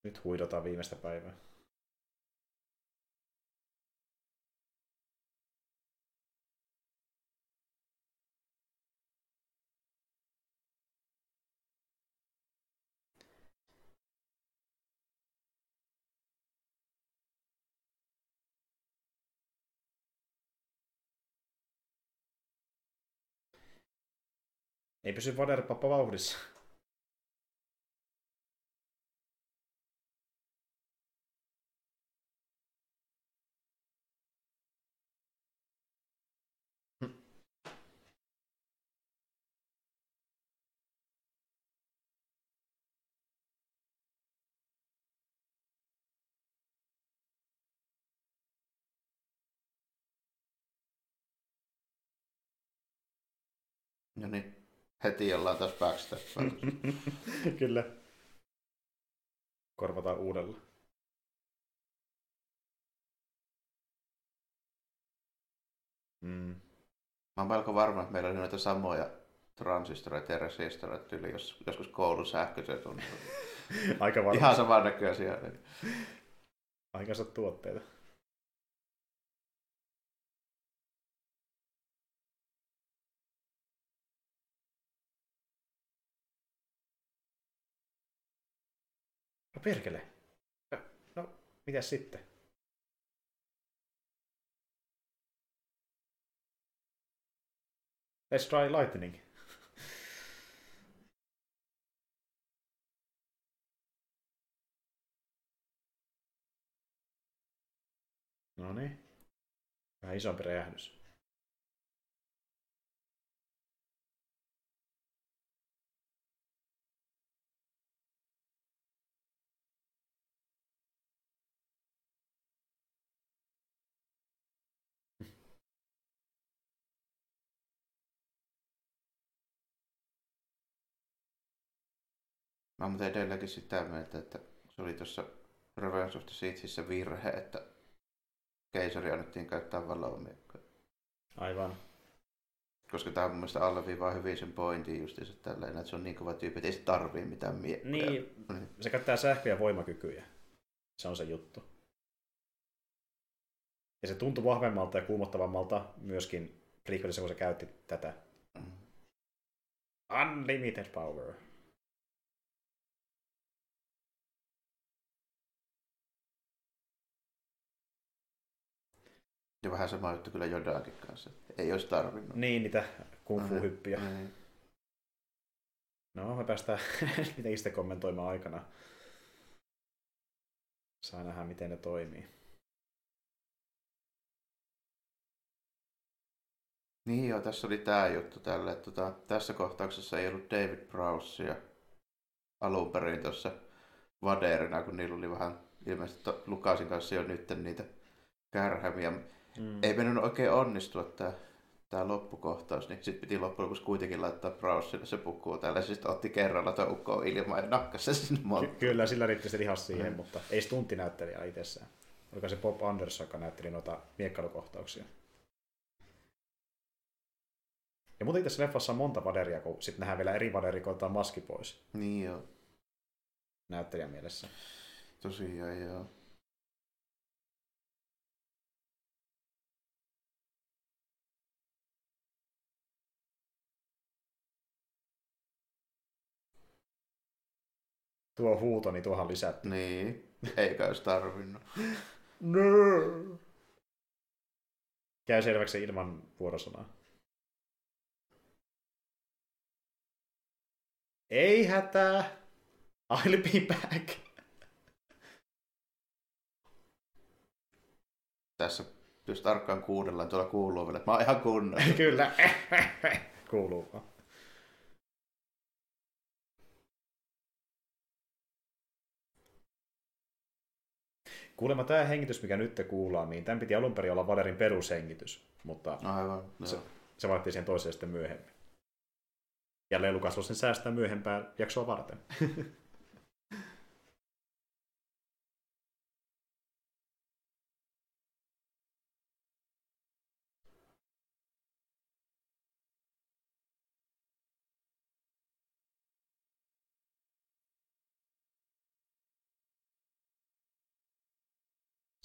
Nyt huidotaan viimeistä päivää. Ei pysy Vaderpappa vauhdissa. No niin, heti ollaan taas backstep. Kyllä. Korvataan uudella. Mm. Mä oon melko varma, että meillä oli noita samoja transistoreita ja resistoreita yli jos, joskus koulun sähköiset tuntuu. Aika varma. Ihan saman näköisiä. Aikansa tuotteita. No perkele. No, mitäs sitten? Let's try lightning. No niin. Vähän isompi räjähdys. Mä oon muuten edelläkin sitä mieltä, että se oli tuossa Revenge of the Sithissä virhe, että keisari annettiin käyttää valomiekkoja. Aivan. Koska tämä mun mielestä alleviivaa hyvin sen pointin justiinsa tälleen, että se on niin kova tyyppi, että ei se tarvii mitään miekkoja. Niin, se käyttää sähkö- ja voimakykyjä. Se on se juttu. Ja se tuntui vahvemmalta ja kuumottavammalta myöskin prequelissa, kun se käytti tätä. Mm. Unlimited power. Ja vähän sama juttu kyllä Jodaakin kanssa. Ei olisi tarvinnut. Niin, niitä kung fu hyppyjä. Niin. No, me päästään niitä sitten kommentoimaan aikana. Saa nähdä, miten ne toimii. Niin joo, tässä oli tämä juttu tällä, että tota, tässä kohtauksessa ei ollut David Prowsea alun perin tuossa Vaderina, kun niillä oli vähän ilmeisesti Lukasin kanssa jo nyt niitä kärhämiä. Mm. Ei mennyt oikein onnistua tämä tämä loppukohtaus, niin sitten piti loppujen lopuksi kuitenkin laittaa browsille se tällä, siis otti kerralla tuo ukko ilmaa ja nakkasi se sinne Ky- kyllä, sillä riitti se lihas siihen, mm. mutta ei stuntinäyttelijä itsessään. Oliko se Bob Anderson, joka näytteli noita miekkailukohtauksia. Ja muuten tässä leffassa on monta vaderia, kun sitten nähdään vielä eri vaderi, kun maski pois. Niin joo. Näyttelijän mielessä. Tosiaan joo. Tuo huuto, niin tuohan lisätty. Niin, eikä olisi tarvinnut. no. Käy selväksi ilman vuorosanaa. Ei hätää. I'll be back. Tässä jos tarkkaan kuunnellaan, tuolla kuuluu vielä, että mä oon ihan kunnossa. Kyllä, kuuluu vaan. Kuulemma tämä hengitys, mikä nyt kuullaan, niin tämän piti alun perin olla Valerin perushengitys, mutta Aivan, se, se valittiin siihen toiseen sitten myöhemmin. Jälleen Lukas sen säästää myöhempää jaksoa varten.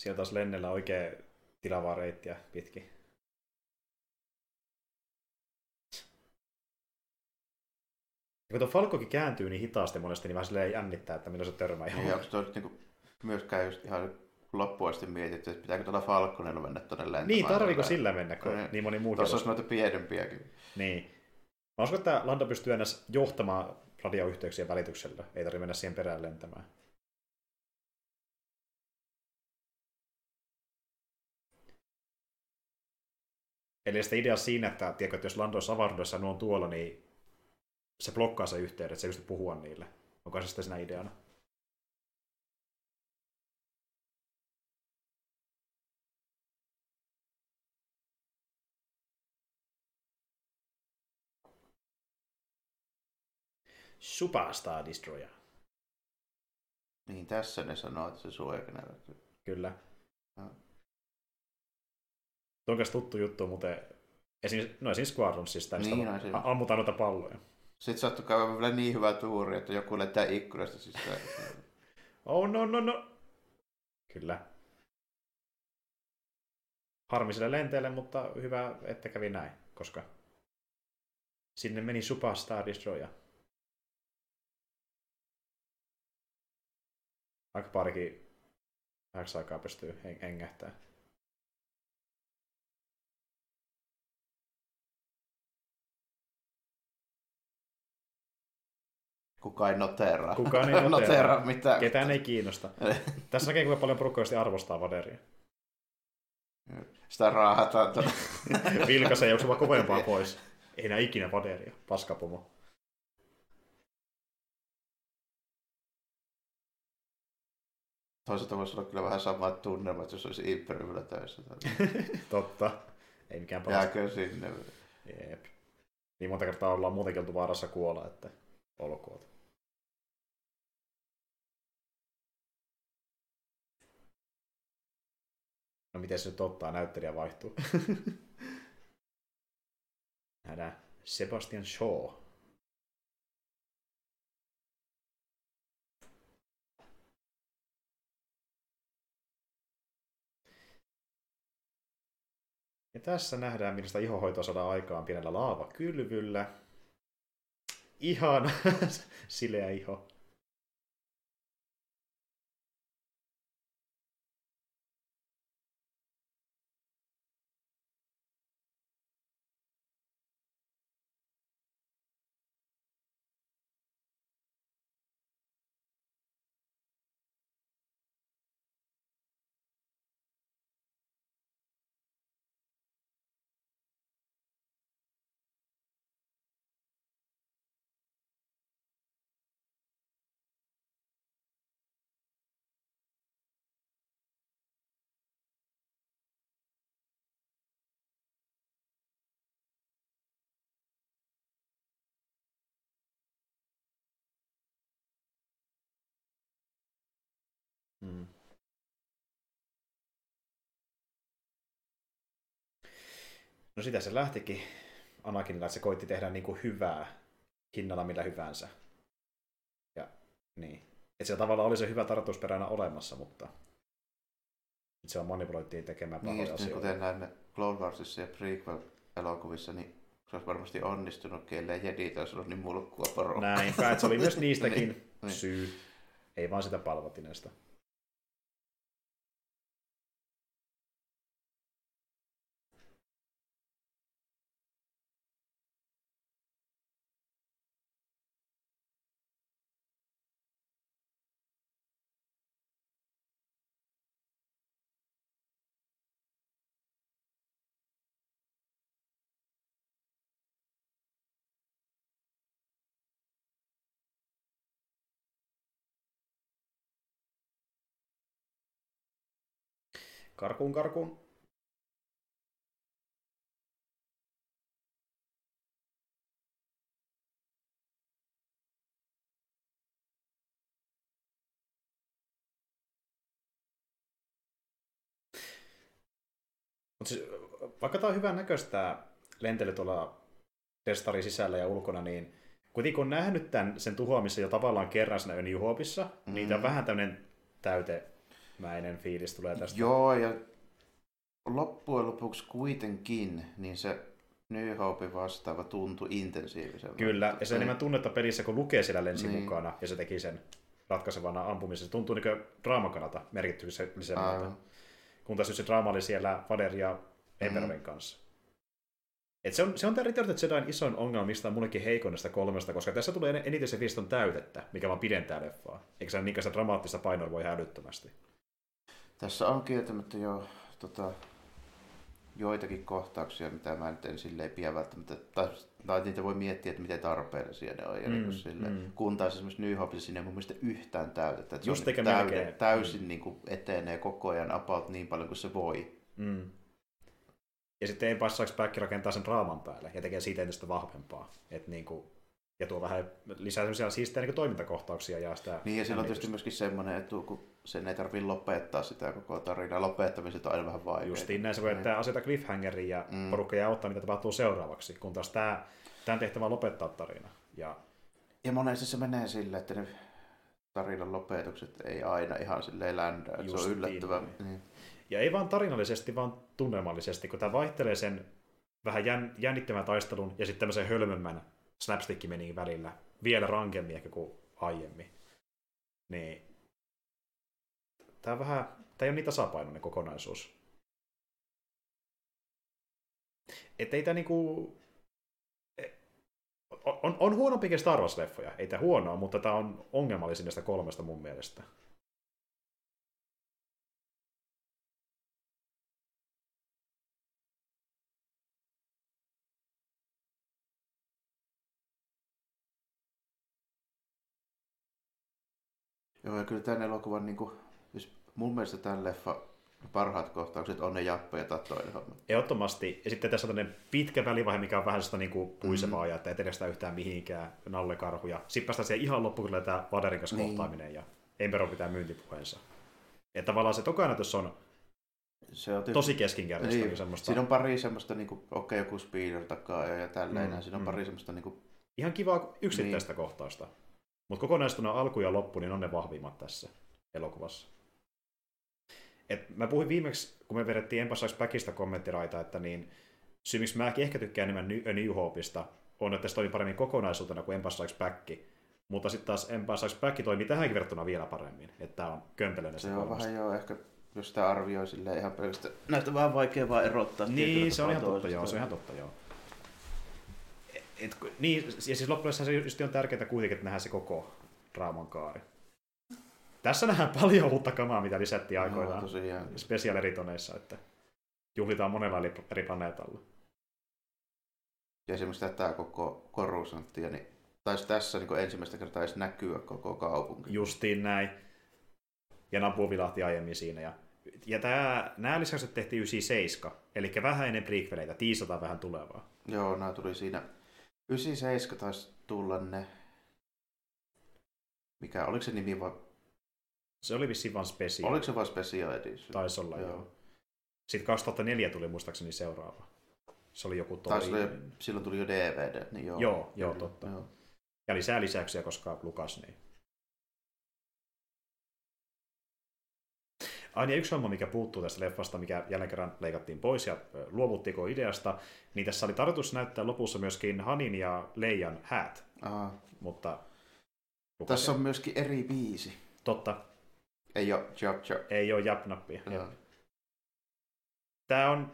Sieltä taas lennellä oikein tilavaa reittiä pitkin. Ja kun tuo Falkokin kääntyy niin hitaasti monesti, niin vähän silleen jännittää, että milloin se törmää ihan. Niin, onko tuo niinku myöskään just ihan loppuun asti mietitty, että pitääkö tuolla Falconilla mennä tuonne lentämään? Niin, tarviiko sillä mennä, kun niin, niin moni muu Tuossa olisi noita pienempiäkin. Niin. Mä uskon, että Lando pystyy enää johtamaan radioyhteyksien välityksellä. Ei tarvitse mennä siihen perään lentämään. Eli sitä idea siinä, että, tiedätkö, että jos Lando olisi avaruudessa ja on tuolla, niin se blokkaa se yhteyden, että se ei pysty puhua niille. Onko se sitten siinä ideana? Superstar Destroyer. Niin, tässä ne sanoo, että se suojakenellä. Kyllä. No. Tuo tuttu juttu, mutta esim, no esim Squadronsista, niin, niin no, ammutaan noita palloja. Sitten sattuu käydä vielä niin hyvä tuuri, että joku lentää ikkunasta sisään. oh no no no. Kyllä. Harmi sille lenteelle, mutta hyvä, että kävi näin, koska sinne meni Superstar Destroyer. Aika parikin vähäksi aikaa pystyy hengähtää. Kuka ei noteraa. Kukaan ei noteraa. noteraa mitään. Ketään ei kiinnosta. Tässä näkee, kuinka paljon porukkoisesti arvostaa Vaderia. Sitä raahataan tuonne. Vilkaisee juoksu vaan kovempaa pois. Ei enää ikinä Vaderia. Paskapomo. Toisaalta voisi olla kyllä vähän samat tunnelmat, jos olisi Imperiumilla töissä. Totta. Ei mikään paha. Jääkö sinne? Jep. Niin monta kertaa ollaan muutenkin oltu vaarassa kuolla, että olkoon. No miten se nyt ottaa, näyttelijä vaihtuu. Nähdään Sebastian Shaw. Ja tässä nähdään, millaista ihohoitoa saadaan aikaan pienellä laavakylvyllä. Ihan sileä iho. No sitä se lähtikin Anakinilla, että se koitti tehdä niin kuin hyvää hinnalla millä hyvänsä. Ja niin. Että se tavallaan oli se hyvä tarkoitusperänä olemassa, mutta se on manipuloitiin tekemään pahoja niin, asioita. kuten näemme Clone Warsissa ja prequel-elokuvissa, niin se olisi varmasti onnistunut, ellei Jedi olisi ollut niin mulkkua poro. Näin, se oli myös niistäkin niin, niin. syy, ei vaan sitä palvotinesta. Karkuun, karkuun. Mutta siis, vaikka tämä on hyvän näköistä lentely tuolla testarin sisällä ja ulkona, niin kuitenkin kun on nähnyt tämän, sen tuhoamisen jo tavallaan kerran siinä New Hopeissa, mm. niin tämä on vähän tämmöinen täyte mäinen fiilis tulee tästä. Joo, ja loppujen lopuksi kuitenkin, niin se New Hope vastaava tuntui intensiivisemmin. Kyllä, ja se enemmän tunnetta pelissä, kun lukee siellä lensi niin. mukana, ja se teki sen ratkaisevana ampumisessa. Se tuntuu niin draamakanalta merkityksellisemmältä. Kun taas se draama oli siellä Vader ja Emperorin mm. kanssa. Et se on, se on tämä Return of Jedin isoin ongelma, mistä on mullekin heikoinnesta kolmesta, koska tässä tulee eniten se vieston täytettä, mikä vaan pidentää leffaa. Eikä se ole niinkäistä dramaattista painoa voi hälyttömästi. Tässä on kieltämättä jo tota, joitakin kohtauksia, mitä mä nyt en silleen pidä välttämättä, tai, tai niitä voi miettiä, että miten tarpeellisia ne on. Ja niin mm, niin sille, mm. Kun taas esimerkiksi New Hope sinne mun mielestä yhtään täytettä. Että Just se on täyde, täysin mm. niin kuin etenee koko ajan about niin paljon kuin se voi. Mm. Ja sitten ei passaisi Back rakentaa sen raaman päälle ja tekee siitä entistä vahvempaa. Että niin kuin, ja tuo vähän lisää sellaisia siistejä niin toimintakohtauksia ja sitä... Niin ja silloin on tietysti myöskin semmoinen etu, kun sen ei tarvitse lopettaa sitä koko tarinaa. Lopettamiset on aina vähän vaikeaa. Justiin näin se voi, että aseta cliffhangerin ja mm. porukka jää ottaa, mitä tapahtuu seuraavaksi, kun taas tämä, tämän tehtävä on lopettaa tarina. Ja, ja monesti se menee silleen, että ne tarinan lopetukset ei aina ihan silleen ländä. Että se on yllättävää. Niin. Niin. Ja ei vaan tarinallisesti, vaan tunnelmallisesti, kun tämä vaihtelee sen vähän jän, jännittävän taistelun ja sitten tämmöisen hölmömmän slapstick meni välillä vielä rankemmin ehkä kuin aiemmin. Niin Tämä, vähän, tämä ei ole niin tasapainoinen kokonaisuus. Että ei tämä niinku... E, on, on huonompikin Star Wars-leffoja, ei tämä huonoa, mutta tämä on ongelmallisin näistä kolmesta mun mielestä. Joo, ja kyllä tämän elokuvan niin kuin mun mielestä tämän leffa parhaat kohtaukset on ne Jappa ja toinen homma. Ehdottomasti. Ja sitten tässä on tämmöinen pitkä välivaihe, mikä on vähän sitä niin kuin puisevaa mm. ja että ei sitä yhtään mihinkään nallekarhuja. Sitten päästään siihen ihan loppuun, kun tämä Vaderin kanssa niin. kohtaaminen ja Empero pitää myyntipuheensa. Että tavallaan se tokainatus on se on tosi keskinkertaista. Niin, semmoista... Siinä on pari semmoista, niin kuin, okei okay, joku speeder takaa ja, ja tälleen. Mm, siinä on mm. pari semmoista... Niin kuin... Ihan kivaa yksittäistä niin. kohtausta. Mutta kokonaistuna alku ja loppu, niin on ne vahvimmat tässä elokuvassa. Et mä puhuin viimeksi, kun me vedettiin Strikes Backista kommenttiraita, että niin syy, miksi mäkin ehkä tykkään enemmän New, New Hopeista, on, että se toimii paremmin kokonaisuutena kuin Strikes Back. Mutta sitten taas Strikes Back toimii tähänkin verrattuna vielä paremmin. Että on kömpelöinen se on vähän joo, ehkä jos sitä arvioi silleen ihan pelkästään. Näistä vähän vaikea vaan erottaa. Niin, se on ihan totta, joo, se on ihan totta, joo. Et, niin, ja siis loppujen se just on tärkeää kuitenkin, että nähdään se koko draaman kaari. Tässä nähdään paljon uutta kamaa, mitä lisättiin aikoinaan no, Special Eritoneissa, että juhlitaan monella eri planeetalla. Ja esimerkiksi tätä koko korusanttia, niin taisi tässä niin ensimmäistä kertaa edes näkyä koko kaupunki. Justiin näin. Ja Nabu vilahti aiemmin siinä. Ja, ja tämä, nämä lisäykset tehtiin 97, eli vähän ennen prequeleitä, tiisataan vähän tulevaa. Joo, nämä tuli siinä. 97 taisi tulla ne, mikä, oliko se nimi vai Se oli vissiin vaan special. Oliko se vain special edition? Taisi olla, joo. joo. Sitten 2004 tuli muistaakseni seuraava. Se oli joku toinen. Taisi silloin tuli jo DVD, niin joo. Joo, joo totta. Joo. Ja lisää lisäyksiä, koska Lukas niin. Aina yksi homma, mikä puuttuu tästä leffasta, mikä jälleen kerran leikattiin pois ja luovuttiko ideasta, niin tässä oli tarkoitus näyttää lopussa myöskin Hanin ja Leijan häät. Aha. Mutta... Tässä on myöskin eri biisi. Totta. Ei ole jap jap. Ei ole jap nappia. Tämä on...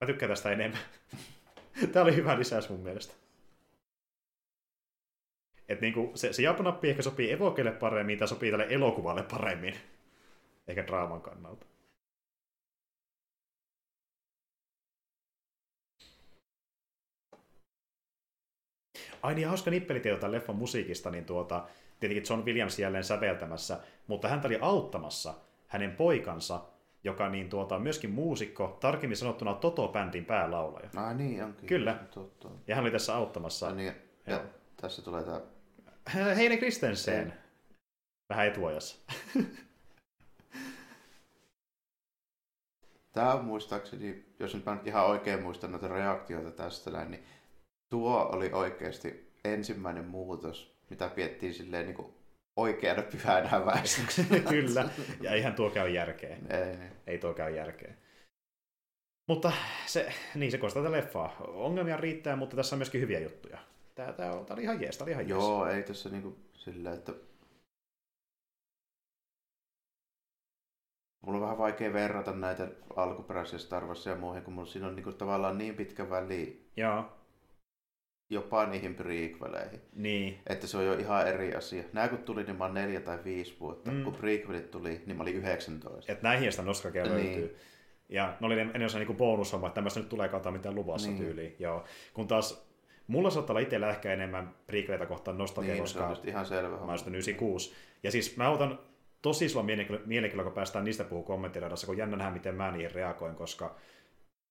Mä tykkään tästä enemmän. Tämä oli hyvä lisäys mun mielestä. Et niinku, se, se jap-nappi ehkä sopii evokelle paremmin tai sopii tälle elokuvalle paremmin. Eikä draaman kannalta. Ai niin, hauska nippelitieto tämän leffan musiikista, niin tuota, tietenkin John Williams jälleen säveltämässä, mutta hän oli auttamassa hänen poikansa, joka niin tuota, myöskin muusikko, tarkemmin sanottuna Toto-bändin päälaulaja. Ah niin, onkin. Kyllä. Totta. Ja hän oli tässä auttamassa. Ah, niin, ja, ja tässä tulee tämä... Heine Kristensen. Vähän etuajassa. Tämä on muistaakseni, jos nyt mä nyt ihan oikein muistan noita reaktioita tästä näin, niin tuo oli oikeasti ensimmäinen muutos, mitä piettiin silleen niin kuin oikeana pyhänä häväistyksi. Kyllä, ja eihän tuo käy järkeen. Ei, ei tuo käy järkeen. Mutta se, niin se koostaa tätä leffaa. Ongelmia riittää, mutta tässä on myöskin hyviä juttuja. Tämä, tämä, tämä oli ihan jees, tämä oli ihan jees. Joo, ei tässä niinku sillä, että Mulla on vähän vaikea verrata näitä alkuperäisiä Star Warsia ja muihin, kun mulla siinä on niinku tavallaan niin pitkä väli Joo. jopa niihin prequeleihin. Niin. Että se on jo ihan eri asia. Nämä kun tuli, niin mä oon neljä tai viisi vuotta. Mm. Kun prequelit tuli, niin mä olin 19. Että näihin sitä nostrakea niin. löytyy. Ja ne oli ennen osa niinku bonushomma, että tämmöistä nyt tulee kautta mitään luvassa niin. tyyliin. Joo. Kun taas mulla saattaa olla itsellä ehkä enemmän prequeleita kohtaan nostalgia, niin, koska se on ihan selvä mä oon 96. Ja siis mä otan tosi isolla mielenkiinnolla, kun päästään niistä puhuu kommenttiradassa, kun jännä nähdä, miten mä niihin reagoin, koska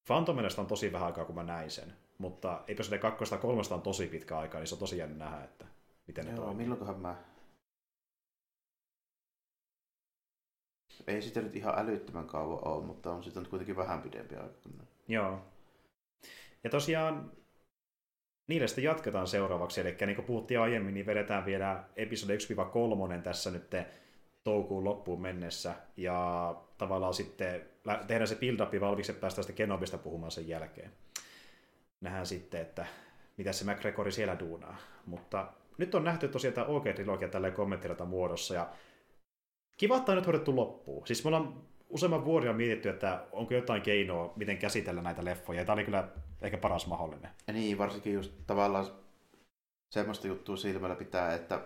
Phantom on tosi vähän aikaa, kun mä näin sen. Mutta eipä se kakkosta kolmesta on tosi pitkä aika, niin se on tosi jännä nähdä, että miten Joo, ne toimii. milloinkohan mä... Ei sitä nyt ihan älyttömän kauan ole, mutta on sitten kuitenkin vähän pidempi aika. Joo. Ja tosiaan niille sitten jatketaan seuraavaksi, eli niin kuin puhuttiin aiemmin, niin vedetään vielä episode 1-3 tässä nyt toukokuun loppuun mennessä ja tavallaan sitten tehdään se build-up valmiiksi, että päästään sitten Kenobista puhumaan sen jälkeen. Nähdään sitten, että mitä se McGregori siellä duunaa. Mutta nyt on nähty tosiaan tämä OK-trilogia tälleen kommenttirata muodossa ja kiva, että on nyt hoidettu loppuun. Siis me ollaan useamman vuoden on mietitty, että onko jotain keinoa, miten käsitellä näitä leffoja. Ja tämä oli kyllä ehkä paras mahdollinen. Ja niin, varsinkin just tavallaan semmoista juttua silmällä pitää, että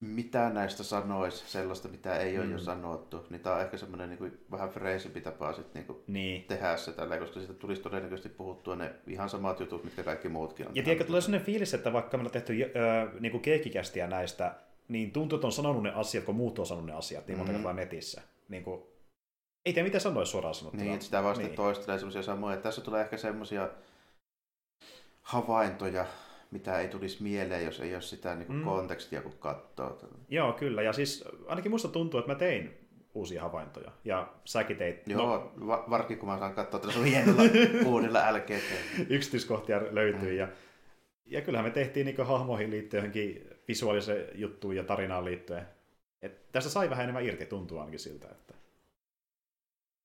mitä näistä sanoisi, sellaista, mitä ei mm. ole jo sanottu, niin tämä on ehkä semmoinen niin kuin, vähän freesimpi tapa sit, niin kuin, niin. tehdä se tällä, koska siitä tulisi todennäköisesti puhuttua ne ihan samat jutut, mitkä kaikki muutkin on. Ja tiedätkö, tulee sellainen fiilis, että vaikka me on tehty äh, niin keikkikästiä näistä, niin tuntuu, että on sanonut ne asiat, kun muut on sanonut ne asiat niin monta mm. kertaa netissä. Niin kuin, ei tiedä, miten sanoisi suoraan sanottuna. Niin, sitä vasta niin. toistelee semmoisia samoja. Tässä tulee ehkä semmoisia havaintoja, mitä ei tulisi mieleen, jos ei ole sitä niin kuin mm. kontekstia, kun katsoo. Joo, kyllä. Ja siis ainakin musta tuntuu, että mä tein uusia havaintoja. Ja säkin teit... Joo, no, va- varsinkin kun mä saan katsoa tällä hienolla uudella LGT. Yksityiskohtia löytyy. Mm. Ja, ja kyllähän me tehtiin niin hahmoihin liittyen johonkin visuaaliseen juttuun ja tarinaan liittyen. Et tässä sai vähän enemmän irti, tuntuu ainakin siltä, että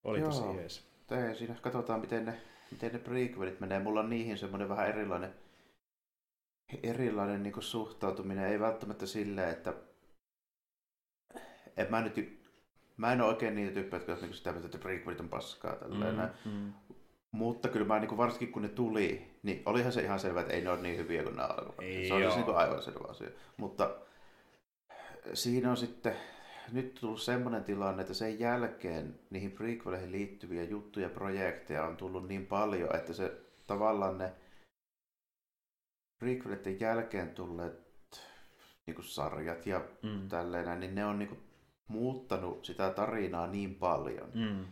oli Joo. tosi jees. Tee, siinä katsotaan, miten ne, miten ne prequelit menee. Mulla on niihin semmoinen vähän erilainen erilainen niin suhtautuminen. Ei välttämättä silleen, että en mä nyt Mä en ole oikein niitä tyyppejä, jotka niin sitä että prequelit on paskaa. Tälleen. Mm, mm. Mutta kyllä mä niin varsinkin kun ne tuli, niin olihan se ihan selvä, että ei ne ole niin hyviä kuin nämä alkuperäiset. Se on siis niin aivan selvä asia. Mutta siinä on sitten nyt tullut semmoinen tilanne, että sen jälkeen niihin prequeleihin liittyviä juttuja ja projekteja on tullut niin paljon, että se tavallaan ne prequelitten jälkeen tulleet niin kuin sarjat ja mm. tälleen, niin ne on niin kuin muuttanut sitä tarinaa niin paljon, mm.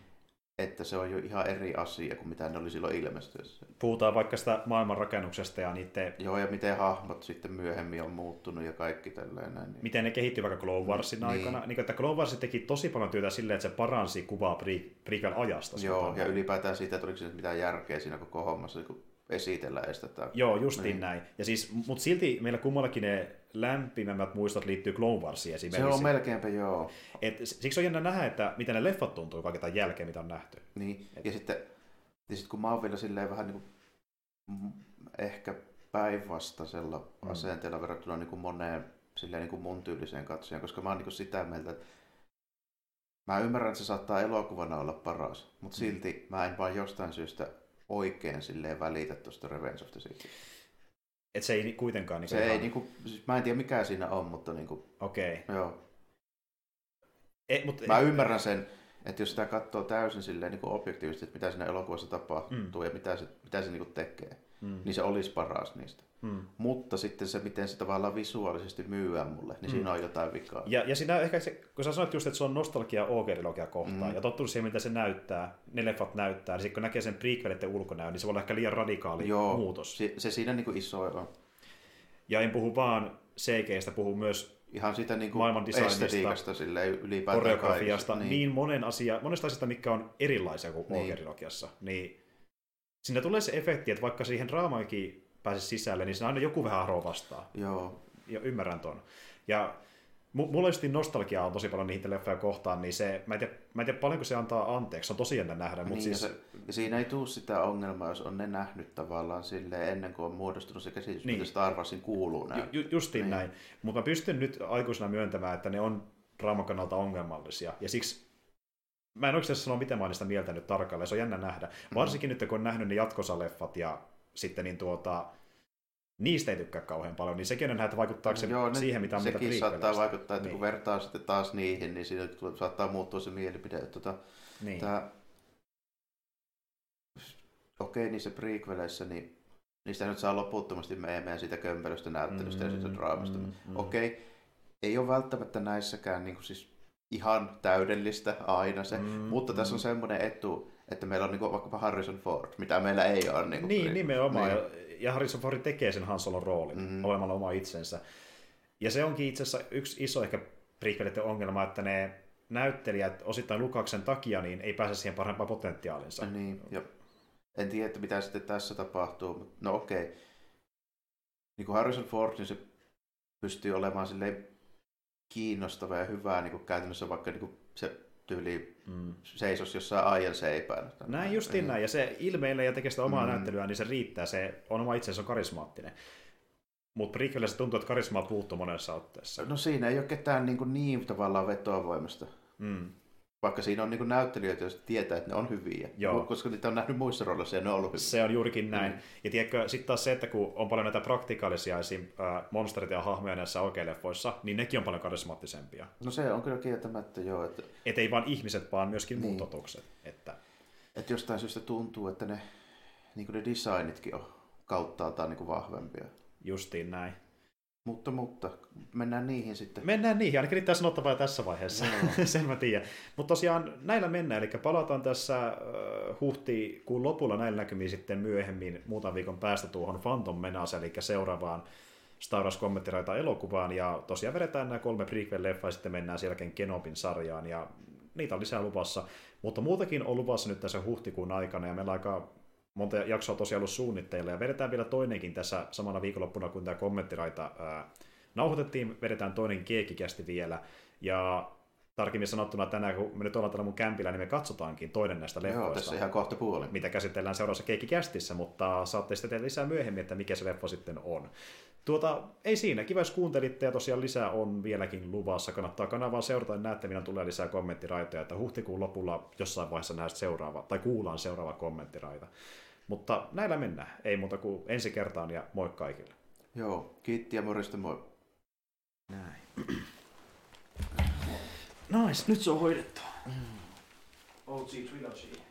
että se on jo ihan eri asia kuin mitä ne oli silloin ilmestyessä. Puhutaan vaikka sitä maailmanrakennuksesta ja niiden... Joo, ja miten hahmot sitten myöhemmin on muuttunut ja kaikki tällainen. Niin. Miten ne kehittyy vaikka Clone Warsin niin. aikana. Niin, että Clone Wars teki tosi paljon työtä silleen, että se paransi kuvaa prequel ajasta. Joo, ja ylipäätään siitä, että oliko mitään järkeä siinä koko hommassa, kun esitellä edes tätä. Joo, justiin niin. näin. Ja siis, mutta silti meillä kummallakin ne lämpimämmät muistot liittyy Clone Warsiin esimerkiksi. Se on melkeinpä joo. Et, siksi on jännä nähdä, että miten ne leffat tuntuu kaiken tämän jälkeen, mitä on nähty. Niin, Et... ja sitten ja sit kun mä oon vielä silleen vähän niin kuin, ehkä päinvastaisella mm. asenteella verrattuna niin kuin moneen silleen niin kuin mun tyyliseen katsojan, koska mä oon niin kuin sitä mieltä, että mä ymmärrän, että se saattaa elokuvana olla paras, mutta mm. silti mä en vaan jostain syystä oikein silleen välitä tuosta Revenge of the Sith. Et se ei kuitenkaan... Niin se ihan... ei niinku, siis mä en tiedä mikä siinä on, mutta niinku... Okei. Okay. Joo. E, mutta... Mä ymmärrän sen, että jos sitä katsoo täysin silleen niin objektiivisesti, että mitä siinä elokuvassa tapahtuu mm. ja mitä se, mitä se niin tekee, mm. niin se olisi paras niistä. Mm. Mutta sitten se, miten se tavallaan visuaalisesti myyää mulle, niin mm. siinä on jotain vikaa. Ja, ja siinä ehkä se, kun sä sanoit just, että se on nostalgia OG-trilogia kohtaan, mm. ja tottunut siihen, mitä se näyttää, ne leffat näyttää, niin sitten kun näkee sen prequelitten ulkonäön, niin se voi olla ehkä liian radikaali Joo, muutos. Se, se siinä niin kuin iso on. Ja en puhu vaan CGistä, puhu myös ihan sitä niin kuin maailman estetiikasta ylipäätään koreografiasta, niin. niin monen asia, monesta asiasta, mikä on erilaisia kuin niin. OG-trilogiassa, niin siinä tulee se efekti, että vaikka siihen draamaankin pääse sisälle, niin se aina joku vähän aroo vastaa. Joo. Ja ymmärrän ton. Ja mulla just nostalgiaa on tosi paljon niitä leffoja kohtaan, niin se, mä en tiedä, mä en tiedä paljonko se antaa anteeksi, se on tosi jännä nähdä. Niin, mutta siis... se, siinä ei tule sitä ongelmaa, jos on ne nähnyt tavallaan silleen ennen kuin on muodostunut se käsitys, niin. mitä Star Warsin kuuluu näin. Ju, justiin niin. näin, mutta mä pystyn nyt aikuisena myöntämään, että ne on draaman kannalta ongelmallisia, ja siksi Mä en oikeasti sano, miten mä oon niistä mieltä nyt tarkalleen, se on jännä nähdä. Mm-hmm. Varsinkin nyt, kun on nähnyt ne jatkosaleffat ja sitten niin tuota, niistä ei tykkää kauhean paljon, niin sekin on nähdä, että vaikuttaako se Joo, siihen, mitä on Sekin saattaa vaikuttaa, että niin. kun vertaa sitten taas niihin, niin siinä saattaa muuttua se mielipide. Tuota, niin. Tämä... Okei, niissä prequeleissä, niin niistä nyt saa loputtomasti meemejä siitä kömpelöstä näyttelystä mm, ja siitä draamasta. Mm, mm. Okei, ei ole välttämättä näissäkään niin kuin siis ihan täydellistä aina se, mm, mutta tässä on mm. semmoinen etu, että meillä on niin kuin vaikkapa Harrison Ford, mitä meillä ei ole. Niin, niin nimenomaan. Niin ja Harrison Ford tekee sen Han Solon roolin mm-hmm. olemalla oma itsensä. Ja se onkin itse asiassa yksi iso ehkä prequelitten ongelma, että ne näyttelijät osittain Lukaksen takia niin ei pääse siihen parempaan potentiaalinsa. Niin, jo. En tiedä, että mitä sitten tässä tapahtuu, mutta no okei. Okay. Niin kuin Harrison Ford, niin se pystyy olemaan silleen kiinnostava ja hyvää niin kuin käytännössä vaikka niin kuin se tyyli mm. seisos jossain aijan seipään. Näin justiin näin, ja se ilmeilee ja tekee sitä omaa mm. näyttelyä, niin se riittää, se on oma itsensä karismaattinen. Mutta Prequelissä tuntuu, että karismaa puuttuu monessa otteessa. No siinä ei ole ketään niin, kuin niin tavallaan vetoavoimasta. Mm. Vaikka siinä on niin näyttelijöitä, joista tietää, että ne on hyviä. Joo. Koska niitä on nähnyt muissa rooleissa ja ne on ollut hyviä. Se on juurikin näin. Mm. Ja tiedätkö, sitten taas se, että kun on paljon näitä praktikaalisia esim. Äh, monsterit ja hahmoja näissä oikeileffoissa, niin nekin on paljon karismaattisempia. No se on kyllä kieltämättä joo. Että... Et ei vain ihmiset, vaan myöskin niin. muut otokset. Että... Et jostain syystä tuntuu, että ne, niin ne designitkin on kauttaaltaan niin vahvempia. Justiin näin. Mutta, mutta mennään niihin sitten. Mennään niihin, ainakin riittää sanottavaa tässä vaiheessa, no. sen mä tiedän. Mutta tosiaan näillä mennään, eli palataan tässä huhtikuun lopulla näillä näkymiin sitten myöhemmin muutaman viikon päästä tuohon Phantom Menace, eli seuraavaan Star Wars kommenttiraita elokuvaan, ja tosiaan vedetään nämä kolme prequel-leffaa, ja sitten mennään sen jälkeen Kenobin sarjaan, ja niitä on lisää luvassa. Mutta muutakin on luvassa nyt tässä huhtikuun aikana, ja meillä on aika monta jaksoa tosiaan ollut suunnitteilla, ja vedetään vielä toinenkin tässä samana viikonloppuna, kun tämä kommenttiraita ää, nauhoitettiin, vedetään toinen keekikästi vielä, ja tarkemmin sanottuna tänään, kun me nyt ollaan täällä mun kämpillä, niin me katsotaankin toinen näistä leffoista. Joo, tässä ihan kohta puoli. Mitä käsitellään seuraavassa keikkikästissä, mutta saatte sitten tehdä lisää myöhemmin, että mikä se leffa sitten on. Tuota, ei siinä. Kiva, jos kuuntelitte ja tosiaan lisää on vieläkin luvassa. Kannattaa kanavaa seurata ja näette, minä tulee lisää kommenttiraitoja, että huhtikuun lopulla jossain vaiheessa näistä seuraava, tai kuullaan seuraava kommenttiraita. Mutta näillä mennään. Ei muuta kuin ensi kertaan ja moi kaikille. Joo, kiitti ja morjesta moi. Näin. Nice, nyt se on hoidettu. Mm. OG Trilogy.